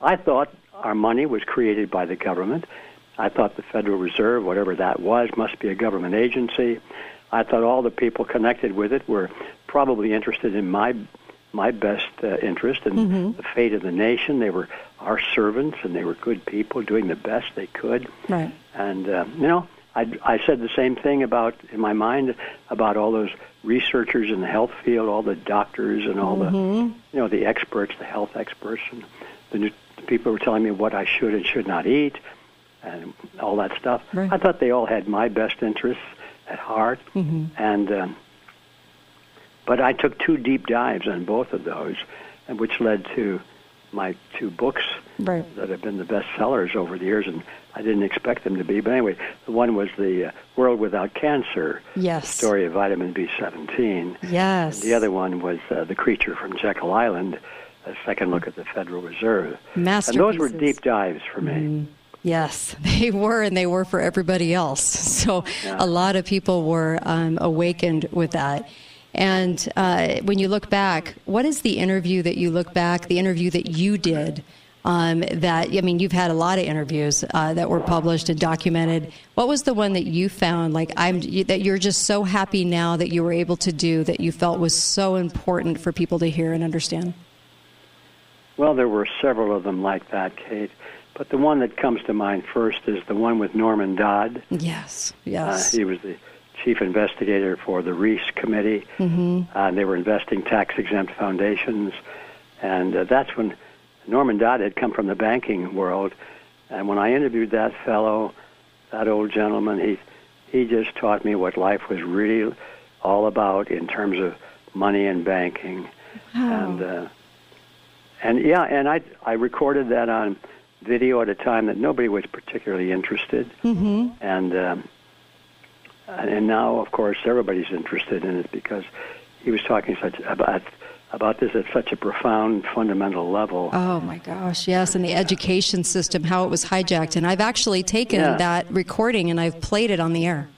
I thought our money was created by the government. I thought the Federal Reserve, whatever that was, must be a government agency. I thought all the people connected with it were probably interested in my my best uh, interest and Mhm. the fate of the nation. They were our servants, and they were good people doing the best they could. Right. And uh, you know, I, I said the same thing about in my mind about all those researchers in the health field, all the doctors and all the Mhm. you know the experts, the health experts, and the, nu- the people were telling me what I should and should not eat, and all that stuff. Right. I thought they all had my best interests at heart, Mm-hmm. and um, but I took two deep dives on both of those, and which led to my two books Right. that have been the best sellers over the years, and I didn't expect them to be. But anyway, the one was the uh, World Without Cancer Yes. story of vitamin B17. Yes. And the other one was uh, The Creature from Jekyll Island, a second look at the Federal Reserve. And those were deep dives for me. Yes, they were, and they were for everybody else. So a lot of people were um, awakened with that. And uh, when you look back, what is the interview that you look back, the interview that you did? Um, that I mean, you've had a lot of interviews uh, that were published and documented. What was the one that you found like I'm that you're just so happy now that you were able to do that you felt was so important for people to hear and understand? Well, there were several of them like that, Kate. But the one that comes to mind first is the one with Norman Dodd. Yes, yes. Uh, he was the chief investigator for the Reece Committee. hmm Uh, and they were investing tax exempt foundations. And uh, that's when Norman Dodd had come from the banking world. And when I interviewed that fellow, that old gentleman, he, he just taught me what life was really all about in terms of money and banking. And, uh, and yeah, and I, I recorded that on video at a time that nobody was particularly interested. hmm And um, and now, of course, everybody's interested in it because he was talking such about about this at such a profound, fundamental level. Oh my gosh, yes, and the education system, how it was hijacked. And I've actually taken Yeah. that recording and I've played it on the air.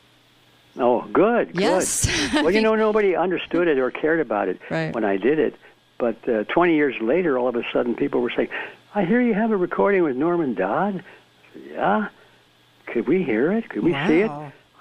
Oh, good, Yes. good. well, you know, nobody understood it or cared about it Right. when I did it. But uh, 20 years later, all of a sudden, people were saying, "I hear you have a recording with Norman Dodd." Said, yeah. Could we hear it? Could we see it?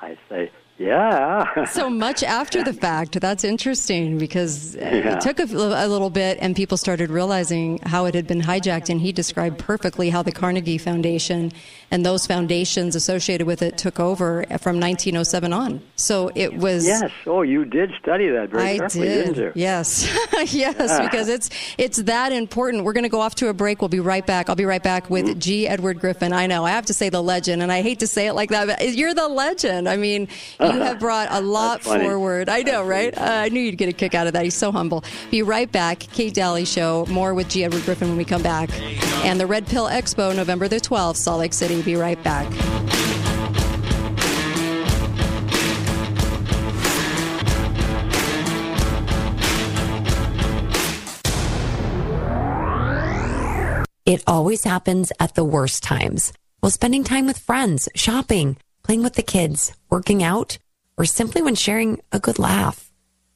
I say, yeah. So much after the fact. That's interesting because Yeah. it took a, a little bit and people started realizing how it had been hijacked. And he described perfectly how the Carnegie Foundation and those foundations associated with it took over from 1907 on. So it was. Yes. Oh, you did study that very I carefully, did. didn't you? Yes, yes, because it's it's that important. We're going to go off to a break. We'll be right back. I'll be right back with mm-hmm. G. Edward Griffin. I know I have to say the legend, and I hate to say it like that, but you're the legend. I mean, you have brought a lot forward. I know, right? Uh, I knew you'd get a kick out of that. He's so humble. Be right back. Kate Dalley Show. More with G. Edward Griffin when we come back, and the Red Pill Expo, November the 12th, Salt Lake City. Be right back. It always happens at the worst times. While spending time with friends, shopping, playing with the kids, working out, or simply when sharing a good laugh.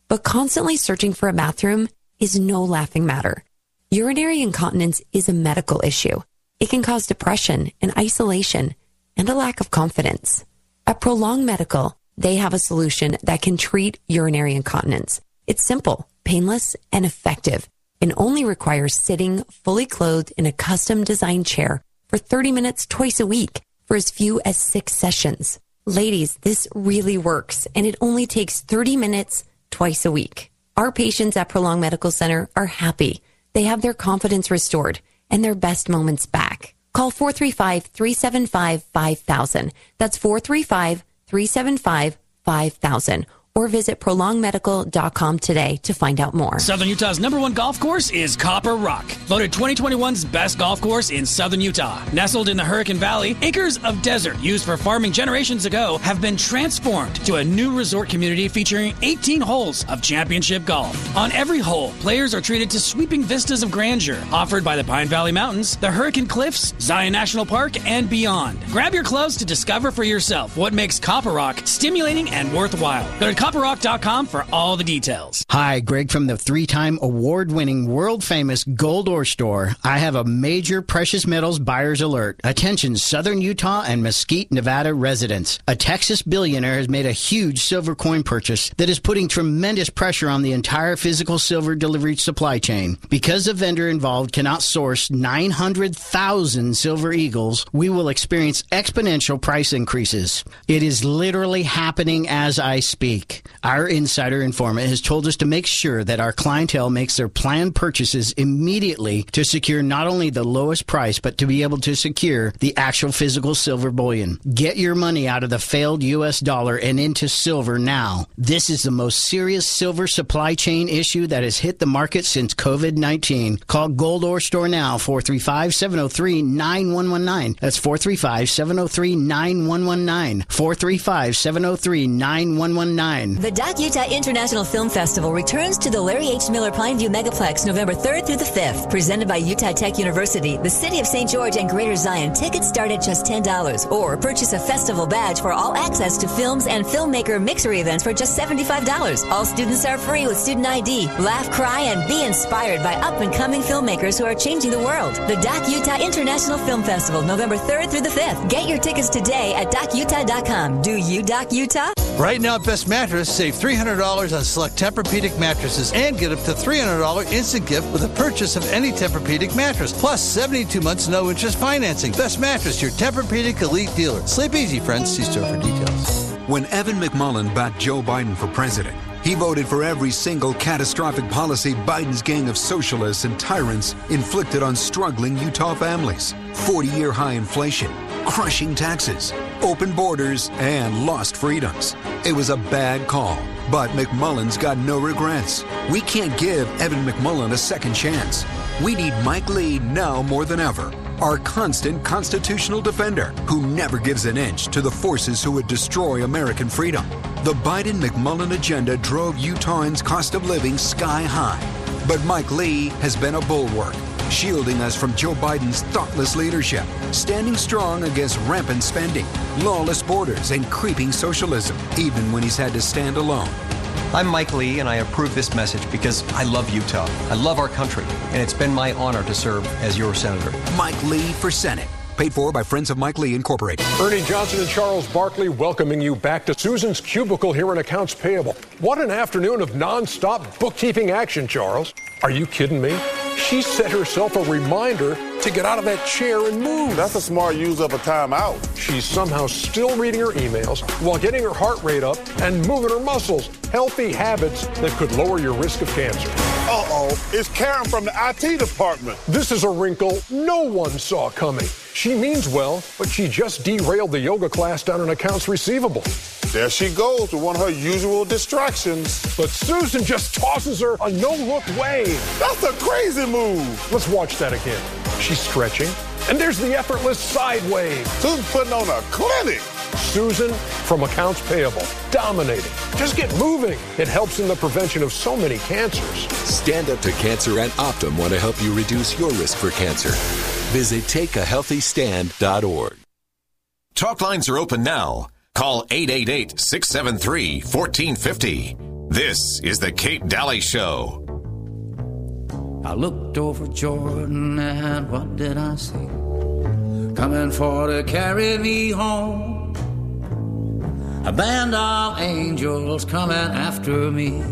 But constantly searching for a bathroom is no laughing matter. Urinary incontinence is a medical issue. It can cause depression and isolation and a lack of confidence. At Prolong Medical, they have a solution that can treat urinary incontinence. It's simple, painless, and effective and only requires sitting fully clothed in a custom designed chair for 30 minutes twice a week for as few as six sessions. Ladies, this really works and it only takes 30 minutes twice a week. Our patients at Prolong Medical Center are happy. They have their confidence restored and their best moments back. Call 435-375-5000. That's 435-375-5000 or visit prolongmedical.com today to find out more. Southern Utah's number one golf course is Copper Rock, voted 2021's best golf course in Southern Utah. Nestled in the Hurricane Valley, acres of desert used for farming generations ago have been transformed to a new resort community featuring 18 holes of championship golf. On every hole, players are treated to sweeping vistas of grandeur offered by the Pine Valley Mountains, the Hurricane Cliffs, Zion National Park, and beyond. Grab your clothes to discover for yourself what makes Copper Rock stimulating and worthwhile. Go to copperrock.com for all the details. Hi, Greg from the three time award winning, world famous Gold Ore Store. I have a major precious metals buyer's alert. Attention, Southern Utah and Mesquite, Nevada residents. A Texas billionaire has made a huge silver coin purchase that is putting tremendous pressure on the entire physical silver delivery supply chain. Because the vendor involved cannot source 900,000 silver eagles, we will experience exponential price increases. It is literally happening as I speak. Our insider informant has told us to make sure that our clientele makes their planned purchases immediately to secure not only the lowest price, but to be able to secure the actual physical silver bullion. Get your money out of the failed U.S. dollar and into silver now. This is the most serious silver supply chain issue that has hit the market since COVID 19. Call Gold Ore Store now, 435 703 9119. That's 435 703 9119. 435 703 9119. The Doc Utah International Film Festival returns to the Larry H. Miller Pineview Megaplex November 3rd through the 5th. Presented by Utah Tech University, the City of St. George, and Greater Zion. Tickets start at just $10 or purchase a festival badge for all access to films and filmmaker mixery events for just $75. All students are free with student ID. Laugh, cry, and be inspired by up and coming filmmakers who are changing the world. The Doc Utah International Film Festival, November 3rd through the 5th. Get your tickets today at docutah.com. Do you Doc Utah? Right now Best Best Mattress, save $300 on select Tempur-Pedic mattresses and get up to $300 instant gift with a purchase of any Tempur-Pedic mattress. Plus 72 months no interest financing. Best Mattress, your Tempur-Pedic elite dealer. Sleep easy, friends. See store for details. When Evan McMullin backed Joe Biden for president, he voted for every single catastrophic policy Biden's gang of socialists and tyrants inflicted on struggling Utah families 40 year high inflation, crushing taxes, open borders, and lost freedoms. It was a bad call, but McMullin's got no regrets. We can't give Evan McMullin a second chance. We need Mike Lee now more than ever. Our constant constitutional defender who never gives an inch to the forces who would destroy American freedom. The Biden McMullin agenda drove Utahans' cost of living sky high. But Mike Lee has been a bulwark, shielding us from Joe Biden's thoughtless leadership, standing strong against rampant spending, lawless borders, and creeping socialism, even when he's had to stand alone. I'm Mike Lee, and I approve this message because I love Utah. I love our country, and it's been my honor to serve as your senator. Mike Lee for Senate. Paid for by Friends of Mike Lee Incorporated. Ernie Johnson and Charles Barkley welcoming you back to Susan's Cubicle here in Accounts Payable. What an afternoon of nonstop bookkeeping action, Charles. Are you kidding me? She set herself a reminder to get out of that chair and move. That's a smart use of a timeout. She's somehow still reading her emails while getting her heart rate up and moving her muscles. Healthy habits that could lower your risk of cancer. Uh oh, it's Karen from the IT department. This is a wrinkle no one saw coming. She means well, but she just derailed the yoga class down in accounts receivable. There she goes with one of her usual distractions. But Susan just tosses her a no look wave. That's a crazy move. Let's watch that again. She's stretching, and there's the effortless side wave. Susan's putting on a clinic. Susan from Accounts Payable, dominating. Just get moving. It helps in the prevention of so many cancers. Stand Up to Cancer and Optum want to help you reduce your risk for cancer. Visit takeahealthystand.org. Talk lines are open now. Call 888 673 1450. This is The Kate Dalley Show. I looked over Jordan and what did I see? Coming for to carry me home. A band of angels coming after me.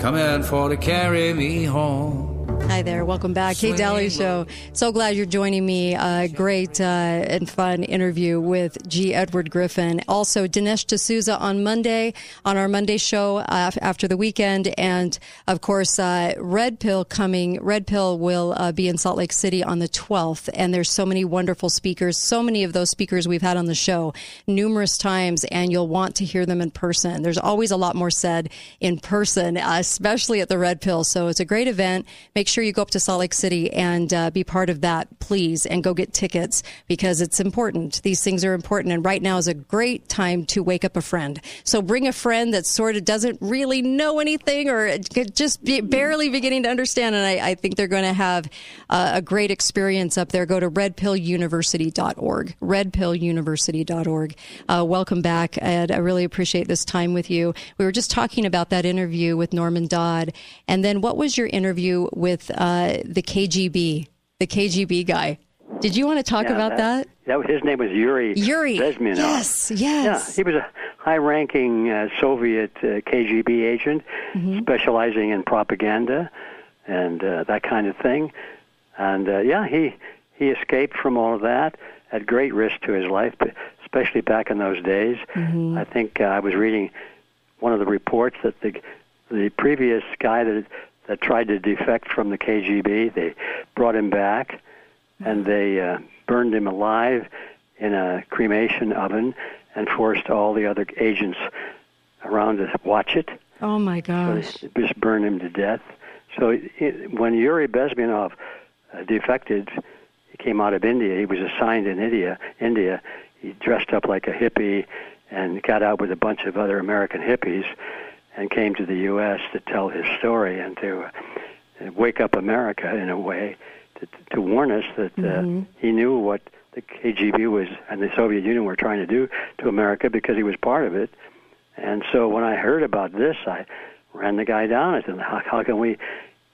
Coming for to carry me home. Hi there. Welcome back. Kate Dalley Show. So glad you're joining me. A great uh, and fun interview with G. Edward Griffin. Also, Dinesh D'Souza on Monday, on our Monday show uh, after the weekend. And of course, uh, Red Pill coming. Red Pill will uh, be in Salt Lake City on the 12th. And there's so many wonderful speakers. So many of those speakers we've had on the show numerous times, and you'll want to hear them in person. There's always a lot more said in person, uh, especially at the Red Pill. So it's a great event. Make sure you go up to Salt Lake City and uh, be part of that, please, and go get tickets because it's important. These things are important, and right now is a great time to wake up a friend. So bring a friend that sort of doesn't really know anything or just be barely beginning to understand, and I, I think they're going to have uh, a great experience up there. Go to redpilluniversity.org. Redpilluniversity.org. Uh, welcome back, Ed. I really appreciate this time with you. We were just talking about that interview with Norman Dodd, and then what was your interview with uh, the KGB, the KGB guy? Did you want to talk Yeah, about that? That was, his name was Yuri. Yuri. Bezmenov. Yes, yes. Yeah, he was a high-ranking uh, Soviet uh, KGB agent, Mm-hmm. specializing in propaganda and uh, that kind of thing. And uh, yeah, he he escaped from all of that at great risk to his life, especially back in those days. Mm-hmm. I think uh, I was reading one of the reports that the the previous guy that that tried to defect from the KGB, they brought him back and they uh, burned him alive in a cremation oven and forced all the other agents around to watch it. Oh my gosh. they just burned him to death. So it, when Yuri Bezmenov uh, defected, he came out of India. He was assigned in India. India. He dressed up like a hippie and got out with a bunch of other American hippies and came to the U.S. to tell his story and to uh, wake up America in a way to, to warn us that uh, Mhm. he knew what the KGB was and the Soviet Union were trying to do to America because he was part of it. And so when I heard about this, I ran the guy down. I said, "How, how can we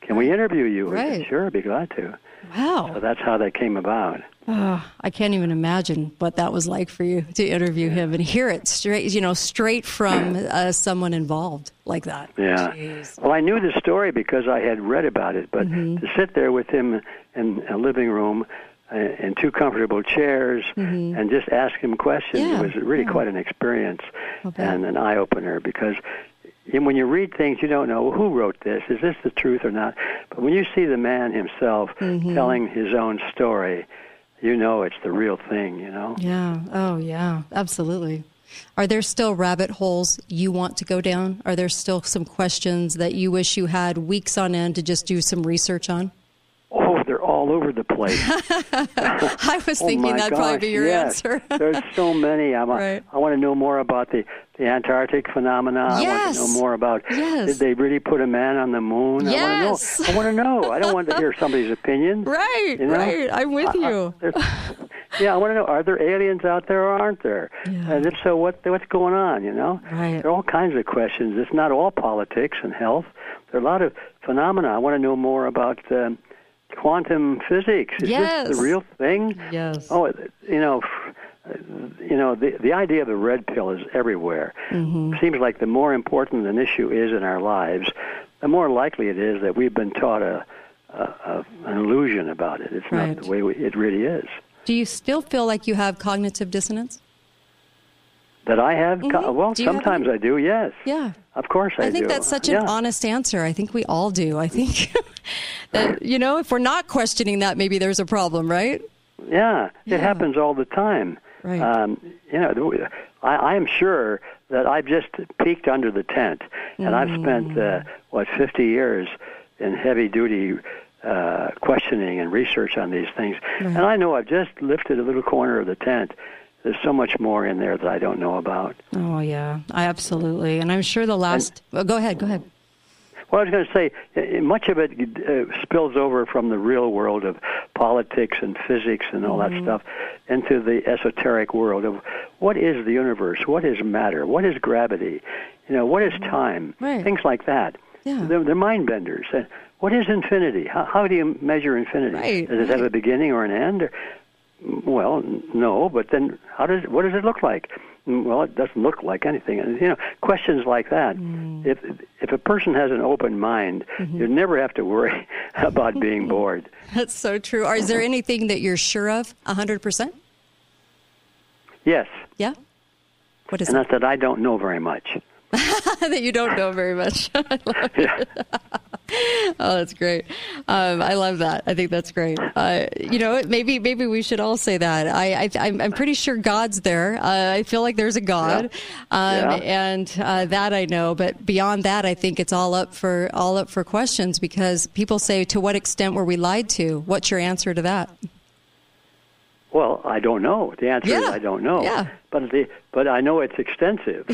can we interview you?" He said, sure, I'd be glad to. Wow. So that's how that came about. Oh, I can't even imagine what that was like for you to interview him and hear it straight, you know, straight from uh, someone involved like that. Yeah. Well, I knew the story because I had read about it, but Mm-hmm. to sit there with him in a living room uh, in two comfortable chairs Mhm. and just ask him questions Yeah, was really yeah. quite an experience I'll and an eye opener because and when you read things, you don't know who wrote this. Is this the truth or not? But when you see the man himself Mhm. telling his own story, you know it's the real thing. You know. Yeah. Oh, yeah. Absolutely. Are there still rabbit holes you want to go down? Are there still some questions that you wish you had weeks on end to just do some research on? All over the place. I was Oh, thinking that'd probably be your yes. answer. There's so many. I'm, Right. I want to know more about the, the Antarctic phenomena. I want Yes. to know more about Yes. did they really put a man on the moon? Yes. I want to know. I want to know. I don't want to hear somebody's opinion. Right, you know? right. I'm with I- I- you. there's- yeah, I want to know: Are there aliens out there or aren't there? Yeah. And if so, what what's going on? You know, right. there are all kinds of questions. It's not all politics and health. There are a lot of phenomena. I want to know more about um, quantum physics. Is Yes. this the real thing? Yes. Oh, you know, you know, the the idea of the red pill is everywhere. Mm-hmm. Seems like the more important an issue is in our lives, the more likely it is that we've been taught a a, a, an illusion about it. It's Right. not the way we, it really is. Do you still feel like you have cognitive dissonance? That I have, well, Mm-hmm. You have sometimes I do. Yes, Yeah. Of course I, I think do. that's such yeah. an honest answer. I think we all do. I think that, you know, if we're not questioning that, maybe there's a problem, right? Yeah, it happens all the time. Right. Um, you know, I, I am sure that I've just peeked under the tent, and I've spent uh, what 50 years in heavy duty uh, questioning and research on these things, and I know I've just lifted a little corner of the tent. There's so much more in there that I don't know about. Oh, yeah, I absolutely. And I'm sure the last. oh, go ahead, go ahead. Well, I was going to say, uh, much of it uh, spills over from the real world of politics and physics and all Mm-hmm. that stuff into the esoteric world of what is the universe, what is matter, what is gravity, you know, what is time, Mm-hmm. Right. things like that. Yeah. They're, they're mind benders. Uh, what is infinity? How, how do you measure infinity? Right, Does it have a beginning or an end? Or, well, no, but then how does what does it look like? Mm, Well, it doesn't look like anything. And, you know, questions like that. Mm. If if a person has an open mind, Mm-hmm. you never have to worry about being bored. That's so true. Or is there anything that you're sure of 100%? Yes, Yeah? What is and it? that's that I don't know very much. that you don't know very much. I love it. oh, that's great. Um, I love that. I think that's great. Uh, you know, maybe maybe we should all say that. I, I I'm, I'm pretty sure God's there. Uh, I feel like there's a God, um, Yeah. and uh, that I know. But beyond that, I think it's all up for all up for questions because people say, "To what extent were we lied to?" What's your answer to that? Well, I don't know. The answer is I don't know. Yeah. But the but I know it's extensive.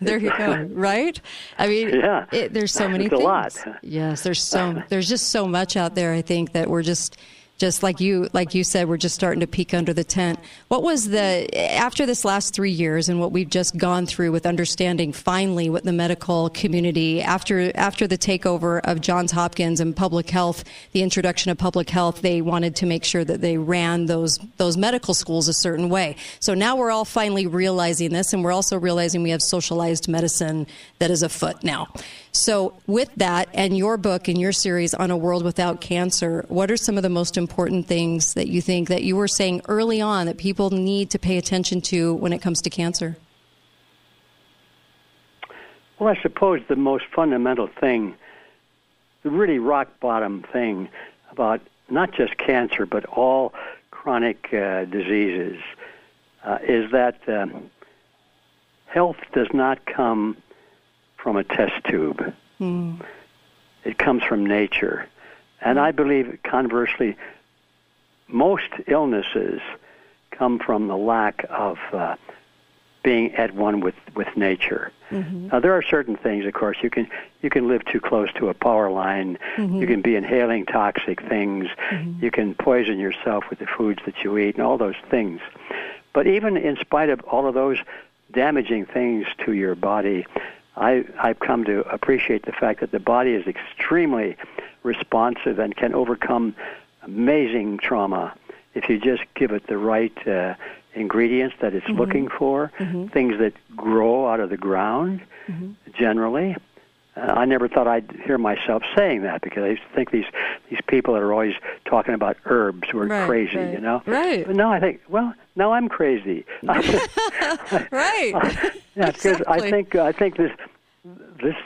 There you go. Right? I mean, Yeah. it, there's so many It's a lot. Yes, there's so there's just so much out there. I think that we're just just like you like you said, we're just starting to peek under the tent. What was the after this last three years and what we've just gone through with understanding finally what the medical community after after the takeover of Johns Hopkins and public health, the introduction of public health, they wanted to make sure that they ran those those medical schools a certain way. So now we're all finally realizing this, and we're also realizing we have socialized medicine that is afoot now. So, with that, and your book and your series on a world without cancer, what are some of the most important things that you think that you were saying early on that people need to pay attention to when it comes to cancer? Well, I suppose the most fundamental thing, the really rock bottom thing about not just cancer but all chronic uh, diseases uh, is that um, health does not come from a test tube. Hmm. It comes from nature. And I believe, conversely, most illnesses come from the lack of uh, being at one with, with nature. Mm-hmm. Now there are certain things, of course, you can you can live too close to a power line. You mm-hmm. can be inhaling toxic things. Mm-hmm. You can poison yourself with the foods that you eat, and all those things. But even in spite of all of those damaging things to your body, I, I've come to appreciate the fact that the body is extremely responsive and can overcome amazing trauma. If you just give it the right uh, ingredients that it's mm-hmm. looking for, mm-hmm. things that grow out of the ground mm-hmm. generally. Uh, I never thought I'd hear myself saying that because I used to think these these people that are always talking about herbs were Right, crazy, right, you know. right. But now I think, well, now I'm crazy. right. yeah, because I think I think this this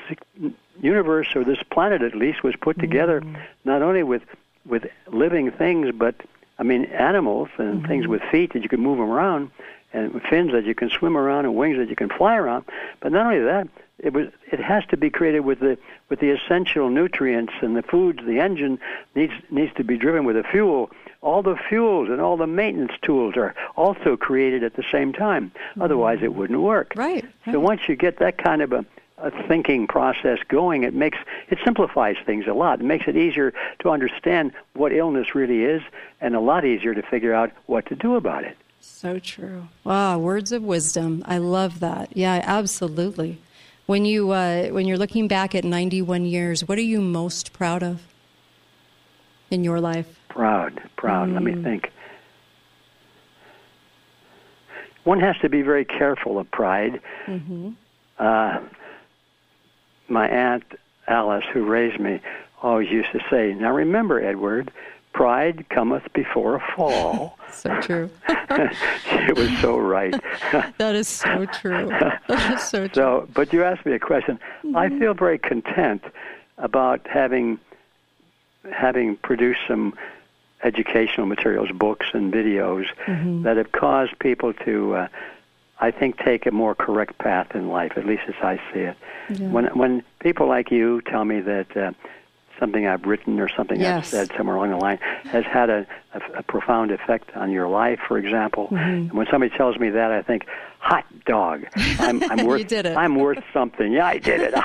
universe or this planet at least was put together Mm. not only with with living things, but I mean animals and Mm-hmm. things with feet that you can move them around, and fins that you can swim around, and wings that you can fly around. But not only that, it was it has to be created with the with the essential nutrients and the foods. The engine needs needs to be driven with a fuel. All the fuels and all the maintenance tools are also created at the same time. Otherwise, it mm. wouldn't work. Right. So once you get that kind of a, a thinking process going, it makes it simplifies things a lot. It makes it easier to understand what illness really is, and a lot easier to figure out what to do about it. So true. Wow, words of wisdom. I love that. Yeah, absolutely. When you uh, when you're looking back at 91 years, what are you most proud of in your life? Proud, proud. Let me Mm. think. One has to be very careful of pride. Mm-hmm. Uh, my aunt Alice, who raised me, always used to say, "Now remember, Edward, pride cometh before a fall." so true. it was so right. that is so true. That is so true. So, but you asked me a question. I Mm-hmm. feel very content about having having produced some educational materials, books and videos Mhm. that have caused people to, uh, I think, take a more correct path in life. At least as I see it. Yeah. When when people like you tell me that. Uh, Something I've written or something Yes. I've said somewhere along the line has had a, a, a profound effect on your life, for example. Mhm. And when somebody tells me that, I think, "Hot dog! I'm, I'm worth. did it. I'm worth something. Yeah, I did it.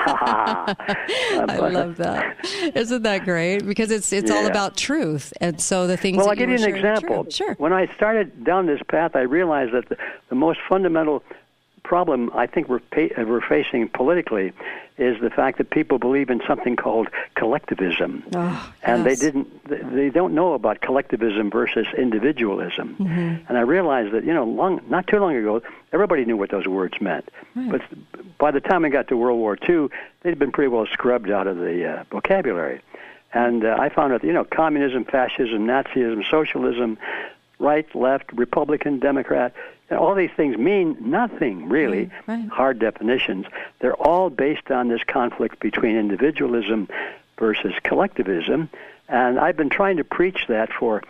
Uh, I love that. Isn't that great? Because it's it's all about truth, and so the things. Well, I'll give you an example. Sure. When I started down this path, I realized that the, the most fundamental problem I think we're pa- uh, we're facing politically is the fact that people believe in something called collectivism, Oh, and yes. they didn't they- don't know about collectivism versus individualism. Mhm. And I realized that you know, long not too long ago, everybody knew what those words meant. Right. But by the time we got to World War II, they'd been pretty well scrubbed out of the uh, vocabulary. And uh, I found that you know, communism, fascism, Nazism, socialism, right, left, Republican, Democrat, and all these things mean nothing really. Mm, right. Hard definitions. They're all based on this conflict between individualism versus collectivism. And I've been trying to preach that for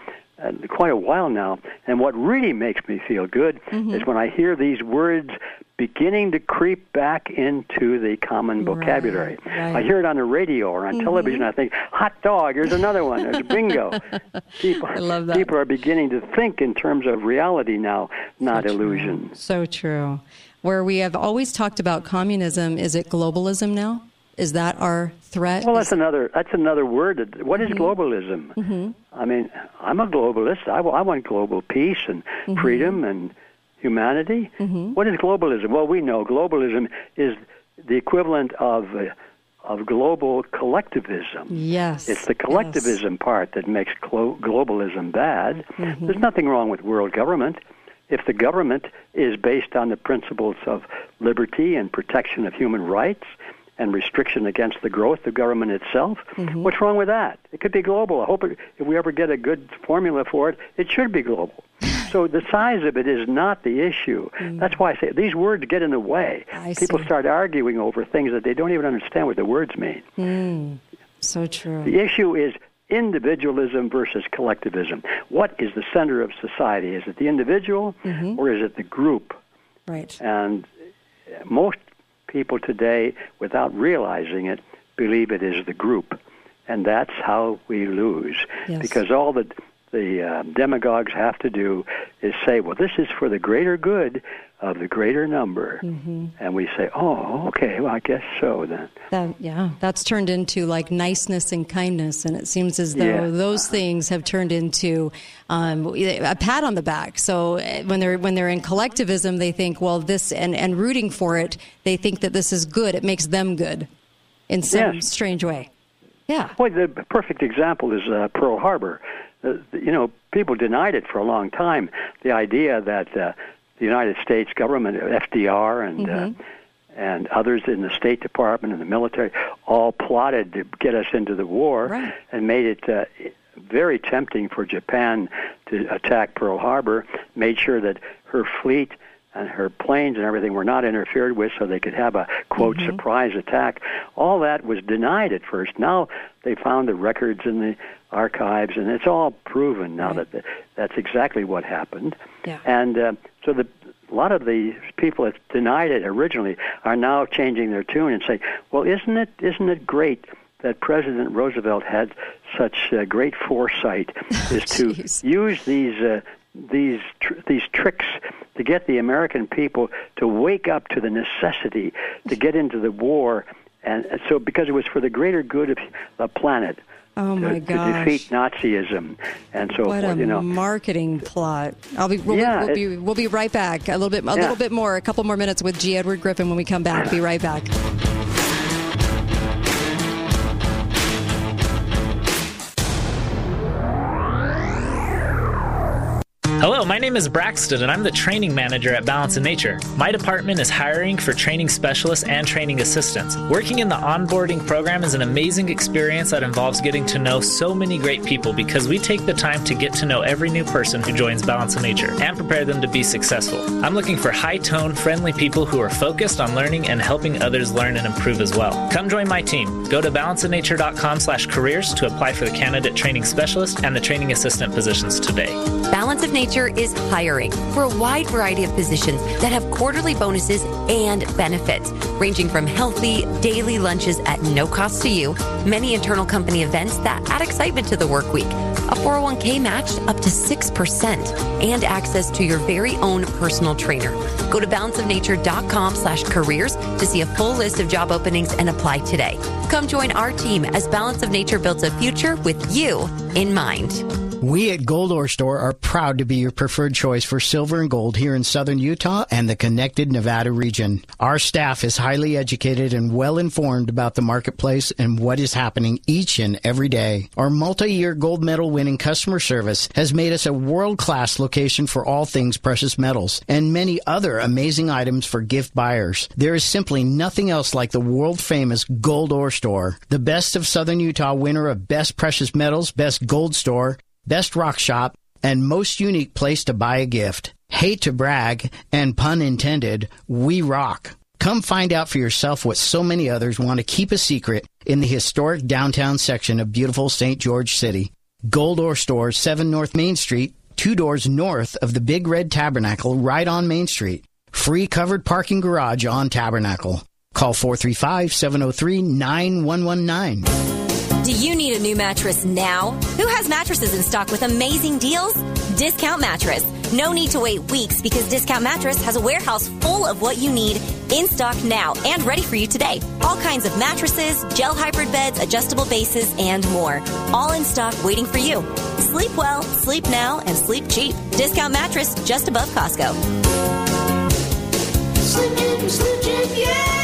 uh, quite a while now. And what really makes me feel good Mm-hmm. is when I hear these words beginning to creep back into the common vocabulary. right. Mm-hmm. I hear it on the radio or on television. I think, hot dog, here's another one. There's bingo. People, I love that. people are beginning to think in terms of reality now, not illusion. So true. Where we have always talked about communism, is it globalism now? Is that our threat? Well, that's another. That's another word. What is globalism? Mhm. I mean, I'm a globalist. I, I want global peace and Mhm. freedom and humanity. Mhm. What is globalism? Well, we know globalism is the equivalent of uh, of global collectivism. Yes. It's the collectivism part that makes glo- globalism bad. Mhm. There's nothing wrong with world government if the government is based on the principles of liberty and protection of human rights and restriction against the growth of government itself. Mhm. What's wrong with that? It could be global. I hope it, if we ever get a good formula for it, it should be global. So the size of it is not the issue. That's why I say these words get in the way. I People see. start arguing over things that they don't even understand what the words mean. Mm. So true. The issue is individualism versus collectivism. What is the center of society? Is it the individual Mhm. or is it the group? Right. And most people today, without realizing it, believe it is the group. And that's how we lose. Yes. Because all the, the uh, demagogues have to do is say, well, this is for the greater good of the greater number. Mhm. And we say, oh, okay, well, I guess so then. That, yeah, that's turned into like niceness and kindness, and it seems as though Yeah. those things have turned into um, a pat on the back. So uh, when they're when they're in collectivism, they think, well, this and and rooting for it, they think that this is good. It makes them good in some Yes. strange way. Yeah. Well, the perfect example is uh, Pearl Harbor. Uh, you know, people denied it for a long time. The idea that uh, the United States government, FDR, and uh, Mhm. and others in the State Department and the military all plotted to get us into the war Right. and made it uh, very tempting for Japan to attack Pearl Harbor. Made sure that her fleet and her planes and everything were not interfered with so they could have a quote Mhm. surprise attack. All that was denied at first. Now they found the records in the archives and it's all proven now that the, that's exactly what happened. Yeah. And uh, so the a lot of the people that denied it originally are now changing their tune and saying, "Well, isn't it isn't it great that President Roosevelt had such uh, great foresight is to use these uh, these tr- these tricks to get the American people to wake up to the necessity to get into the war, and and so because it was for the greater good of the planet." Oh to, my to gosh. defeat Nazism and so what forth. a you know, marketing plot! I'll be we'll, Yeah, we'll be we'll be right back. A little bit a Yeah. little bit more, a couple more minutes with G. Edward Griffin when we come back. Be right back. Hello, my name is Braxton, and I'm the training manager at Balance of Nature. My department is hiring for training specialists and training assistants. Working in the onboarding program is an amazing experience that involves getting to know so many great people because we take the time to get to know every new person who joins Balance of Nature and prepare them to be successful. I'm looking for high tone, friendly people who are focused on learning and helping others learn and improve as well. Come join my team. Go to balanceofnature.com slash careers to apply for the candidate training specialist and the training assistant positions today. Balance of Nature is hiring for a wide variety of positions that have quarterly bonuses and benefits, ranging from healthy daily lunches at no cost to you, many internal company events that add excitement to the work week, a 401k matched up to 6%, and access to your very own personal trainer. Go to balanceofnature.com slash careers to see a full list of job openings and apply today. Come join our team as Balance of Nature builds a future with you in mind. We at Gold Ore Store are proud to be your preferred choice for silver and gold here in southern Utah and the connected Nevada region. Our staff is highly educated and well informed about the marketplace and what is happening each and every day. Our multi-year gold medal winning customer service has made us a world-class location for all things precious metals and many other amazing items for gift buyers. There is simply nothing else like the world famous Gold Ore Store, the best of southern Utah winner of best precious metals, best gold store, best rock shop, and most unique place to buy a gift. Hate to brag, and pun intended, we rock. Come find out for yourself what so many others want to keep a secret in the historic downtown section of beautiful St. George City. Gold Ore Store, 7 North Main Street, two doors north of the Big Red Tabernacle, right on Main Street. Free covered parking garage on Tabernacle. Call 435 703 9119. Do you need a new mattress now? Who has mattresses in stock with amazing deals? Discount Mattress. No need to wait weeks because Discount Mattress has a warehouse full of what you need in stock now and ready for you today. All kinds of mattresses, gel hybrid beds, adjustable bases, and more. All in stock waiting for you. Sleep well, sleep now, and sleep cheap. Discount Mattress just above Costco. Sleep cheap, sleep cheap, yeah!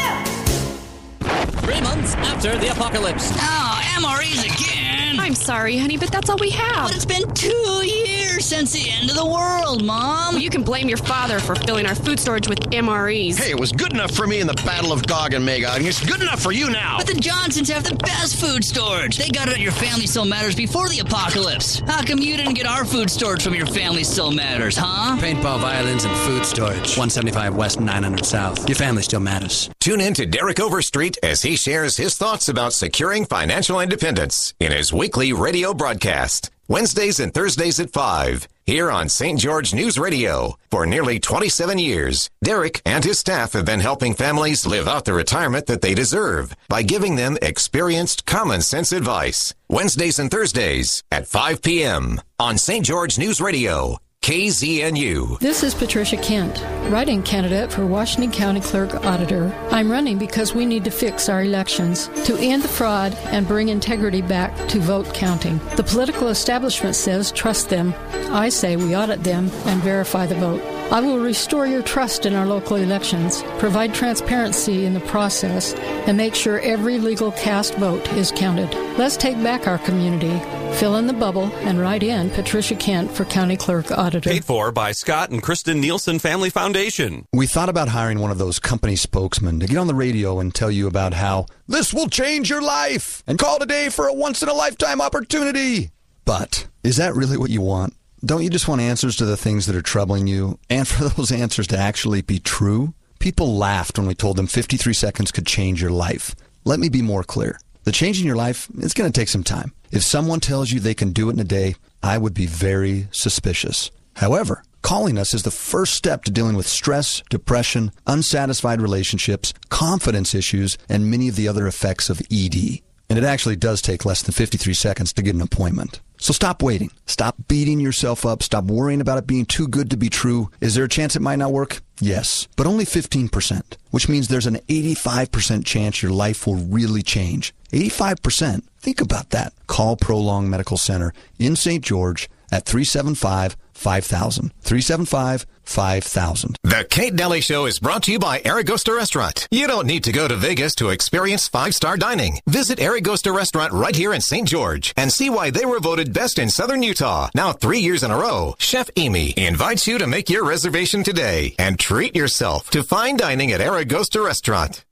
Three months after the apocalypse. Oh, MREs again. I'm sorry, honey, but that's all we have. But it's been two years since the end of the world, Mom. Well, you can blame your father for filling our food storage with MREs. Hey, it was good enough for me in the Battle of Gog and Magog, and it's good enough for you now. But the Johnsons have the best food storage. They got it at your Family Still Matters before the apocalypse. How come you didn't get our food storage from your Family Still Matters, huh? Paintball, violins, and food storage. 175 West, 900 South. Your family still matters. Tune in to Derek Overstreet as he shares his thoughts about securing financial independence in his weekly radio broadcast. Wednesdays and Thursdays at 5, here on St. George News Radio. For nearly 27 years, Derek and his staff have been helping families live out the retirement that they deserve by giving them experienced, common sense advice. Wednesdays and Thursdays at 5 p.m. on St. George News Radio. KZNU. This is Patricia Kent, writing candidate for Washington County Clerk Auditor. I'm running because we need to fix our elections to end the fraud and bring integrity back to vote counting. The political establishment says trust them. I say we audit them and verify the vote. I will restore your trust in our local elections, provide transparency in the process, and make sure every legal cast vote is counted. Let's take back our community. Fill in the bubble and write in Patricia Kent for County Clerk Auditor. Paid for by Scott and Kristen Nielsen Family Foundation. We thought about hiring one of those company spokesmen to get on the radio and tell you about how this will change your life and call today for a once in a lifetime opportunity. But is that really what you want? Don't you just want answers to the things that are troubling you and for those answers to actually be true? People laughed when we told them 53 seconds could change your life. Let me be more clear. The change in your life, it's going to take some time. If someone tells you they can do it in a day, I would be very suspicious. However, calling us is the first step to dealing with stress, depression, unsatisfied relationships, confidence issues, and many of the other effects of ED. And it actually does take less than 53 seconds to get an appointment. So stop waiting. Stop beating yourself up. Stop worrying about it being too good to be true. Is there a chance it might not work? Yes, but only 15%, which means there's an 85% chance your life will really change. 85%. Think about that. Call Prolong Medical Center in St. George at 375 5000. 375 5000. The Kate Dalley Show is brought to you by Aragosta Restaurant. You don't need to go to Vegas to experience five-star dining. Visit Aragosta Restaurant right here in St. George and see why they were voted best in Southern Utah. Now three years in a row, Chef Amy invites you to make your reservation today and treat yourself to fine dining at Aragosta Restaurant.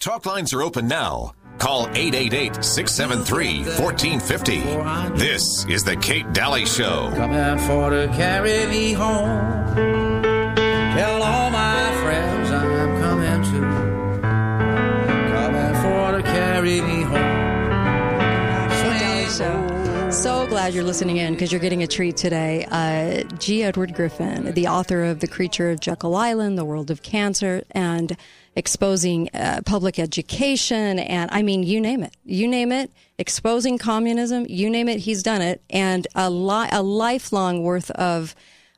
Talk lines are open now. Call 888-673-1450. This is the Kate Dalley Show. Coming for to carry me home. Glad you're listening in because you're getting a treat today. Uh, G. Edward Griffin, the author of The Creature of Jekyll Island, The World of Cancer, and exposing uh, public education, and I mean, you name it. You name it. Exposing communism, you name it, he's done it. And a, li- a lifelong worth of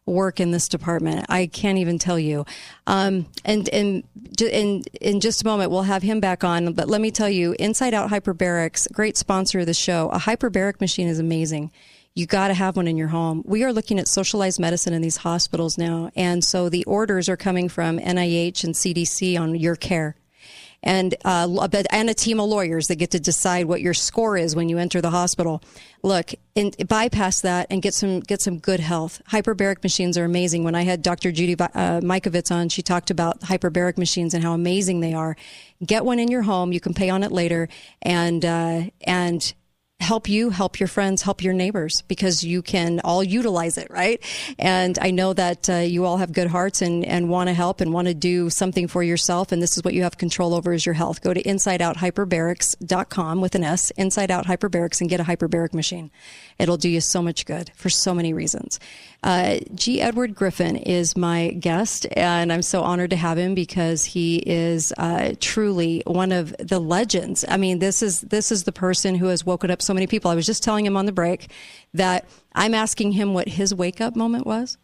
work in this department. I can't even tell you. Um, and and in in just a moment we'll have him back on. But let me tell you, Inside Out Hyperbarics, great sponsor of the show. A hyperbaric machine is amazing. You got to have one in your home. We are looking at socialized medicine in these hospitals now, and so the orders are coming from NIH and CDC on your care and uh, and a team of lawyers that get to decide what your score is when you enter the hospital. Look, in, bypass that and get some get some good health. Hyperbaric machines are amazing. When I had Dr. Judy uh, Mikovits on, she talked about hyperbaric machines and how amazing they are. Get one in your home. You can pay on it later, and uh, and help you, help your friends, help your neighbors because you can all utilize it, right? And I know that uh, you all have good hearts and, and want to help and want to do something for yourself. And this is what you have control over is your health. Go to insideouthyperbarics.com with an S, Inside Out Hyperbarics, and get a hyperbaric machine. It'll do you so much good for so many reasons. Uh, G. Edward Griffin is my guest, and I'm so honored to have him because he is uh, truly one of the legends. I mean, this is this is the person who has woken up so many people. I was just telling him on the break that I'm asking him what his wake up moment was,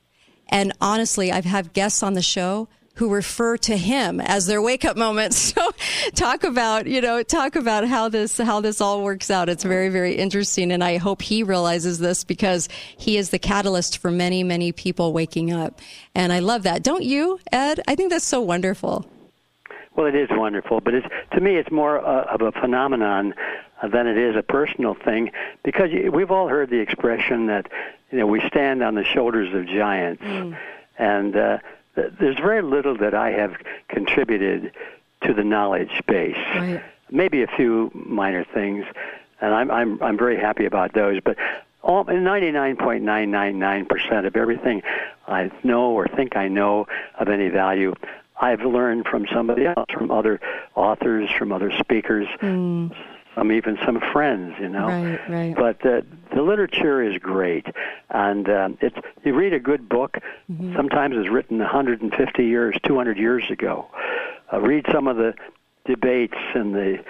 and honestly, I've had guests on the show who refer to him as their wake up moment. So talk about, you know, talk about how this, how this all works out. It's very, very interesting. And I hope he realizes this because he is the catalyst for many, many people waking up. And I love that. Don't you, Ed? I think that's so wonderful. Well, it is wonderful, but it's to me it's more uh, of a phenomenon uh, than it is a personal thing because we've all heard the expression that you know we stand on the shoulders of giants, mm. and uh, there's very little that I have contributed to the knowledge base. Right. Maybe a few minor things, and I'm I'm I'm very happy about those. But all 99.999% of everything I know or think I know of any value, I've learned from somebody else, from other authors, from other speakers. Mm some even some friends, you know. Right, right. But the, the literature is great, and um, it's you read a good book. Mm-hmm. Sometimes it's written 150 years, 200 years ago. Uh, read some of the debates and the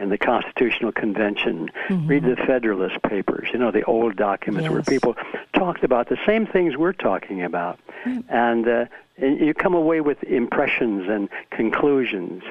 in the Constitutional Convention. Mm-hmm. Read the Federalist Papers. You know the old documents yes. where people talked about the same things we're talking about, mm. and, uh, and you come away with impressions and conclusions,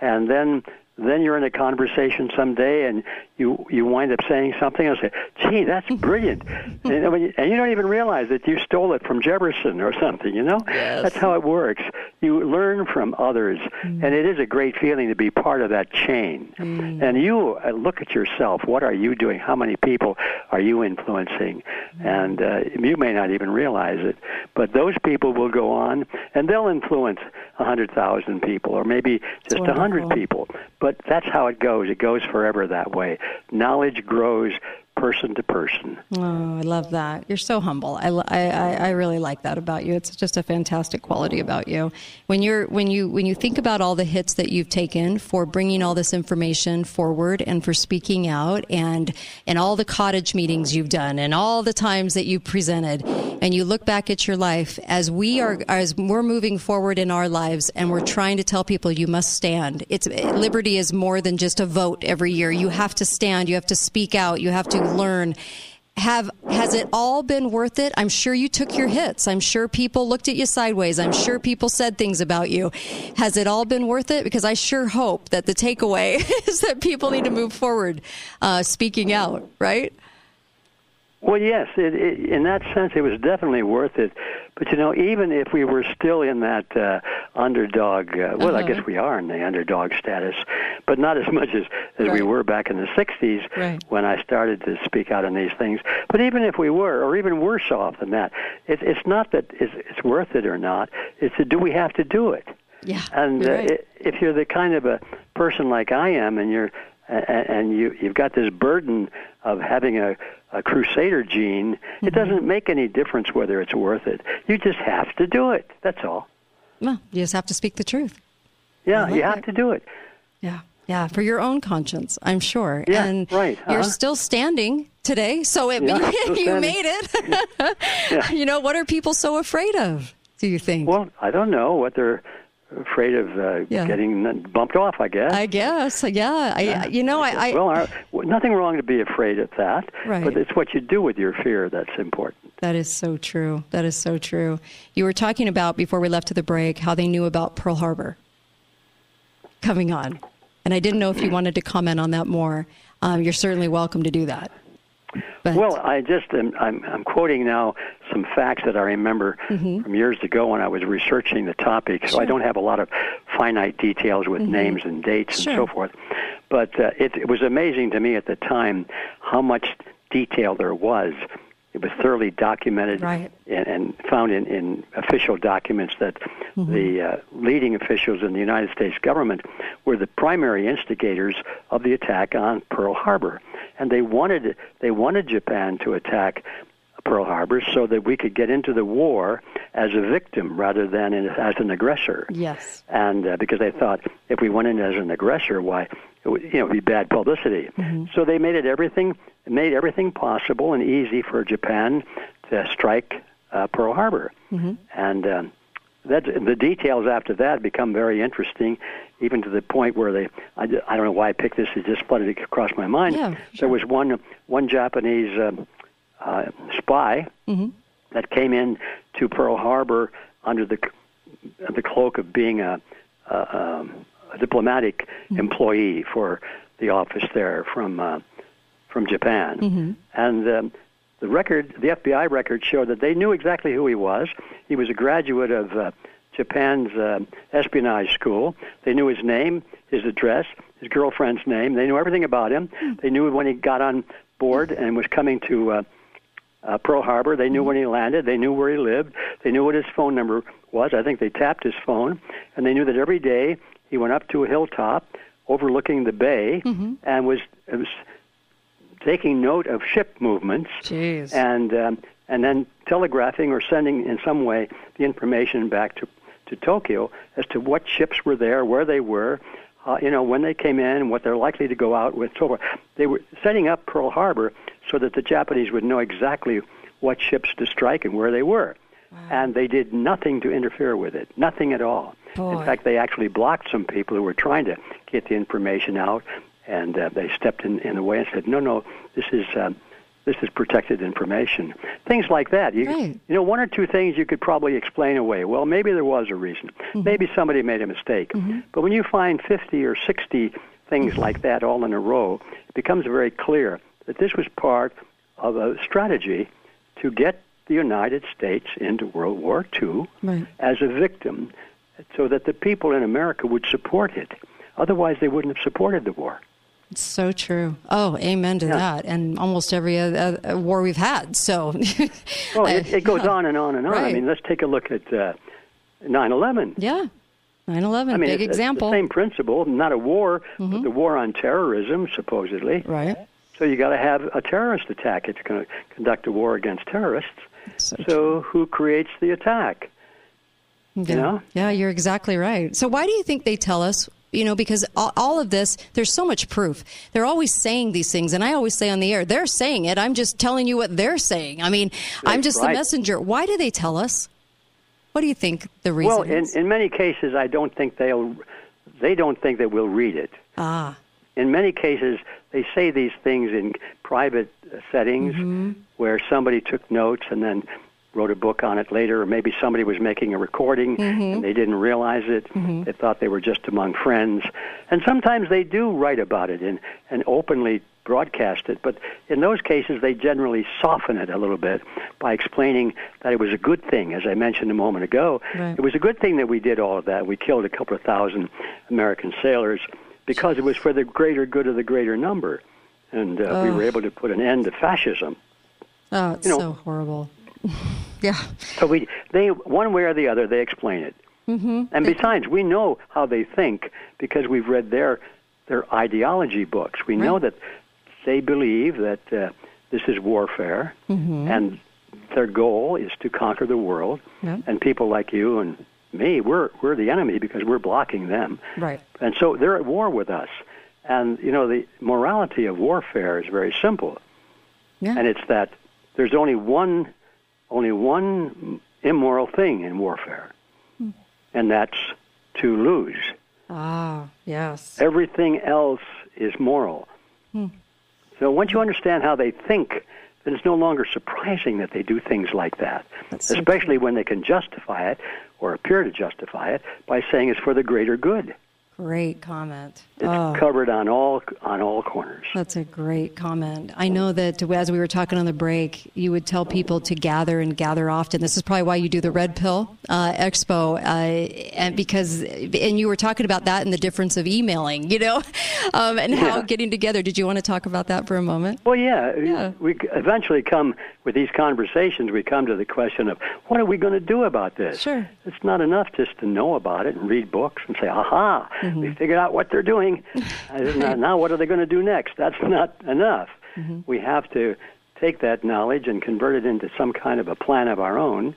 and then then you're in a conversation someday and you you wind up saying something and say, "Gee, that's brilliant," and, and you don't even realize that you stole it from Jefferson or something. You know, yes. that's how it works. You learn from others, mm. and it is a great feeling to be part of that chain. Mm. And you uh, look at yourself. What are you doing? How many people are you influencing? Mm. And uh, you may not even realize it, but those people will go on and they'll influence a hundred thousand people, or maybe just a hundred people. But that's how it goes. It goes forever that way knowledge grows person to person. Oh, I love that. You're so humble. I, I, I really like that about you. It's just a fantastic quality about you. When you're when you when you think about all the hits that you've taken for bringing all this information forward and for speaking out and and all the cottage meetings you've done and all the times that you presented and you look back at your life as we are as we're moving forward in our lives and we're trying to tell people you must stand. It's liberty is more than just a vote every year. You have to stand. You have to speak out. You have to learn. Have has it all been worth it? I'm sure you took your hits. I'm sure people looked at you sideways. I'm sure people said things about you. Has it all been worth it? Because i sure hope that the takeaway is that people need to move forward uh, speaking out right? Well yes it, it, in that sense it was definitely worth it But you know, even if we were still in that uh, underdog, uh, well, I Uh-huh. guess we are in the underdog status, but not as much as, as we were back in the 60s Right. when I started to speak out on these things. But even if we were, or even worse off than that, it, it's not that it's, it's worth it or not. It's that do we have to do it? Yeah. And you're uh, right. i if you're the kind of a person like I am, and you're and you you've got this burden of having a, a crusader gene, Mm-hmm. it doesn't make any difference whether it's worth it. You just have to do it. That's all. well, you just have to speak the truth. Yeah, I you like have to do it. Yeah. Yeah, for your own conscience, I'm sure. Yeah, and right, You're uh-huh. still standing today, so it, Yeah, you made it. Yeah. You know, what are people so afraid of? Do you think? Well, I don't know what they're afraid of uh, Yeah. getting bumped off. I guess. I guess, yeah. I, you know, I, I well, I, nothing wrong to be afraid of that. Right. But it's what you do with your fear that's important. That is so true. That is so true. You were talking about before we left to the break how they knew about Pearl Harbor coming on, and I didn't know if you wanted to comment on that more. Um, you're certainly welcome to do that. But, Well, I just am, I'm, I'm quoting now some facts that I remember Mhm. from years ago when I was researching the topic. So I don't have a lot of finite details with Mhm. names and dates Sure. and so forth. But uh, it, it was amazing to me at the time how much detail there was. It was thoroughly documented Right. and, and found in, in official documents that Mhm. the uh, leading officials in the United States government were the primary instigators of the attack on Pearl Harbor, and they wanted they wanted Japan to attack Pearl Harbor so that we could get into the war as a victim rather than in, as an aggressor. yes. And uh, because they thought if we went in as an aggressor, why it would, you know, be bad publicity. So they made it everything made everything possible and easy for Japan to strike uh, Pearl Harbor. Mm-hmm. And um, that the details after that become very interesting, even to the point where they I, I don't know why I picked this. It just flooded across my mind. Yeah, There was one one Japanese um, uh, spy Mhm. that came in to Pearl Harbor under the the cloak of being a, a, um, a diplomatic employee for the office there from uh, from Japan, Mhm. and um, the record, the FBI record, showed that they knew exactly who he was. He was a graduate of uh, Japan's uh, espionage school. They knew his name, his address, his girlfriend's name. They knew everything about him. They knew when he got on board and was coming to. Uh, uh, Pearl Harbor. They knew when he landed. They knew where he lived. They knew what his phone number was. I think they tapped his phone, and they knew that every day he went up to a hilltop overlooking the bay and was, was taking note of ship movements Jeez. and um, and then telegraphing or sending in some way the information back to to Tokyo as to what ships were there, where they were, uh, you know, when they came in, what they're likely to go out with, so forth. They were setting up Pearl Harbor so that the Japanese would know exactly what ships to strike and where they were. And they did nothing to interfere with it, nothing at all. Boy. In fact, they actually blocked some people who were trying to get the information out, and uh, they stepped in, in the way and said, "No, no, this is um, this is protected information." Things like that. You, Right. you know, one or two things you could probably explain away. Well, maybe there was a reason. Maybe somebody made a mistake. But when you find 50 or 60 things like that all in a row, it becomes very clear that this was part of a strategy to get the United States into World War II Right. as a victim so that the people in America would support it. Otherwise, they wouldn't have supported the war. It's so true. Oh, amen to Yeah. that. And almost every uh, uh, war we've had. So, Well, it, it goes yeah. on and on and on. I mean, let's take a look at uh, 9/11. Yeah. 9 11, I mean, big it's, example. It's same principle, not a war, Mhm. but the war on terrorism, supposedly. Right. So you got to have a terrorist attack. It's going to conduct a war against terrorists. So, who creates the attack? Yeah. know? Yeah, you're exactly right. So why do you think they tell us? You know, because all, all of this, there's so much proof. They're always saying these things, and I always say on the air, they're saying it. I'm just telling you what they're saying. I mean, I'm That's just the messenger. Why do they tell us? What do you think the reason Well, in, in many cases, I don't think they'll. They don't think that we'll read it. ah, In many cases, they say these things in private settings Mm-hmm. where somebody took notes and then wrote a book on it later, or maybe somebody was making a recording Mhm. and they didn't realize it. Mhm. They thought they were just among friends. And sometimes they do write about it and, and openly broadcast it, but in those cases they generally soften it a little bit by explaining that it was a good thing, as I mentioned a moment ago. Right. It was a good thing that we did all of that. We killed a couple of thousand American sailors because it was for the greater good of the greater number. And uh, we were able to put an end to fascism. Oh, it's You know- so horrible. yeah. So we, they, one way or the other, they explain it. Mm-hmm. And besides, we know how they think because we've read their their ideology books. We know that they believe that uh, this is warfare, Mm-hmm. and their goal is to conquer the world. Yeah. And people like you and me, we're we're the enemy because we're blocking them. Right. And so they're at war with us. And you know, the morality of warfare is very simple. Yeah. And it's that there's only one only one immoral thing in warfare. And that's to lose. Ah, yes. Everything else is moral. Hmm. So once you understand how they think, then it's no longer surprising that they do things like that. so Especially when they can justify it or appear to justify it by saying it's for the greater good. Great comment. It's oh. covered on all on all corners. That's a great comment. I know that as we were talking on the break, you would tell people to gather and gather often. This is probably why you do the Red Pill uh, Expo, uh, and because and you were talking about that and the difference of emailing, you know, um, and how Yeah. getting together. Did you want to talk about that for a moment? Well, yeah, we eventually come with these conversations. We come to the question of what are we going to do about this? Sure. It's not enough just to know about it and read books and say, "Aha, Mm-hmm. we figured out what they're doing." Now, now, what are they going to do next? That's not enough. Mm-hmm. We have to take that knowledge and convert it into some kind of a plan of our own.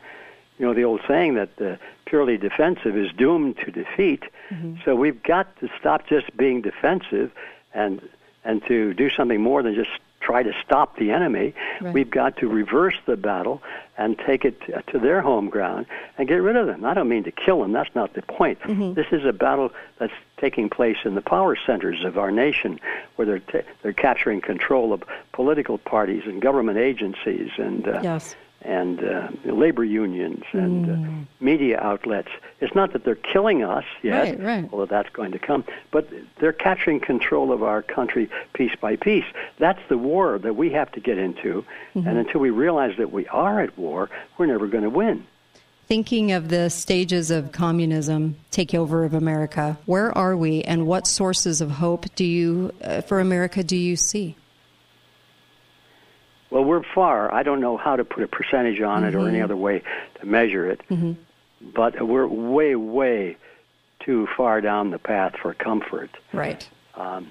You know the old saying that the purely defensive is doomed to defeat. Mm-hmm. So we've got to stop just being defensive and and to do something more than just try to stop the enemy. Right. We've got to reverse the battle and take it to, their home ground and get rid of them. I don't mean to kill them. That's not the point. Mm-hmm. This is a battle that's taking place in the power centers of our nation, where they're ta they're capturing control of political parties and government agencies and uh, Yes. And uh, labor unions and Mm. uh, media outlets. It's not that they're killing us yet, Right, right. although that's going to come, but they're capturing control of our country piece by piece. That's the war that we have to get into, Mm-hmm. and until we realize that we are at war, we're never going to win. Thinking of the stages of communism takeover of America, where are we, and what sources of hope do you uh, for America do you see? Well, we're far. I don't know how to put a percentage on it or any Mhm. other way to measure it, Mm-hmm. but we're way, way too far down the path for comfort. Right. Um,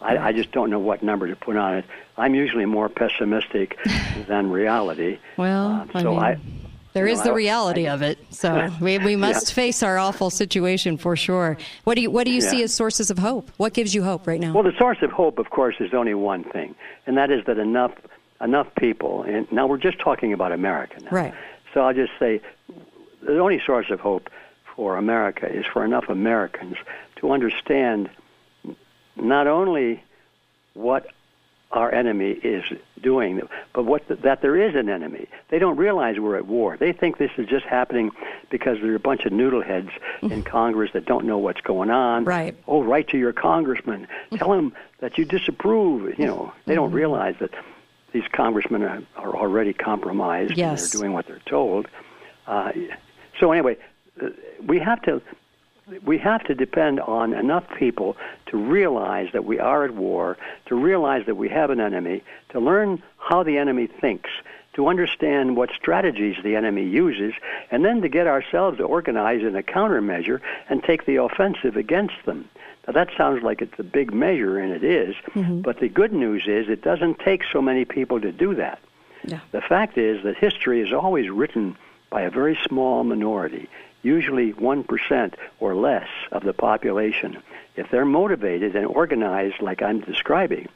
I, I just don't know what number to put on it. I'm usually more pessimistic than reality. Well, I so mean, I, there is know, the I- reality of it. So we, we must Yeah. face our awful situation for sure. What do you What do you see as sources of hope? What gives you hope right now? Well, the source of hope, of course, is only one thing, and that is that enough enough people. And now we're just talking about America now. right. So I'll just say the only source of hope for America is for enough Americans to understand not only what our enemy is doing, but what the, that there is an enemy. They don't realize we're at war. They think this is just happening because there are a bunch of noodleheads in Congress that don't know what's going on. Right. Oh, write to your congressman. Tell him that you disapprove. You know, they don't mm-hmm. realize that these congressmen are, are already compromised Yes. and they're doing what they're told. Uh, so anyway, uh, we have to we have to depend on enough people to realize that we are at war, to realize that we have an enemy, to learn how the enemy thinks, to understand what strategies the enemy uses, and then to get ourselves organized in a countermeasure and take the offensive against them. Now that sounds like it's a big measure, and it is, but the good news is it doesn't take so many people to do that. Yeah. The fact is that history is always written by a very small minority, usually 1% or less of the population. If they're motivated and organized like I'm describing,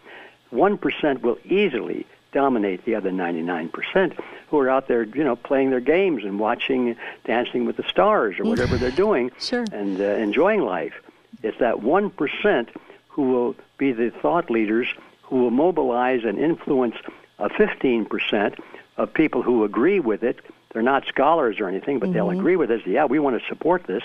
1% will easily dominate the other 99% who are out there, you know, playing their games and watching Dancing with the Stars or whatever they're doing Sure. and uh, enjoying life. It's that 1% who will be the thought leaders who will mobilize and influence a 15% of people who agree with it they're not scholars or anything, but they'll Mhm. agree with us. Yeah, we want to support this.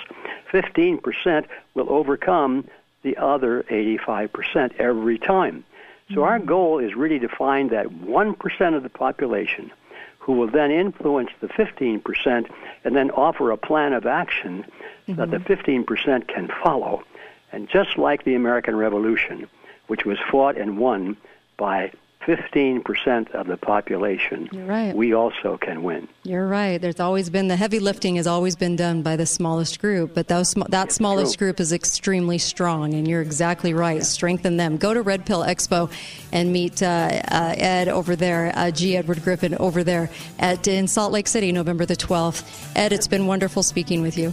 15% will overcome the other 85% every time. So our goal is really to find that 1% of the population who will then influence the 15% and then offer a plan of action that the 15% can follow. And just like the American Revolution, which was fought and won by 15% of the population, right. we also can win. You're right. There's always been the heavy lifting has always been done by the smallest group, but those, that smallest group is extremely strong, and you're exactly right. Strengthen them. Go to Red Pill Expo and meet uh, uh, Ed over there, uh, G. Edward Griffin over there at in Salt Lake City, November the 12th. Ed, it's been wonderful speaking with you.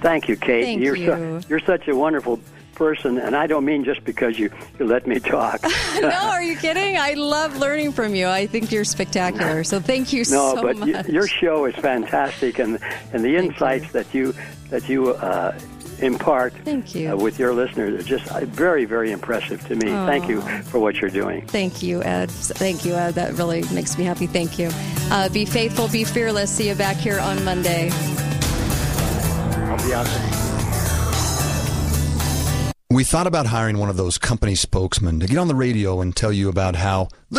Thank you, Kate. Thank you're you. So, you're such a wonderful person, and I don't mean just because you, you let me talk. no, are you kidding? I love learning from you. I think you're spectacular. So thank you no, so but much. y- your show is fantastic, and and the insights that you that you uh, impart Thank you. Uh, with your listeners are just uh, very, very impressive to me. Thank you for what you're doing. Thank you, Ed. Thank you, Ed. That really makes me happy. Thank you. Uh, be faithful, be fearless. See you back here on Monday. We thought about hiring one of those company spokesmen to get on the radio and tell you about how this